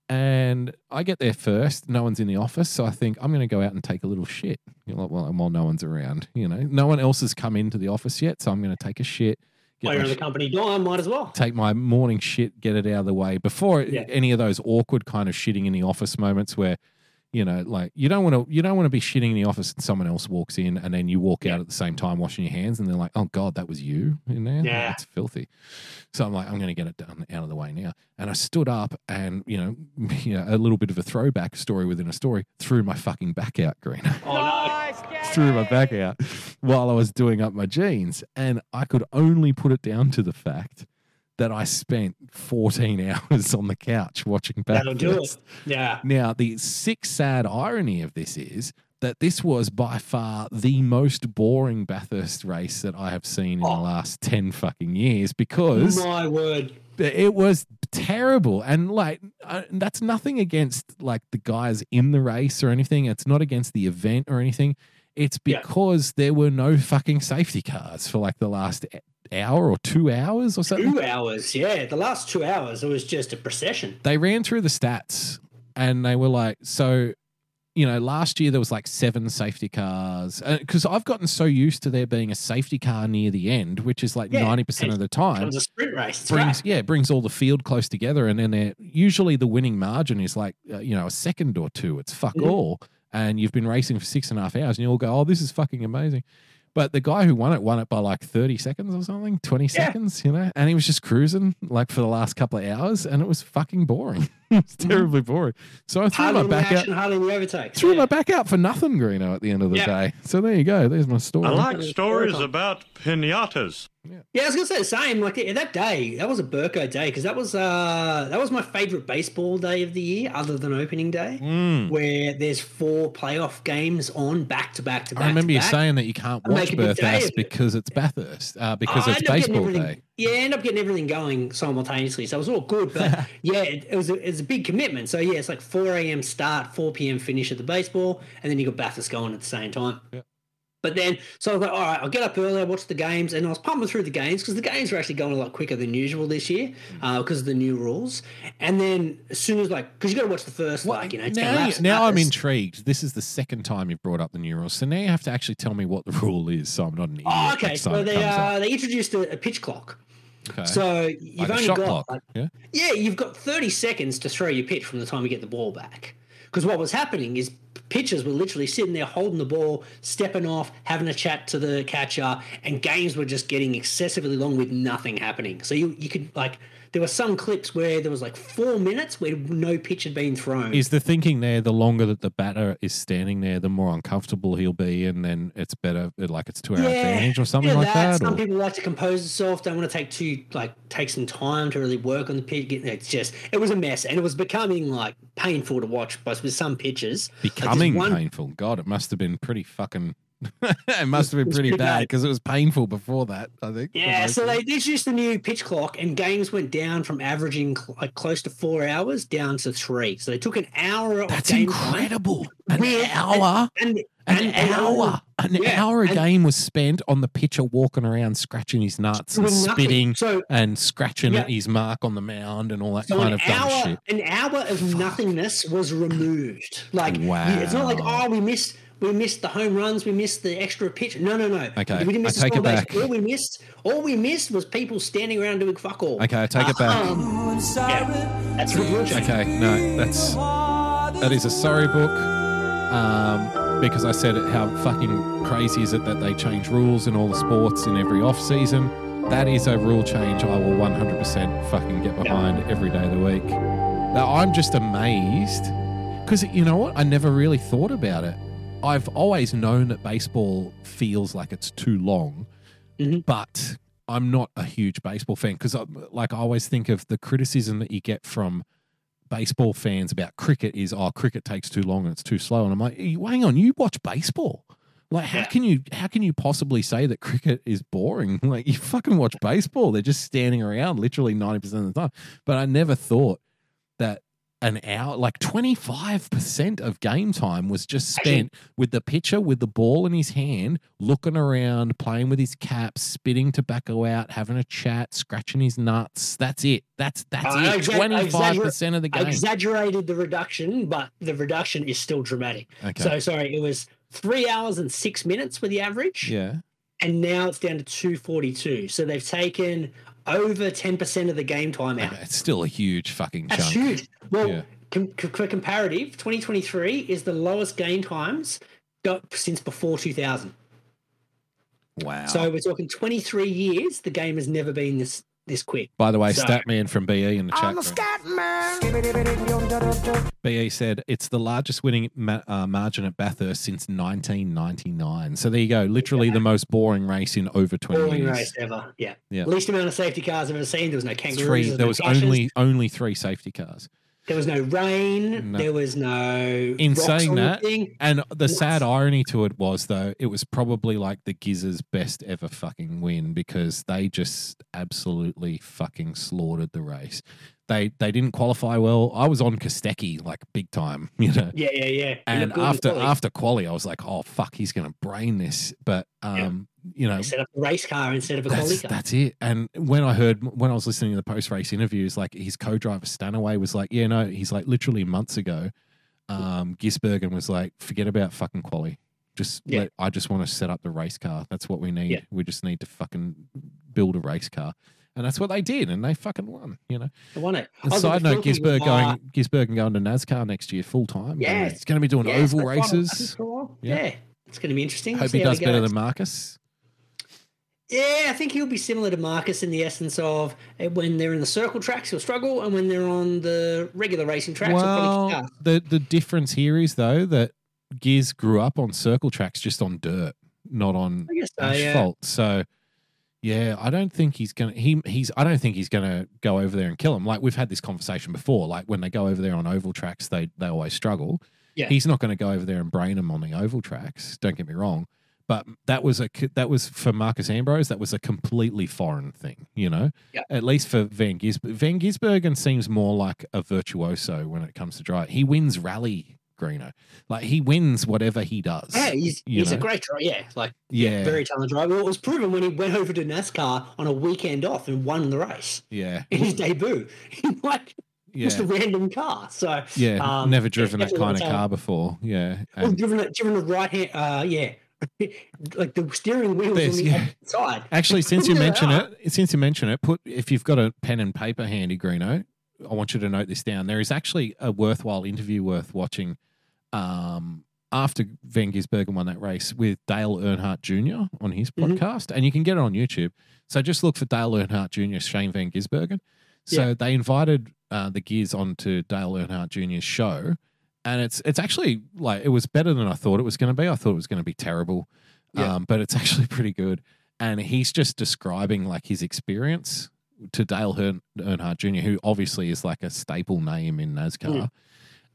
Speaker 3: and I get there first. No one's in the office, so I think I'm going to go out and take a little shit. You know, while, while no one's around, you know, no one else has come into the office yet, so I'm going to take a shit. Get
Speaker 2: While you're on the company dime, might as well.
Speaker 3: take my morning shit, get it out of the way before
Speaker 2: Yeah.
Speaker 3: any of those awkward kind of shitting in the office moments where, you know, like you don't want to you don't want to be shitting in the office and someone else walks in and then you walk out at the same time washing your hands and they're like, oh god, that was you in there.
Speaker 2: Yeah.
Speaker 3: that's filthy. So I'm like, I'm going to get it done out of the way now. And I stood up and you know, you know, a little bit of a throwback story within a story, threw my fucking back out, Green
Speaker 2: Oh no.
Speaker 4: Nice, Gary!
Speaker 3: threw my back out while I was doing up my jeans. And I could only put it down to the fact that I spent 14 hours on the couch watching
Speaker 2: That'll do it.
Speaker 3: Bathurst.
Speaker 2: Yeah.
Speaker 3: Now, the sick, sad irony of this is that this was by far the most boring Bathurst race that I have seen in the
Speaker 2: Oh.
Speaker 3: last 10 fucking years because
Speaker 2: My word.
Speaker 3: it was terrible and like uh, that's nothing against like the guys in the race or anything it's not against the event or anything it's
Speaker 2: Yeah.
Speaker 3: because there were no fucking safety cars for like the last hour or two hours or something
Speaker 2: Two hours. Yeah. The last two hours, it was just a procession.
Speaker 3: they ran through the stats and they were like so you know last year there was like seven safety cars because i've gotten so used to there being a safety car near the end which is like
Speaker 2: Yeah,
Speaker 3: 90% of the
Speaker 2: It
Speaker 3: time
Speaker 2: was a sprint race.
Speaker 3: Brings
Speaker 2: great.
Speaker 3: yeah brings all the field close together and then they're usually the winning margin is like uh, you know a second or two it's fuck
Speaker 2: Mhm.
Speaker 3: all and you've been racing for six and a half hours and you all go oh this is fucking amazing but the guy who won it won it by like 30 seconds or something 20
Speaker 2: Yeah.
Speaker 3: seconds you know and he was just cruising like for the last couple of hours and it was fucking boring it was mm-hmm. terribly boring so i threw
Speaker 2: Hardly
Speaker 3: my
Speaker 2: any
Speaker 3: back out
Speaker 2: action, hardly any overtakes.
Speaker 3: threw
Speaker 2: yeah.
Speaker 3: my back out for nothing greeno at the end of the
Speaker 2: Yeah.
Speaker 3: day so there you go there's my story
Speaker 7: I like stories about pinatas.
Speaker 2: Yeah, I was gonna say the same. Like yeah, that day, that was a Burko day because that was uh that was my favorite baseball day of the year, other than opening day,
Speaker 3: Mm.
Speaker 2: where there's four playoff games on back to back to back.
Speaker 3: I remember you
Speaker 2: back.
Speaker 3: saying that you can't
Speaker 2: I
Speaker 3: watch
Speaker 2: make a big day
Speaker 3: Bathurst because it's Bathurst, uh, because
Speaker 2: I
Speaker 3: it's
Speaker 2: end up getting
Speaker 3: baseball day.
Speaker 2: Yeah, end up getting everything going simultaneously, so it was all good. But yeah, it, it was a, it was a big commitment. So yeah, it's like 4 a.m. start, 4 p.m. finish at the baseball, and then you got Bathurst going at the same time.
Speaker 3: Yeah.
Speaker 2: But then, so I was like, all right, I'll get up early, I watch the games, and I was pumping through the games because the games were actually going a lot quicker than usual this year
Speaker 3: Mm.
Speaker 2: because of the new rules. And then as soon as like, because you got to watch the first like you know 10
Speaker 3: now,
Speaker 2: laps.
Speaker 3: now I'm intrigued. This is the second time you've brought up the new rules, so now you have to actually tell me what the rule is, so I'm not an idiot.
Speaker 2: Oh, okay.
Speaker 3: time
Speaker 2: they uh, they introduced a, a pitch clock.
Speaker 3: Okay.
Speaker 2: So you've
Speaker 3: like
Speaker 2: only got like,
Speaker 3: yeah.
Speaker 2: Yeah, you've got 30 seconds to throw your pitch from the time you get the ball back. Because what was happening is pitchers were literally sitting there holding the ball, stepping off, having a chat to the catcher, and games were just getting excessively long with nothing happening. So you you could like there were some clips where there was like four minutes where no pitch had been thrown.
Speaker 3: Is the thinking there the longer that the batter is standing there, the more uncomfortable he'll be, and then it's better, like it's two hour advantage or something
Speaker 2: yeah,
Speaker 3: like that?
Speaker 2: Some
Speaker 3: or-
Speaker 2: people like to compose themselves, don't want to take too like take some time to really work on the pitch. It's just it was a mess, and it was becoming like painful to watch. But with some pitches, Like,
Speaker 3: becoming
Speaker 2: one-
Speaker 3: painful. God, it must have been pretty fucking. it must have been pretty
Speaker 2: pretty
Speaker 3: bad
Speaker 2: bad.
Speaker 3: because it was painful before that. I think.
Speaker 2: Yeah, so they
Speaker 3: them.
Speaker 2: introduced the new pitch clock, and games went down from averaging cl- like close to four hours down to three. So they took an hour of
Speaker 3: That's
Speaker 2: game
Speaker 3: incredible. An
Speaker 2: Weird.
Speaker 3: hour.
Speaker 2: and,
Speaker 3: An
Speaker 2: and, and
Speaker 3: hour. An
Speaker 2: Yeah,
Speaker 3: hour a
Speaker 2: and-
Speaker 3: game was spent on the pitcher walking around, scratching his nuts and
Speaker 2: nothing.
Speaker 3: spitting
Speaker 2: So
Speaker 3: and scratching
Speaker 2: Yeah.
Speaker 3: his mark on the mound and all that
Speaker 2: So
Speaker 3: kind
Speaker 2: an
Speaker 3: of dumb shit.
Speaker 2: an hour of nothingness was removed. Like wow. it's not like oh we missed we missed the home runs, we missed the extra pitch. No, no, no.
Speaker 3: Okay,
Speaker 2: we didn't miss
Speaker 3: I take it
Speaker 2: base.
Speaker 3: back.
Speaker 2: All we missed, all we missed was people standing around doing fuck all.
Speaker 3: Okay, I take it back.
Speaker 2: Um, yeah, that's what.
Speaker 3: Okay, no, that's that is a sorry book. Um, because I said it, how fucking crazy is it that they change rules in all the sports in every off season. That is a rule change I will 100% fucking get behind every day of the week. Now I'm just amazed because you know what? I never really thought about it. I've always known that baseball feels like it's too long,
Speaker 2: Mhm.
Speaker 3: but I'm not a huge baseball fan because, like, I always think of the criticism that you get from baseball fans about cricket is, oh, cricket takes too long and it's too slow. And I'm like, "You- hang on, you watch baseball. Like, how
Speaker 2: Yeah.
Speaker 3: can you how can you possibly say that cricket is boring? Like, you fucking watch baseball. They're just standing around literally ninety percent of the time. But I never thought that an hour, like twenty five percent of game time, was just spent with the pitcher with the ball in his hand, looking around, playing with his cap, spitting tobacco out, having a chat, scratching his nuts. That's it. That's that's
Speaker 2: I
Speaker 3: it.
Speaker 2: exa-
Speaker 3: Twenty five percent of the
Speaker 2: I
Speaker 3: game.
Speaker 2: exaggerated the reduction, but the reduction is still dramatic.
Speaker 3: Okay.
Speaker 2: So sorry, it was three hours and six minutes for the average,
Speaker 3: yeah.
Speaker 2: and now it's down to two forty two. So they've taken over ten percent of the game time out.
Speaker 3: It's still a huge fucking
Speaker 2: That's huge. Well,
Speaker 3: Yeah.
Speaker 2: com- for comparative, 2023 is the lowest game times since before 2000.
Speaker 3: Wow.
Speaker 2: So we're talking 23 years. The game has never been this this quick.
Speaker 3: By the way,
Speaker 2: So-
Speaker 3: Statman from BE in the chat.
Speaker 4: I'm a
Speaker 3: room.
Speaker 4: scat man.
Speaker 3: BE said it's the largest winning ma- uh, margin at Bathurst since 1999. So there you go. Literally the most boring race in over 20
Speaker 2: Boring
Speaker 3: years.
Speaker 2: race ever. Yeah.
Speaker 3: Yeah.
Speaker 2: Least amount of safety cars I've ever seen. There was no kangaroos.
Speaker 3: Three.
Speaker 2: There was,
Speaker 3: There
Speaker 2: no
Speaker 3: was only only three safety cars.
Speaker 2: There was no rain.
Speaker 3: No.
Speaker 2: There was no.
Speaker 3: In saying that,
Speaker 2: thing.
Speaker 3: And the
Speaker 2: Nuts.
Speaker 3: sad irony to it was though, it was probably like the Gizzers' best ever fucking win because they just absolutely fucking slaughtered the race. They they didn't qualify well. I was on Kostecki like big time, you know.
Speaker 2: Yeah, yeah, yeah.
Speaker 3: And
Speaker 2: looked good in
Speaker 3: after
Speaker 2: quali.
Speaker 3: after quali, I was like, oh fuck, he's gonna brain this. But um, you know,
Speaker 2: set up a race car instead of a quali
Speaker 3: that's,
Speaker 2: car.
Speaker 3: that's it. And when I heard when I was listening to the post race interviews, like his co-driver Stanaway was like, yeah, no, he's like literally months ago, um, Gisbergen was like, forget about fucking quali. Just
Speaker 2: Yeah.
Speaker 3: let, I just want to set up the race car. That's what we need.
Speaker 2: Yeah.
Speaker 3: We just need to fucking build a race car. And that's what they did, and they fucking won. You know.
Speaker 2: I won it.
Speaker 3: And
Speaker 2: I
Speaker 3: side note, Gisberg
Speaker 2: uh,
Speaker 3: going, Gisbergen going to NASCAR next year full time.
Speaker 2: Yeah.
Speaker 3: he's going to be doing
Speaker 2: yes,
Speaker 3: oval
Speaker 2: that's what I-
Speaker 3: races.
Speaker 2: for a while.
Speaker 3: Yeah.
Speaker 2: Yeah. It's going to be interesting.
Speaker 3: Hope he does better
Speaker 2: goes.
Speaker 3: than Marcos.
Speaker 2: Yeah, I think he'll be similar to Marcos in the essence of uh, when they're in the circle tracks, he'll struggle, and when they're on the regular racing tracks,
Speaker 3: Well, the the difference here is though that Giz grew up on circle tracks, just on dirt, not on
Speaker 2: so, yeah.
Speaker 3: asphalt. So, yeah, I don't think he's gonna. He he's. I don't think he's gonna go over there and kill him. Like we've had this conversation before. Like when they go over there on oval tracks, they they always struggle.
Speaker 2: Yeah.
Speaker 3: He's not going to go over there and brain him on the oval tracks. Don't get me wrong. But that was a that was for Marcos Ambrose. That was a completely foreign thing, you know.
Speaker 2: Yeah.
Speaker 3: At least for Van Gisbergen, Van Gisbergen seems more like a virtuoso when it comes to drive. He wins rally, Greeno. Like he wins whatever he does.
Speaker 2: Yeah, he's, he's a great driver. Yeah, like
Speaker 3: Yeah,
Speaker 2: very talented driver. Well, it was proven when he went over to NASCAR on a weekend off and won the race
Speaker 3: yeah,
Speaker 2: in his debut. Like just a random car. So
Speaker 3: yeah.
Speaker 2: um,
Speaker 3: Never
Speaker 2: yeah,
Speaker 3: driven that kind of car before. Yeah,
Speaker 2: Well, driven a driven a right hand. Uh, yeah, like the steering wheel on the
Speaker 3: yeah.
Speaker 2: side.
Speaker 3: Actually, since you mention it, since you mention it, put if you've got a pen and paper handy, Greeno, I want you to note this down. There is actually a worthwhile interview worth watching um, after Van Gisbergen won that race with Dale Earnhardt Jr. on his
Speaker 2: Mhm.
Speaker 3: podcast, and you can get it on YouTube. So just look for Dale Earnhardt Jr. Shane Van Gisbergen. So
Speaker 2: Yeah.
Speaker 3: they invited uh, the Gears onto Dale Earnhardt Jr.'s show, and it's it's actually like it was better than I thought it was going to be. I thought it was going to be terrible,
Speaker 2: Yeah.
Speaker 3: um, but it's actually pretty good. And he's just describing like his experience to Dale Earn- Earnhardt Jr., who obviously is like a staple name in NASCAR.
Speaker 2: Mm.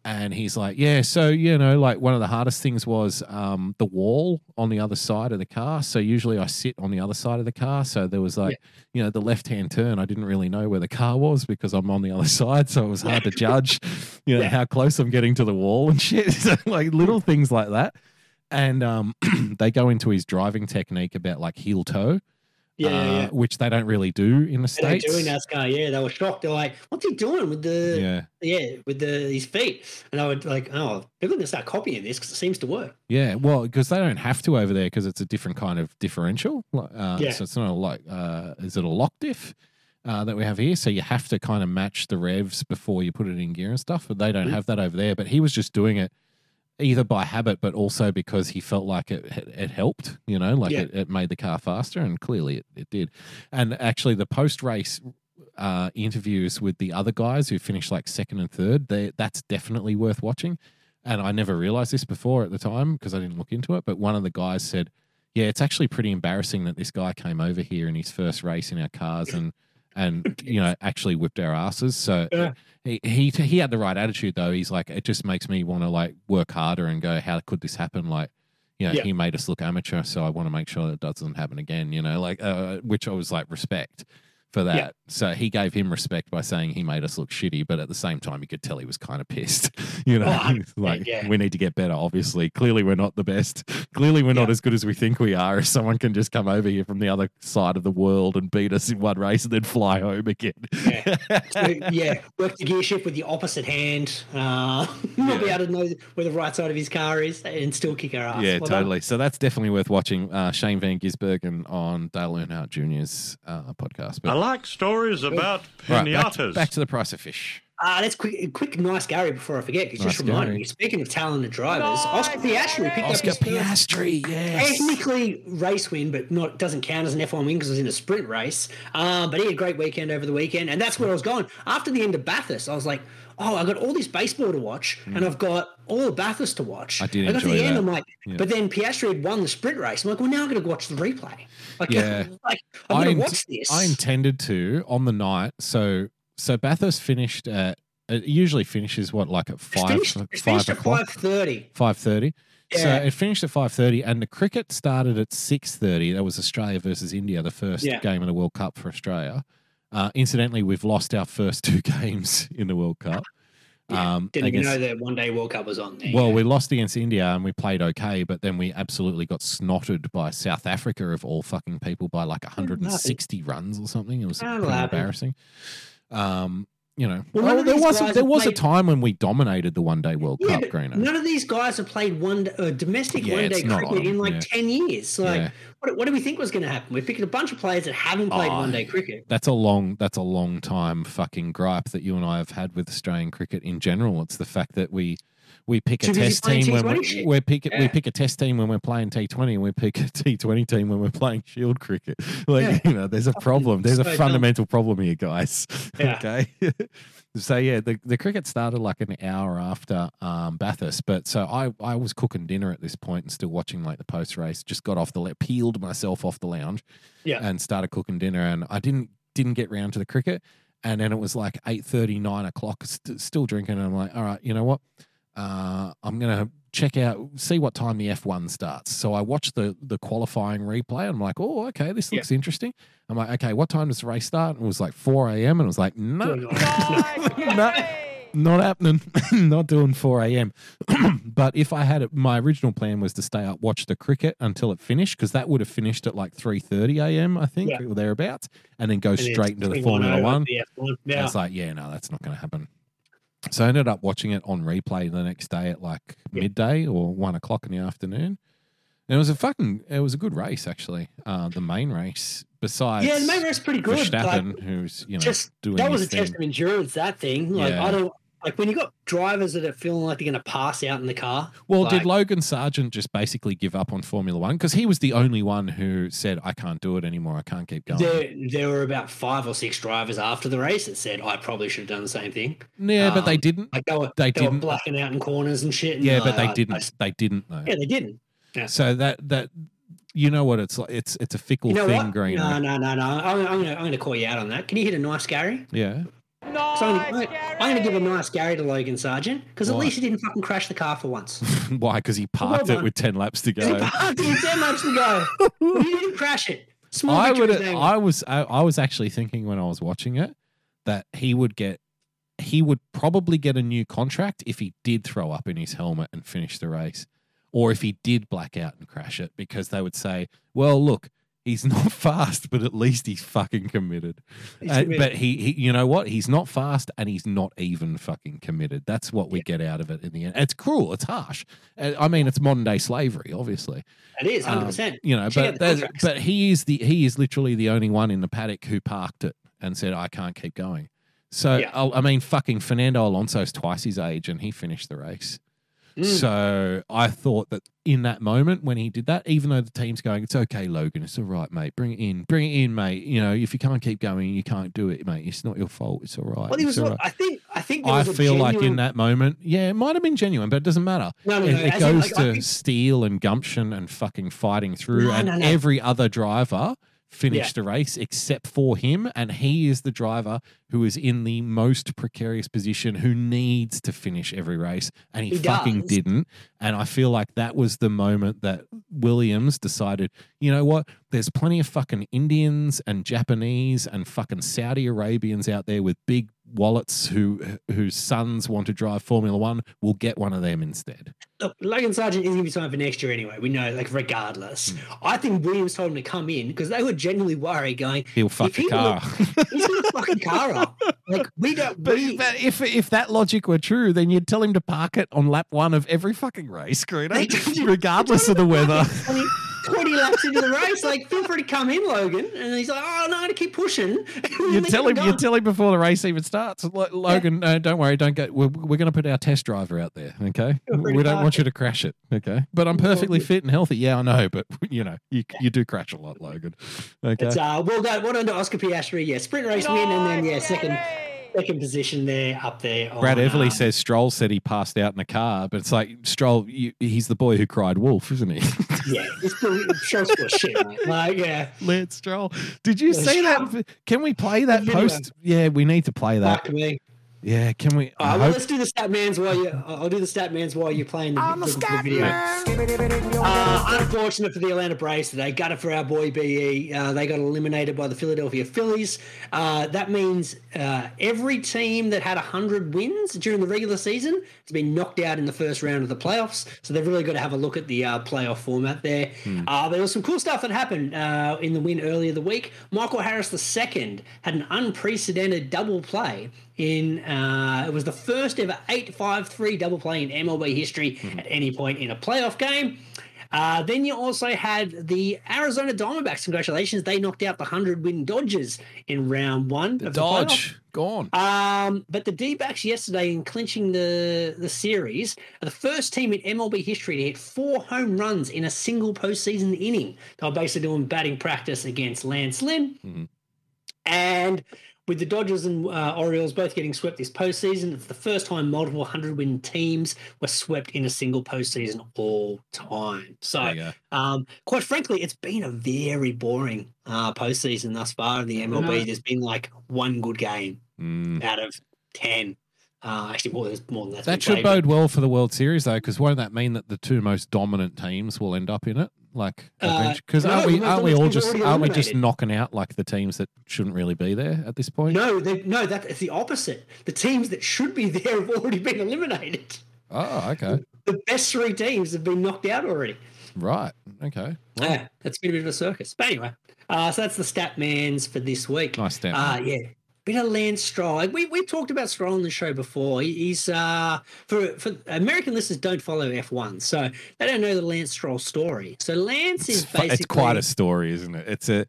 Speaker 3: And he's like, yeah, so you know, like one of the hardest things was um, the wall on the other side of the car. So usually I sit on the other side of the car. So there was like, you know, the left hand turn. I didn't really know where the car was because I'm on the other side, so it was hard to judge, you know,
Speaker 2: Yeah.
Speaker 3: how close I'm getting to the wall and shit. So, like little things like that. And um, they go into his driving technique about like heel toe,
Speaker 2: Yeah,
Speaker 3: uh,
Speaker 2: yeah,
Speaker 3: which they don't really do in the states.
Speaker 2: They don't in NASCAR. Yeah, they were shocked. They're like, "What's he doing with the
Speaker 3: yeah,
Speaker 2: yeah, with the his feet?" And I would like, "Oh, people are gonna start copying this because it seems to work."
Speaker 3: yeah. Well, because they don't have to over there because it's a different kind of differential. Uh,
Speaker 2: Yeah.
Speaker 3: So it's not a like, uh, is it a lock diff? Uh, that we have here, so you have to kind of match the revs before you put it in gear and stuff. But they don't
Speaker 2: Mhm.
Speaker 3: have that over there. But he was just doing it either by habit, but also because he felt like it it helped. You know, like
Speaker 2: Yeah.
Speaker 3: it, it made the car faster, and clearly it, it did. And actually, the post race uh, interviews with the other guys who finished like second and third, they, that's definitely worth watching. And I never realized this before at the time because I didn't look into it. But one of the guys said, "Yeah, it's actually pretty embarrassing that this guy came over here in his first race in our cars and and you know actually whipped our asses." So
Speaker 2: Yeah.
Speaker 3: he, he he had the right attitude though. He's like, it just makes me want to like work harder and go, how could this happen? Like, you know,
Speaker 2: Yeah.
Speaker 3: he made us look amateur, so I want to make sure that doesn't happen again. You know, like uh, which I was like respect for that.
Speaker 2: Yeah.
Speaker 3: So he gave him respect by saying he made us look shitty, but at the same time, you could tell he was kind of pissed. You know,
Speaker 2: Oh,
Speaker 3: like
Speaker 2: yeah.
Speaker 3: we need to get better. Obviously, clearly we're not the best. Clearly, we're not as good as we think we are. If someone can just come over here from the other side of the world and beat us in one race and then fly home again.
Speaker 2: Yeah. So, yeah, work the gear shift with the opposite hand. Uh, not be able to know where the right side of his car is and still kick our ass.
Speaker 3: Yeah,
Speaker 2: Well done.
Speaker 3: totally. So that's definitely worth watching. Uh, Shane Van Gisbergen on Dale Earnhardt Jr.'s uh, podcast.
Speaker 7: I like stories about
Speaker 3: Right, back,
Speaker 7: pinatas.
Speaker 3: back to the price of fish.
Speaker 2: Uh, let's quick, quick, nice Gary before I forget. 'cause
Speaker 3: Nice
Speaker 2: just reminded
Speaker 3: Gary.
Speaker 2: me. Speaking of talented drivers,
Speaker 4: Nice
Speaker 2: Oscar Piastri picked
Speaker 3: Oscar
Speaker 2: up his first
Speaker 3: Piastri, yes.
Speaker 2: technically race win, but not doesn't count as an F1 win because it was in a sprint race. Um, but he had a great weekend over the weekend, and that's where I was going. After the end of Bathurst, I was like, "Oh, I've got all this baseball to watch, and I've got all Bathurst to watch."
Speaker 3: Hmm. I did
Speaker 2: I got to the end. I'm like,
Speaker 3: Yeah.
Speaker 2: but then Piastri had won the sprint race. I'm like, well, now I'm going to watch the replay. Like,
Speaker 3: Yeah.
Speaker 2: like I'm going to watch this.
Speaker 3: I intended to on the night. So so Bathurst finished at. It usually finishes what like at five
Speaker 2: finished,
Speaker 3: five
Speaker 2: finished at
Speaker 3: o'clock.
Speaker 2: five thirty.
Speaker 3: Five thirty. So it finished at five thirty, and the cricket started at six thirty. That was Australia versus India, the first
Speaker 2: Yeah.
Speaker 3: game of the World Cup for Australia. Uh, incidentally, we've lost our first two games in the World Cup. Um,
Speaker 2: Didn't even know that one day World Cup was on there.
Speaker 3: well, we lost against India and we played okay, but then we absolutely got snotted by South Africa of all fucking people by like 160 runs or something. It was
Speaker 2: That'll
Speaker 3: pretty
Speaker 2: happen.
Speaker 3: embarrassing. Um, you know,
Speaker 2: Well,
Speaker 3: well, there was
Speaker 2: guys
Speaker 3: there was a time when we dominated the one day World
Speaker 2: Yeah,
Speaker 3: Cup, Greeno.
Speaker 2: none of these guys have played one uh, domestic
Speaker 3: Yeah,
Speaker 2: one day
Speaker 3: not on
Speaker 2: cricket in like
Speaker 3: yeah.
Speaker 2: ten years. So like, what, what do we think was going to happen? We're picking a bunch of players that haven't played
Speaker 3: Oh,
Speaker 2: one day cricket.
Speaker 3: That's a long that's a long time fucking gripe that you and I have had with Australian cricket in general. It's the fact that we we pick a
Speaker 2: Too
Speaker 3: test team when we,
Speaker 2: shit.
Speaker 3: we pick we
Speaker 2: Yeah.
Speaker 3: pick a test team when we're playing T Twenty, and we pick a T Twenty team when we're playing Shield cricket. Like
Speaker 2: Yeah.
Speaker 3: you know, there's a problem. There's a fundamental problem here, guys.
Speaker 2: Yeah.
Speaker 3: okay. so yeah, the, the cricket started like an hour after um, Bathurst, but so I I was cooking dinner at this point and still watching like the post race. Just got off the le- peeled myself off the lounge
Speaker 2: Yeah.
Speaker 3: and started cooking dinner and I didn't didn't get round to the cricket and then it was like 8.30 9 o'clock st- still drinking and I'm like all right you know what uh, I'm gonna check out see what time the F1 starts so I watched the the qualifying replay and I'm like oh okay this
Speaker 2: Yeah.
Speaker 3: looks interesting I'm like okay what time does the race start and it was like 4 a.m and it was like no
Speaker 4: Nice, Gary.
Speaker 3: not happening. not doing 4 a.m. but if I had it, my original plan was to stay up, watch the cricket until it finished, because that would have finished at like 3.30 a.m., I think,
Speaker 2: Yeah.
Speaker 3: or thereabouts, and then go
Speaker 2: And
Speaker 3: straight into the Formula
Speaker 2: over
Speaker 3: One.
Speaker 2: the F1.
Speaker 3: And
Speaker 2: Yeah.
Speaker 3: It's like, yeah, no, that's not going to happen. So I ended up watching it on replay the next day at like midday or one o'clock in the afternoon. And it was a fucking, it was a good race actually. Uh, the main race, besides
Speaker 2: yeah, the main race pretty good. Like,
Speaker 3: who's you know
Speaker 2: just
Speaker 3: doing
Speaker 2: that was a
Speaker 3: thing.
Speaker 2: test of endurance. That thing, like
Speaker 3: Yeah.
Speaker 2: I don't, Like when you got drivers that are feeling like they're going to pass out in the car.
Speaker 3: Well,
Speaker 2: like,
Speaker 3: did Logan Sargeant just basically give up on Formula One because he was the only one who said, "I can't do it anymore. I can't keep going."
Speaker 2: There, there were about five or six drivers after the race that said, "I probably should have done the same thing."
Speaker 3: yeah, but they
Speaker 2: um,
Speaker 3: didn't.
Speaker 2: Like they were,
Speaker 3: They
Speaker 2: they,
Speaker 3: didn't.
Speaker 2: blacking out in corners and shit. and
Speaker 3: Yeah,
Speaker 2: they're
Speaker 3: but they
Speaker 2: like, "I-
Speaker 3: didn't. They didn't though.
Speaker 2: Yeah, they didn't. Yeah.
Speaker 3: So that that you know what it's like. It's it's a fickle
Speaker 2: You know
Speaker 3: thing,
Speaker 2: what?
Speaker 3: Green.
Speaker 2: No, no, no, no. I'm, I'm gonna, I'm gonna call you out on that. Can you hit a nice Gary?
Speaker 3: Yeah.
Speaker 2: So I'm, I'm gonna give a nice Gary to Logan Sargeant because at least he didn't fucking crash the car for once.
Speaker 3: Why? Because he parked
Speaker 2: well
Speaker 3: it with ten laps to
Speaker 2: 'Cause he
Speaker 3: go.
Speaker 2: parked it ten laps to go. he didn't crash it. Small
Speaker 3: I would. I was. I, I was actually thinking when I was watching it that he would get. He would probably get a new contract if he did throw up in his helmet and finish the race, or if he did black out and crash it, because they would say, "Well, look, he's not fast, but at least he's fucking committed."
Speaker 2: He's
Speaker 3: Uh, but he, he, you know what? He's not fast, and he's not even fucking committed. That's what we get out of it in the end. It's cruel. It's harsh. Uh, I mean, it's modern day slavery, obviously.
Speaker 2: it is hundred
Speaker 3: Um,
Speaker 2: percent.
Speaker 3: you know, but but he is the he is literally the only one in the paddock who parked it and said, "I can't keep going." So
Speaker 2: Yeah.
Speaker 3: I, I mean, fucking Fernando Alonso's twice his age, and he finished the race.
Speaker 2: Mm.
Speaker 3: So I thought that in that moment when he did that, even though the team's going, "It's okay, Logan, it's all right, mate. Bring it in, bring it in, mate. You know, if you can't keep going, you can't do it, mate. It's not your fault. It's all right.
Speaker 2: Well, he
Speaker 3: It's
Speaker 2: was.
Speaker 3: right."
Speaker 2: I think. I think.
Speaker 3: I feel like in that moment, yeah, it might have been genuine, but it doesn't matter.
Speaker 2: No, no,
Speaker 3: it,
Speaker 2: no,
Speaker 3: it
Speaker 2: as in,
Speaker 3: goes
Speaker 2: like,
Speaker 3: to
Speaker 2: think-
Speaker 3: steel and gumption and fucking fighting through,
Speaker 2: No,
Speaker 3: and
Speaker 2: no, no.
Speaker 3: every other driver finished the race except for him, and he is the driver who is in the most precarious position, who needs to finish every race, and he,
Speaker 2: He
Speaker 3: fucking
Speaker 2: does.
Speaker 3: didn't. And I feel like that was the moment that Williams decided, you know what? There's plenty of fucking Indians and Japanese and fucking Saudi Arabians out there with big wallets who whose sons want to drive Formula One. We'll get one of them instead.
Speaker 2: Look, Logan Sargeant isn't going to be signed for next year anyway. We know, like, regardless.
Speaker 3: Hmm.
Speaker 2: I think Williams told him to come in because they were genuinely worried, going,
Speaker 3: He'll fuck the
Speaker 2: he
Speaker 3: car.
Speaker 2: he's going to fucking car up. Like, we don't.
Speaker 3: But,
Speaker 2: we,
Speaker 3: but if if that logic were true, then you'd tell him to park it on lap one of every fucking race, Greeno,
Speaker 2: They told you-
Speaker 3: regardless of the weather.
Speaker 2: I mean, 20 laps into the race, like, feel free to come in, Logan. And he's like, oh, no, I'm going to keep pushing.
Speaker 3: You tell him. You tell him before the race even starts. Lo- Logan, no, don't worry. Don't go. We're, we're going to put our test driver out there. Okay.
Speaker 2: Feel free to
Speaker 3: We don't
Speaker 2: park
Speaker 3: want you to crash it. Okay. But I'm perfectly fit and healthy. Yeah, I know. But you know, you you do crash a lot, Logan. Okay.
Speaker 2: It's, uh, well done, well done to Oscar Piastri. Yeah, sprint race win, and then, yeah, second second position there, up there.
Speaker 3: Brad Everly
Speaker 2: um,
Speaker 3: says Stroll said he passed out in the car, but it's like Stroll. You, he's the boy who cried wolf, isn't he?
Speaker 2: Yeah, it's show's full of shit, mate. Like, yeah.
Speaker 3: Lance Stroll. Did you see that? Can we play that post? Yeah, we need to play that.
Speaker 2: Fuck me.
Speaker 3: Yeah, can we?
Speaker 2: All
Speaker 3: I
Speaker 2: right, well,
Speaker 3: hope-
Speaker 2: let's do the stat man's while you. I'll do the stat man's while you're playing the, the, the video. Uh, unfortunate for the Atlanta Braves today. Gutted for our boy BE. Uh, they got eliminated by the Philadelphia Phillies. Uh, that means uh, every team that had 100 wins during the regular season has been knocked out in the first round of the playoffs. So they've really got to have a look at the uh, playoff format there. Uh, there was some cool stuff that happened uh, in the win earlier the week. Michael Harris II had an unprecedented double play in uh, it was the first ever 8-5-3 double play in MLB history at any point in a playoff game. Uh, then you also had the Arizona Diamondbacks. Congratulations, they knocked out the hundred win Dodgers in round one.
Speaker 3: the
Speaker 2: of the.
Speaker 3: Dodge gone.
Speaker 2: Um, but the D-backs yesterday in clinching the the series are the first team in MLB history to hit four home runs in a single postseason inning. They were basically doing batting practice against Lance Lynn,
Speaker 3: Mhm.
Speaker 2: and with the Dodgers and uh, Orioles both getting swept this postseason, it's the first time multiple hundred win teams were swept in a single postseason all time. So.
Speaker 3: There you go.
Speaker 2: Um, quite frankly, it's been a very boring uh, postseason thus far in the MLB. There's been like one good game
Speaker 3: Mm.
Speaker 2: out of ten. Uh, actually, more, more than
Speaker 3: that.
Speaker 2: That
Speaker 3: should
Speaker 2: played, but-
Speaker 3: bode well for the World Series, though, because won't that mean that the two most dominant teams will end up in it? Like,
Speaker 2: Uh,
Speaker 3: because
Speaker 2: no,
Speaker 3: aren't we
Speaker 2: the
Speaker 3: aren't we all just aren't we just knocking out like the teams that shouldn't really be there at this point?
Speaker 2: No, they, no, that, it's the opposite. The teams that should be there have already been eliminated.
Speaker 3: Oh, okay,
Speaker 2: The best three teams have been knocked out already.
Speaker 3: right, okay.
Speaker 2: Yeah, that's been a bit of a circus. But anyway, uh, so that's the stat man's for this week.
Speaker 3: Nice stat
Speaker 2: Uh, yeah. Bit of Lance Stroll. Like, we we talked about Stroll on the show before. He, he's uh for for American listeners don't follow F1, so they don't know the Lance Stroll story. So Lance
Speaker 3: It's,
Speaker 2: is basically
Speaker 3: it's quite a story, isn't it? It's a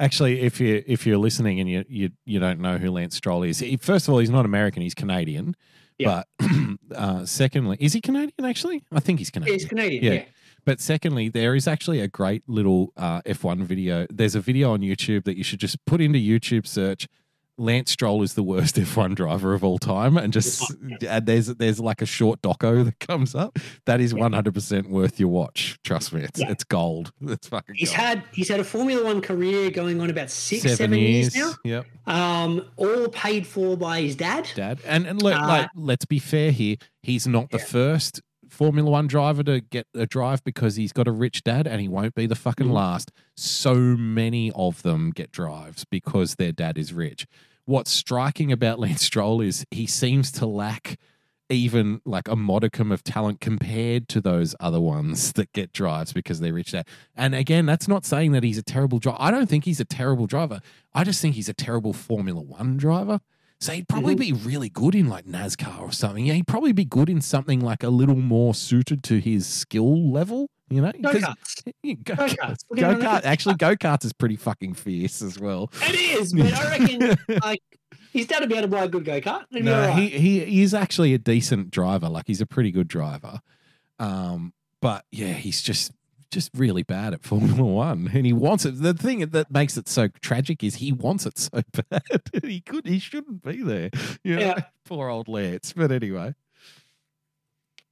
Speaker 3: actually if you if you're listening and you you you don't know who Lance Stroll is, he, first of all, he's not American, he's Canadian.
Speaker 2: Yeah.
Speaker 3: But uh, secondly, is he Canadian? Actually, I think he's Canadian.
Speaker 2: he's Canadian.
Speaker 3: Yeah.
Speaker 2: Yeah.
Speaker 3: But secondly, there is actually a great little uh, F1 video. There's a video on YouTube that you should just put into YouTube search. Lance Stroll is the worst F1 driver of all time, and just and there's there's like a short doco that comes up. That is 100 percent worth your watch. Trust me, it's
Speaker 2: Yeah.
Speaker 3: it's gold. It's fucking.
Speaker 2: He's
Speaker 3: gold.
Speaker 2: had he's had a Formula One career going on about six, seven, years. now.
Speaker 3: Yep,
Speaker 2: Um, all paid for by his dad.
Speaker 3: Dad. And and look,
Speaker 2: Uh,
Speaker 3: like let's be fair here. He's not the
Speaker 2: Yeah.
Speaker 3: first Formula One driver to get a drive because he's got a rich dad, and he won't be the fucking
Speaker 2: Mhm.
Speaker 3: last. So many of them get drives because their dad is rich. What's striking about Lance Stroll is he seems to lack even like a modicum of talent compared to those other ones that get drives because they're rich dad. And again, that's not saying that he's a terrible driver. I don't think he's a terrible driver. I just think he's a terrible Formula One driver. So he'd probably be really good in like NASCAR or something. Yeah, he'd probably be good in something like a little more suited to his skill level. You know. Go karts. Go
Speaker 2: him on
Speaker 3: kart. Actually, go karts is pretty fucking fierce as well.
Speaker 2: It is, but I reckon like his dad would be able to buy a good go kart.
Speaker 3: No, he, he he is actually a decent driver. Like he's a pretty good driver. Um, but yeah, he's just just really bad at Formula One, and he wants it. The thing that makes it so tragic is he wants it so bad. he could, he shouldn't be there. You know?
Speaker 2: Yeah.
Speaker 3: poor old Lance. But anyway,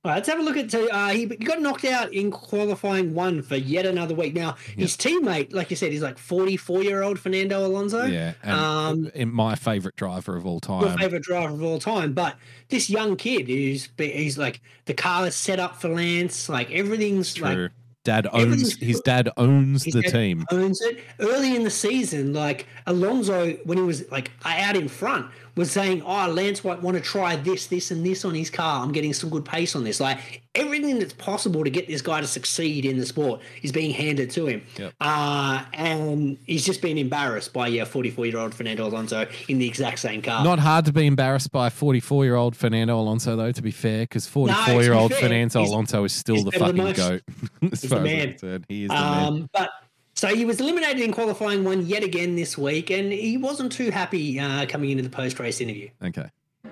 Speaker 2: All right, let's have a look at. Uh, he got knocked out in qualifying one for yet another week. Now, his teammate, like you said, is like forty-four-year-old Fernando Alonso.
Speaker 3: yeah,
Speaker 2: Um,
Speaker 3: in my favorite driver of all
Speaker 2: your
Speaker 3: time.
Speaker 2: favorite driver of all time. But this young kid who's he's like the car is set up for Lance. Like everything's
Speaker 3: True.
Speaker 2: like
Speaker 3: dad owns his dad owns
Speaker 2: his
Speaker 3: the
Speaker 2: dad
Speaker 3: team.
Speaker 2: owns it. Early in the season, like Alonso, when he was like out in front, was saying, "Oh, Lance might want to try this, this, and this on his car. I'm getting some good pace on this. Like everything that's possible to get this guy to succeed in the sport is being handed to him.
Speaker 3: Yep.
Speaker 2: Uh, and he's just been embarrassed by yeah, 44 year old Fernando Alonso in the exact same car.
Speaker 3: Not hard to be embarrassed by 44 year old Fernando Alonso, though, to be fair, because 44
Speaker 2: be
Speaker 3: year old
Speaker 2: fair,
Speaker 3: Fernando Alonso is still the fucking
Speaker 2: most.
Speaker 3: goat. as
Speaker 2: He's
Speaker 3: far
Speaker 2: the
Speaker 3: as I'm
Speaker 2: man.
Speaker 3: concerned. He is the man.
Speaker 2: Um, but so he was eliminated in qualifying one yet again this week, and he wasn't too happy uh, coming into the post race interview.
Speaker 3: Okay.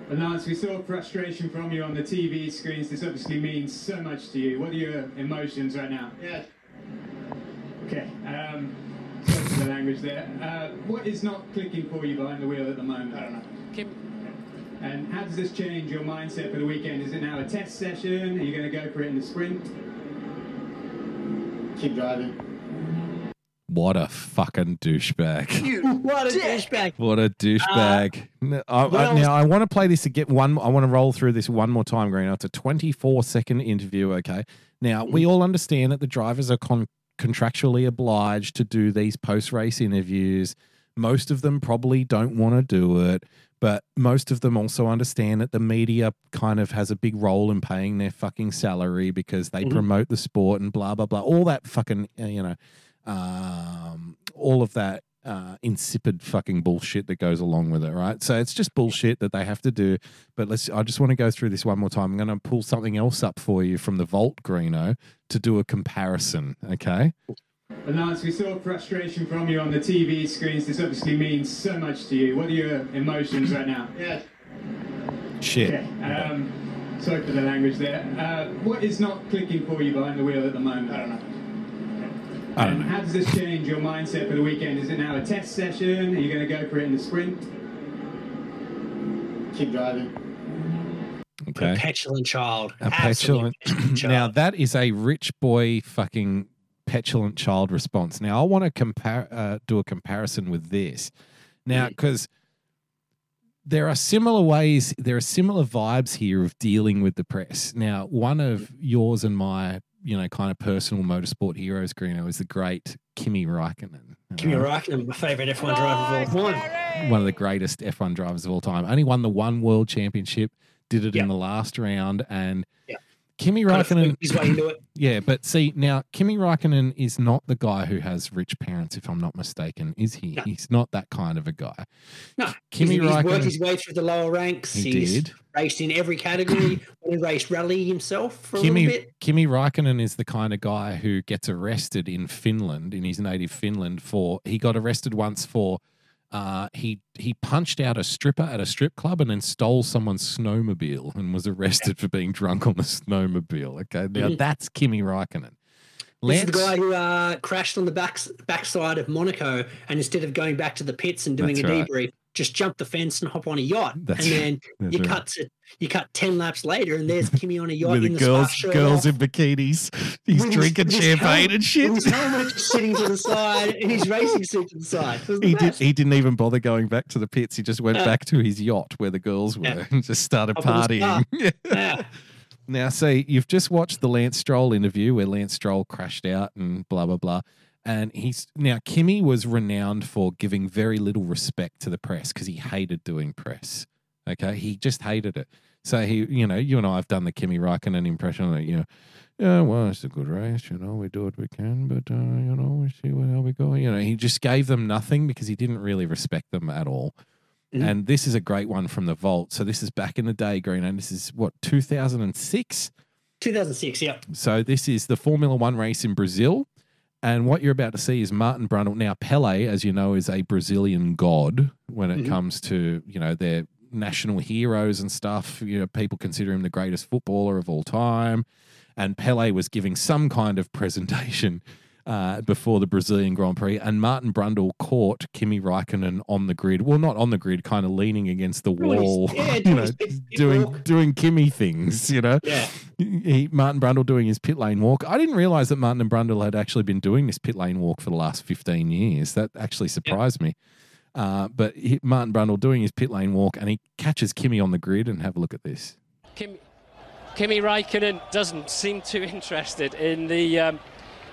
Speaker 8: Well, Lance, we saw frustration from you on the TV screens. This obviously means so much to you. What are your emotions right now?
Speaker 6: Yeah.
Speaker 8: Okay. Um, sorry the language there. Uh, what is not clicking for you behind the wheel at the moment? I don't know. And how does this change your mindset for the weekend? Is it now a test session? Are you going to go for it in the sprint?
Speaker 6: Keep driving.
Speaker 3: What a fucking douchebag.
Speaker 2: what a douchebag!
Speaker 3: What a douchebag. No, I, I-
Speaker 2: else?
Speaker 3: now, I want to play this again. One, I want to roll through this one more time, Green. It's a 24 second interview, okay? Now, we all understand that the drivers are con- contractually obliged to do these post race interviews. Most of them probably don't want to do it, but most of them also understand that the media kind of has a big role in paying their fucking salary because they
Speaker 2: Mhm.
Speaker 3: promote the sport and blah, blah, blah. All that fucking, uh, you know, um, all of that uh, insipid fucking bullshit that goes along with it, right? So it's just bullshit that they have to do. But let's. I just want to go through this one more time. I'm going to pull something else up for you from the Vault Greeno to do a comparison. Okay.
Speaker 8: Well, Lance, we saw frustration from you on the TV screens. This obviously means so much to you. What are your emotions right now?
Speaker 6: Yeah.
Speaker 3: Shit.
Speaker 8: Okay. Um, sorry for the language there. Uh, what is not clicking for you behind the wheel at the moment? I don't know.
Speaker 3: I don't know.
Speaker 8: how does this change your mindset for the weekend? Is it now a test session? Are you going to go for it in the sprint?
Speaker 6: Keep driving.
Speaker 2: A
Speaker 3: Okay.
Speaker 2: petulant child.
Speaker 3: A
Speaker 2: Absolute
Speaker 3: petulant. now that is a rich boy fucking petulant child response. Now I want to compare, uh, do a comparison with this. Now, because there are similar ways, there are similar vibes here of dealing with the press. Now, one of yours and my, you know, kind of personal motorsport heroes, Greeno, is the great Kimi Raikkonen.
Speaker 2: Kimi Raikkonen, my favorite F1 driver of all time.
Speaker 3: one of the greatest F1 drivers of all time. Only won the one world championship, did it
Speaker 2: Yep.
Speaker 3: in the last round, and
Speaker 2: Yep.
Speaker 3: Kimi
Speaker 2: Kind
Speaker 3: Raikkonen.
Speaker 2: way into it.
Speaker 3: Yeah, but see now, Kimi Raikkonen is not the guy who has rich parents, if I'm not mistaken, is he?
Speaker 2: No.
Speaker 3: He's not that kind of a guy.
Speaker 2: No,
Speaker 3: Kimi
Speaker 2: he's, he's worked his way through the lower ranks.
Speaker 3: He
Speaker 2: he's
Speaker 3: did.
Speaker 2: raced in every category. he raced rally himself for a little bit.
Speaker 3: Kimi Raikkonen is the kind of guy who gets arrested in Finland, in his native Finland, for he got arrested once for Uh, he he punched out a stripper at a strip club and then stole someone's snowmobile and was arrested for being drunk on the snowmobile. Okay, now
Speaker 2: Mhm.
Speaker 3: that's Kimi Raikkonen.
Speaker 2: This is the guy who uh, crashed on the back backside of Monaco, and instead of going back to the pits and doing a
Speaker 3: right.
Speaker 2: debrief, just jump the fence and hop on a yacht.
Speaker 3: That's
Speaker 2: and then you
Speaker 3: right.
Speaker 2: cut to you cut ten laps later, and there's Kimi on a yacht
Speaker 3: with
Speaker 2: in
Speaker 3: the girls, girls in bikinis. He's
Speaker 2: with
Speaker 3: drinking
Speaker 2: his
Speaker 3: champagne
Speaker 2: helmet-
Speaker 3: and shit.
Speaker 2: His helmet just sitting to the side, and his racing suit to the side.
Speaker 3: He did. He didn't even bother going back to the pits. He just went
Speaker 2: Yeah.
Speaker 3: back to his yacht where the girls were
Speaker 2: Yeah.
Speaker 3: and just started
Speaker 2: Up
Speaker 3: partying.
Speaker 2: Yeah.
Speaker 3: Now, see, you've just watched the Lance Stroll interview where Lance Stroll crashed out and blah blah blah, and he's now Kimi was renowned for giving very little respect to the press because he hated doing press. Okay, he just hated it. So he, you know, you and I have done the Kimi Raikkonen impression that you know, yeah, well, it's a good race, you know, we do what we can, but uh, you know, we see what how we go. You know, he just gave them nothing because he didn't really respect them at all.
Speaker 2: Mhm.
Speaker 3: And this is a great one from the vault. So this is back in the day, Green, and this is what 2006.
Speaker 2: 2006. Yeah.
Speaker 3: So this is the Formula One race in Brazil. And what you're about to see is Martin Brundle. Now, Pele, as you know, is a Brazilian god when it
Speaker 2: Mhm.
Speaker 3: comes to, you know, their national heroes and stuff. You know, people consider him the greatest footballer of all time. And Pele was giving some kind of presentation uh, before the Brazilian Grand Prix. And Martin Brundle caught Kimi Raikkonen on the grid. Well, not on the grid, kind of leaning against the wall,
Speaker 2: yeah,
Speaker 3: you
Speaker 2: doing
Speaker 3: know,
Speaker 2: his pit- pit
Speaker 3: doing,
Speaker 2: walk.
Speaker 3: doing Kimi things, you know
Speaker 2: Yeah.
Speaker 3: he, Martin Brundle doing his pit lane walk. I didn't realize that Martin and Brundle had actually been doing this pit lane walk for the last 15 years. That actually surprised me. Uh, but he, Martin Brundle doing his pit lane walk and he catches Kimi on the grid and have a look at this.
Speaker 9: Kim, Kimi Raikkonen doesn't seem too interested in the um,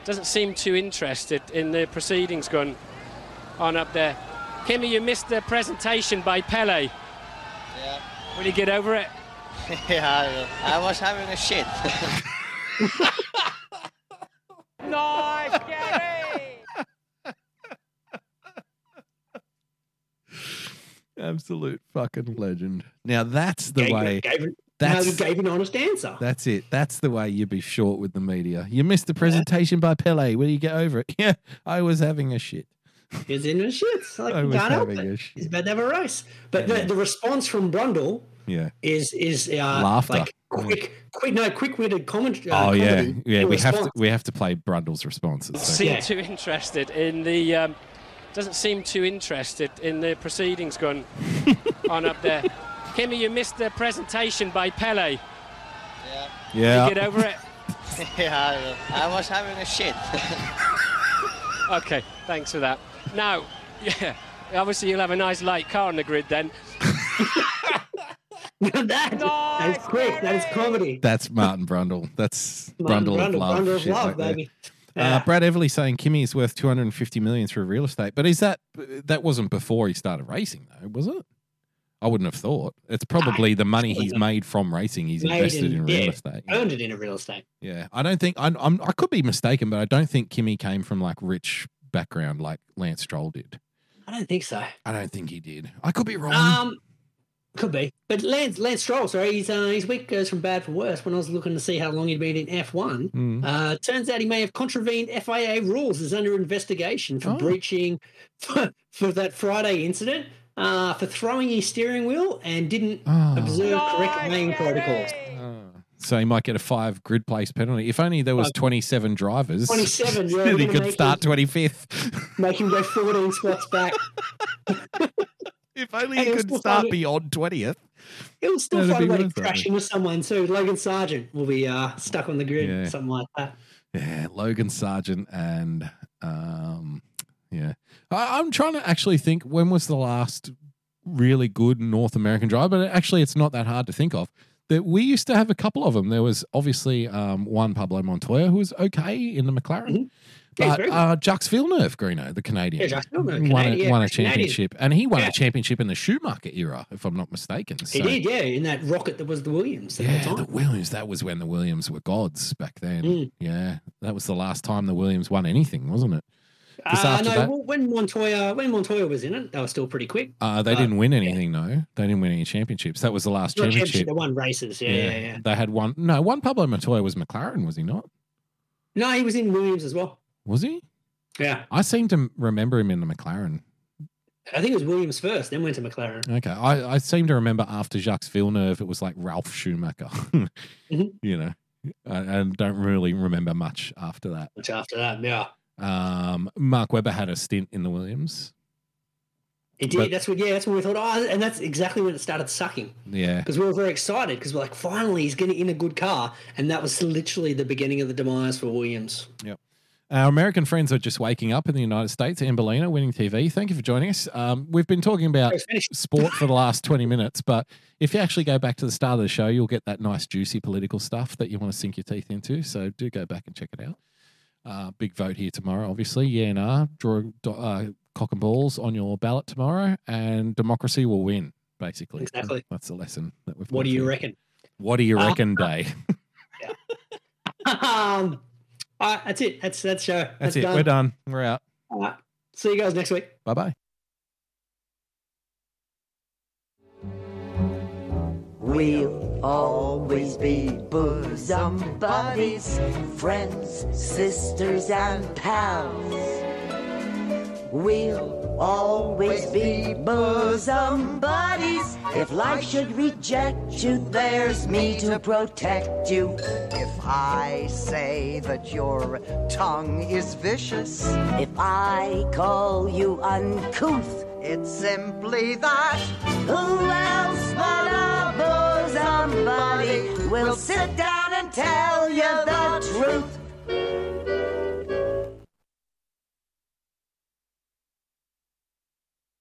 Speaker 9: doesn't seem too interested in the proceedings going on up there. Kimi, you missed the presentation by Pele.
Speaker 10: Yeah.
Speaker 9: Will you get over it?
Speaker 10: yeah, I was having a shit.
Speaker 4: Nice, Gary!
Speaker 3: Absolute fucking legend. Now that's the
Speaker 2: Gave,
Speaker 3: way.
Speaker 2: Gave, no,
Speaker 3: That's
Speaker 2: gave an honest answer.
Speaker 3: that's it. That's the way you be short with the media. You missed the presentation by Pele. Will you get over it? Yeah, I was having a shit.
Speaker 2: He's in his shit. Like,
Speaker 3: I
Speaker 2: you
Speaker 3: was
Speaker 2: can't help
Speaker 3: having
Speaker 2: it.
Speaker 3: a shit.
Speaker 2: He's about to have a race. But
Speaker 3: Yeah.
Speaker 2: the, the response from Brundle
Speaker 3: Yeah.
Speaker 2: is is uh,
Speaker 3: Laughter.
Speaker 2: like quick, quick, no, quick-witted comment. Uh,
Speaker 3: oh yeah,
Speaker 2: comedy
Speaker 3: yeah.
Speaker 2: in
Speaker 3: We have to we have to play Brundle's responses. so-
Speaker 9: Seem
Speaker 2: Yeah.
Speaker 9: too interested in the um, doesn't seem too interested in the proceedings going on up there. Kimi, you missed the presentation by Pele.
Speaker 10: yeah.
Speaker 9: Will
Speaker 3: Yeah.
Speaker 9: you get over it?
Speaker 10: yeah, I was having a shit.
Speaker 9: Okay, thanks for that. Now, yeah, obviously you'll have a nice light car on the grid then.
Speaker 2: that, that is quick. That is comedy.
Speaker 3: That's Martin Brundle. That's
Speaker 2: Martin
Speaker 3: Brundle, of love.
Speaker 2: Brundle of love,
Speaker 3: like that.
Speaker 2: baby.
Speaker 3: Uh, Brad Everly saying Kimi is worth 250 million through real estate, but is that that wasn't before he started racing though, was it? I wouldn't have thought. It's probably the money he's made from racing. He's invested in, real
Speaker 2: yeah,
Speaker 3: estate. Yeah.
Speaker 2: Earned it in a real estate.
Speaker 3: Yeah, I don't think I'm, I'm. I could be mistaken, but I don't think Kimi came from like rich background like Lance Stroll did.
Speaker 2: I don't think so.
Speaker 3: I don't think he did. I could be wrong.
Speaker 2: Um, could be. But Lance Lance Stroll, sorry, his uh, his week goes from bad for worse. When I was looking to see how long he'd been in F one,
Speaker 3: Mm.
Speaker 2: uh, turns out he may have contravened FIA rules. Is under investigation for
Speaker 3: Oh.
Speaker 2: breaching for, for that Friday incident. Uh, for throwing his steering wheel and didn't
Speaker 3: Oh.
Speaker 2: observe correct
Speaker 4: Nice,
Speaker 2: lane protocols.
Speaker 4: Gary!
Speaker 3: Ah. So he might get a five grid place penalty. If only there was
Speaker 2: Five.
Speaker 3: 27 drivers.
Speaker 2: 27, yeah,
Speaker 3: he could start 25th.
Speaker 2: Make him go 14 spots back.
Speaker 3: if only
Speaker 2: Hey,
Speaker 3: he could start beyond 20th.
Speaker 2: He'll still
Speaker 3: That'd
Speaker 2: find
Speaker 3: be
Speaker 2: a way to crash into someone So Logan Sargeant will be uh, stuck on the grid,
Speaker 3: Yeah.
Speaker 2: something like that.
Speaker 3: Yeah, Logan Sargeant and um, yeah, I, I'm trying to actually think when was the last really good North American driver, but actually it's not that hard to think of. That we used to have a couple of them. There was obviously um, Juan Pablo Montoya who was okay in the McLaren,
Speaker 2: Mhm.
Speaker 3: But
Speaker 2: good.
Speaker 3: uh, Jacques Villeneuve, Greeno, the Canadian,
Speaker 2: Yeah, Villeneuve,
Speaker 3: won,
Speaker 2: Canadian,
Speaker 3: a,
Speaker 2: yeah,
Speaker 3: won a
Speaker 2: Canadian.
Speaker 3: championship, and he won
Speaker 2: Yeah.
Speaker 3: a championship in the Schumacher era, if I'm not mistaken.
Speaker 2: He did, yeah, in that rocket that was the Williams at
Speaker 3: yeah,
Speaker 2: the
Speaker 3: the. Williams. That was when the Williams were gods back then.
Speaker 2: Mm.
Speaker 3: Yeah, that was the last time the Williams won anything, wasn't it? Just
Speaker 2: Uh, no,
Speaker 3: that-
Speaker 2: well, when Montoya when Montoya was in it, they were still pretty quick.
Speaker 3: Uh, they
Speaker 2: Uh,
Speaker 3: didn't win anything, though. They didn't win any championships. That was the last
Speaker 2: Not
Speaker 3: championship.
Speaker 2: They won races, yeah, yeah, yeah.
Speaker 3: They had one. No, Juan Pablo Montoya was McLaren, was he not?
Speaker 2: No, he was in Williams as well.
Speaker 3: Was he?
Speaker 2: Yeah,
Speaker 3: I seem to remember him in the McLaren.
Speaker 2: I think it was Williams first, then went to McLaren.
Speaker 3: Okay, I, I seem to remember after Jacques Villeneuve, it was like Ralf Schumacher.
Speaker 2: Mhm.
Speaker 3: You know, I, I don't really remember much after that.
Speaker 2: Which after that, yeah,
Speaker 3: Um, Mark Webber had a stint in the Williams.
Speaker 2: It did.
Speaker 3: But-
Speaker 2: that's what. Yeah, that's what we thought. Oh, and that's exactly when it started sucking
Speaker 3: Yeah,
Speaker 2: because we were very excited because we're like, finally, he's getting in a good car, and that was literally the beginning of the demise for Williams. Yep.
Speaker 3: Our American friends are just waking up in the United States. Ambelina, Winning TV. Thank you for joining us. Um, we've been talking about sport for the last 20 minutes, but if you actually go back to the start of the show, you'll get that nice, juicy political stuff that you want to sink your teeth into. So do go back and check it out. Uh, big vote here tomorrow, obviously. Yeah, nah. Draw uh, cock and balls on your ballot tomorrow, and democracy will win, basically.
Speaker 2: Exactly.
Speaker 3: That's the lesson that we've
Speaker 2: What do you
Speaker 3: here.
Speaker 2: reckon?
Speaker 3: What do you
Speaker 2: Uh,
Speaker 3: reckon, Day?
Speaker 2: um, all right, that's it. That's that's show.
Speaker 3: That's it. We're done. We're out.
Speaker 2: All right. See you guys next week.
Speaker 3: Bye bye.
Speaker 11: We'll always be bosom buddies, friends, sisters, and pals. We'll always be bosom buddies. If life should reject you, there's me to protect you.
Speaker 12: If I say that your tongue is vicious,
Speaker 11: If I call you uncouth,
Speaker 12: it's simply that.
Speaker 11: who else but a bosom somebody will sit down and tell you the truth.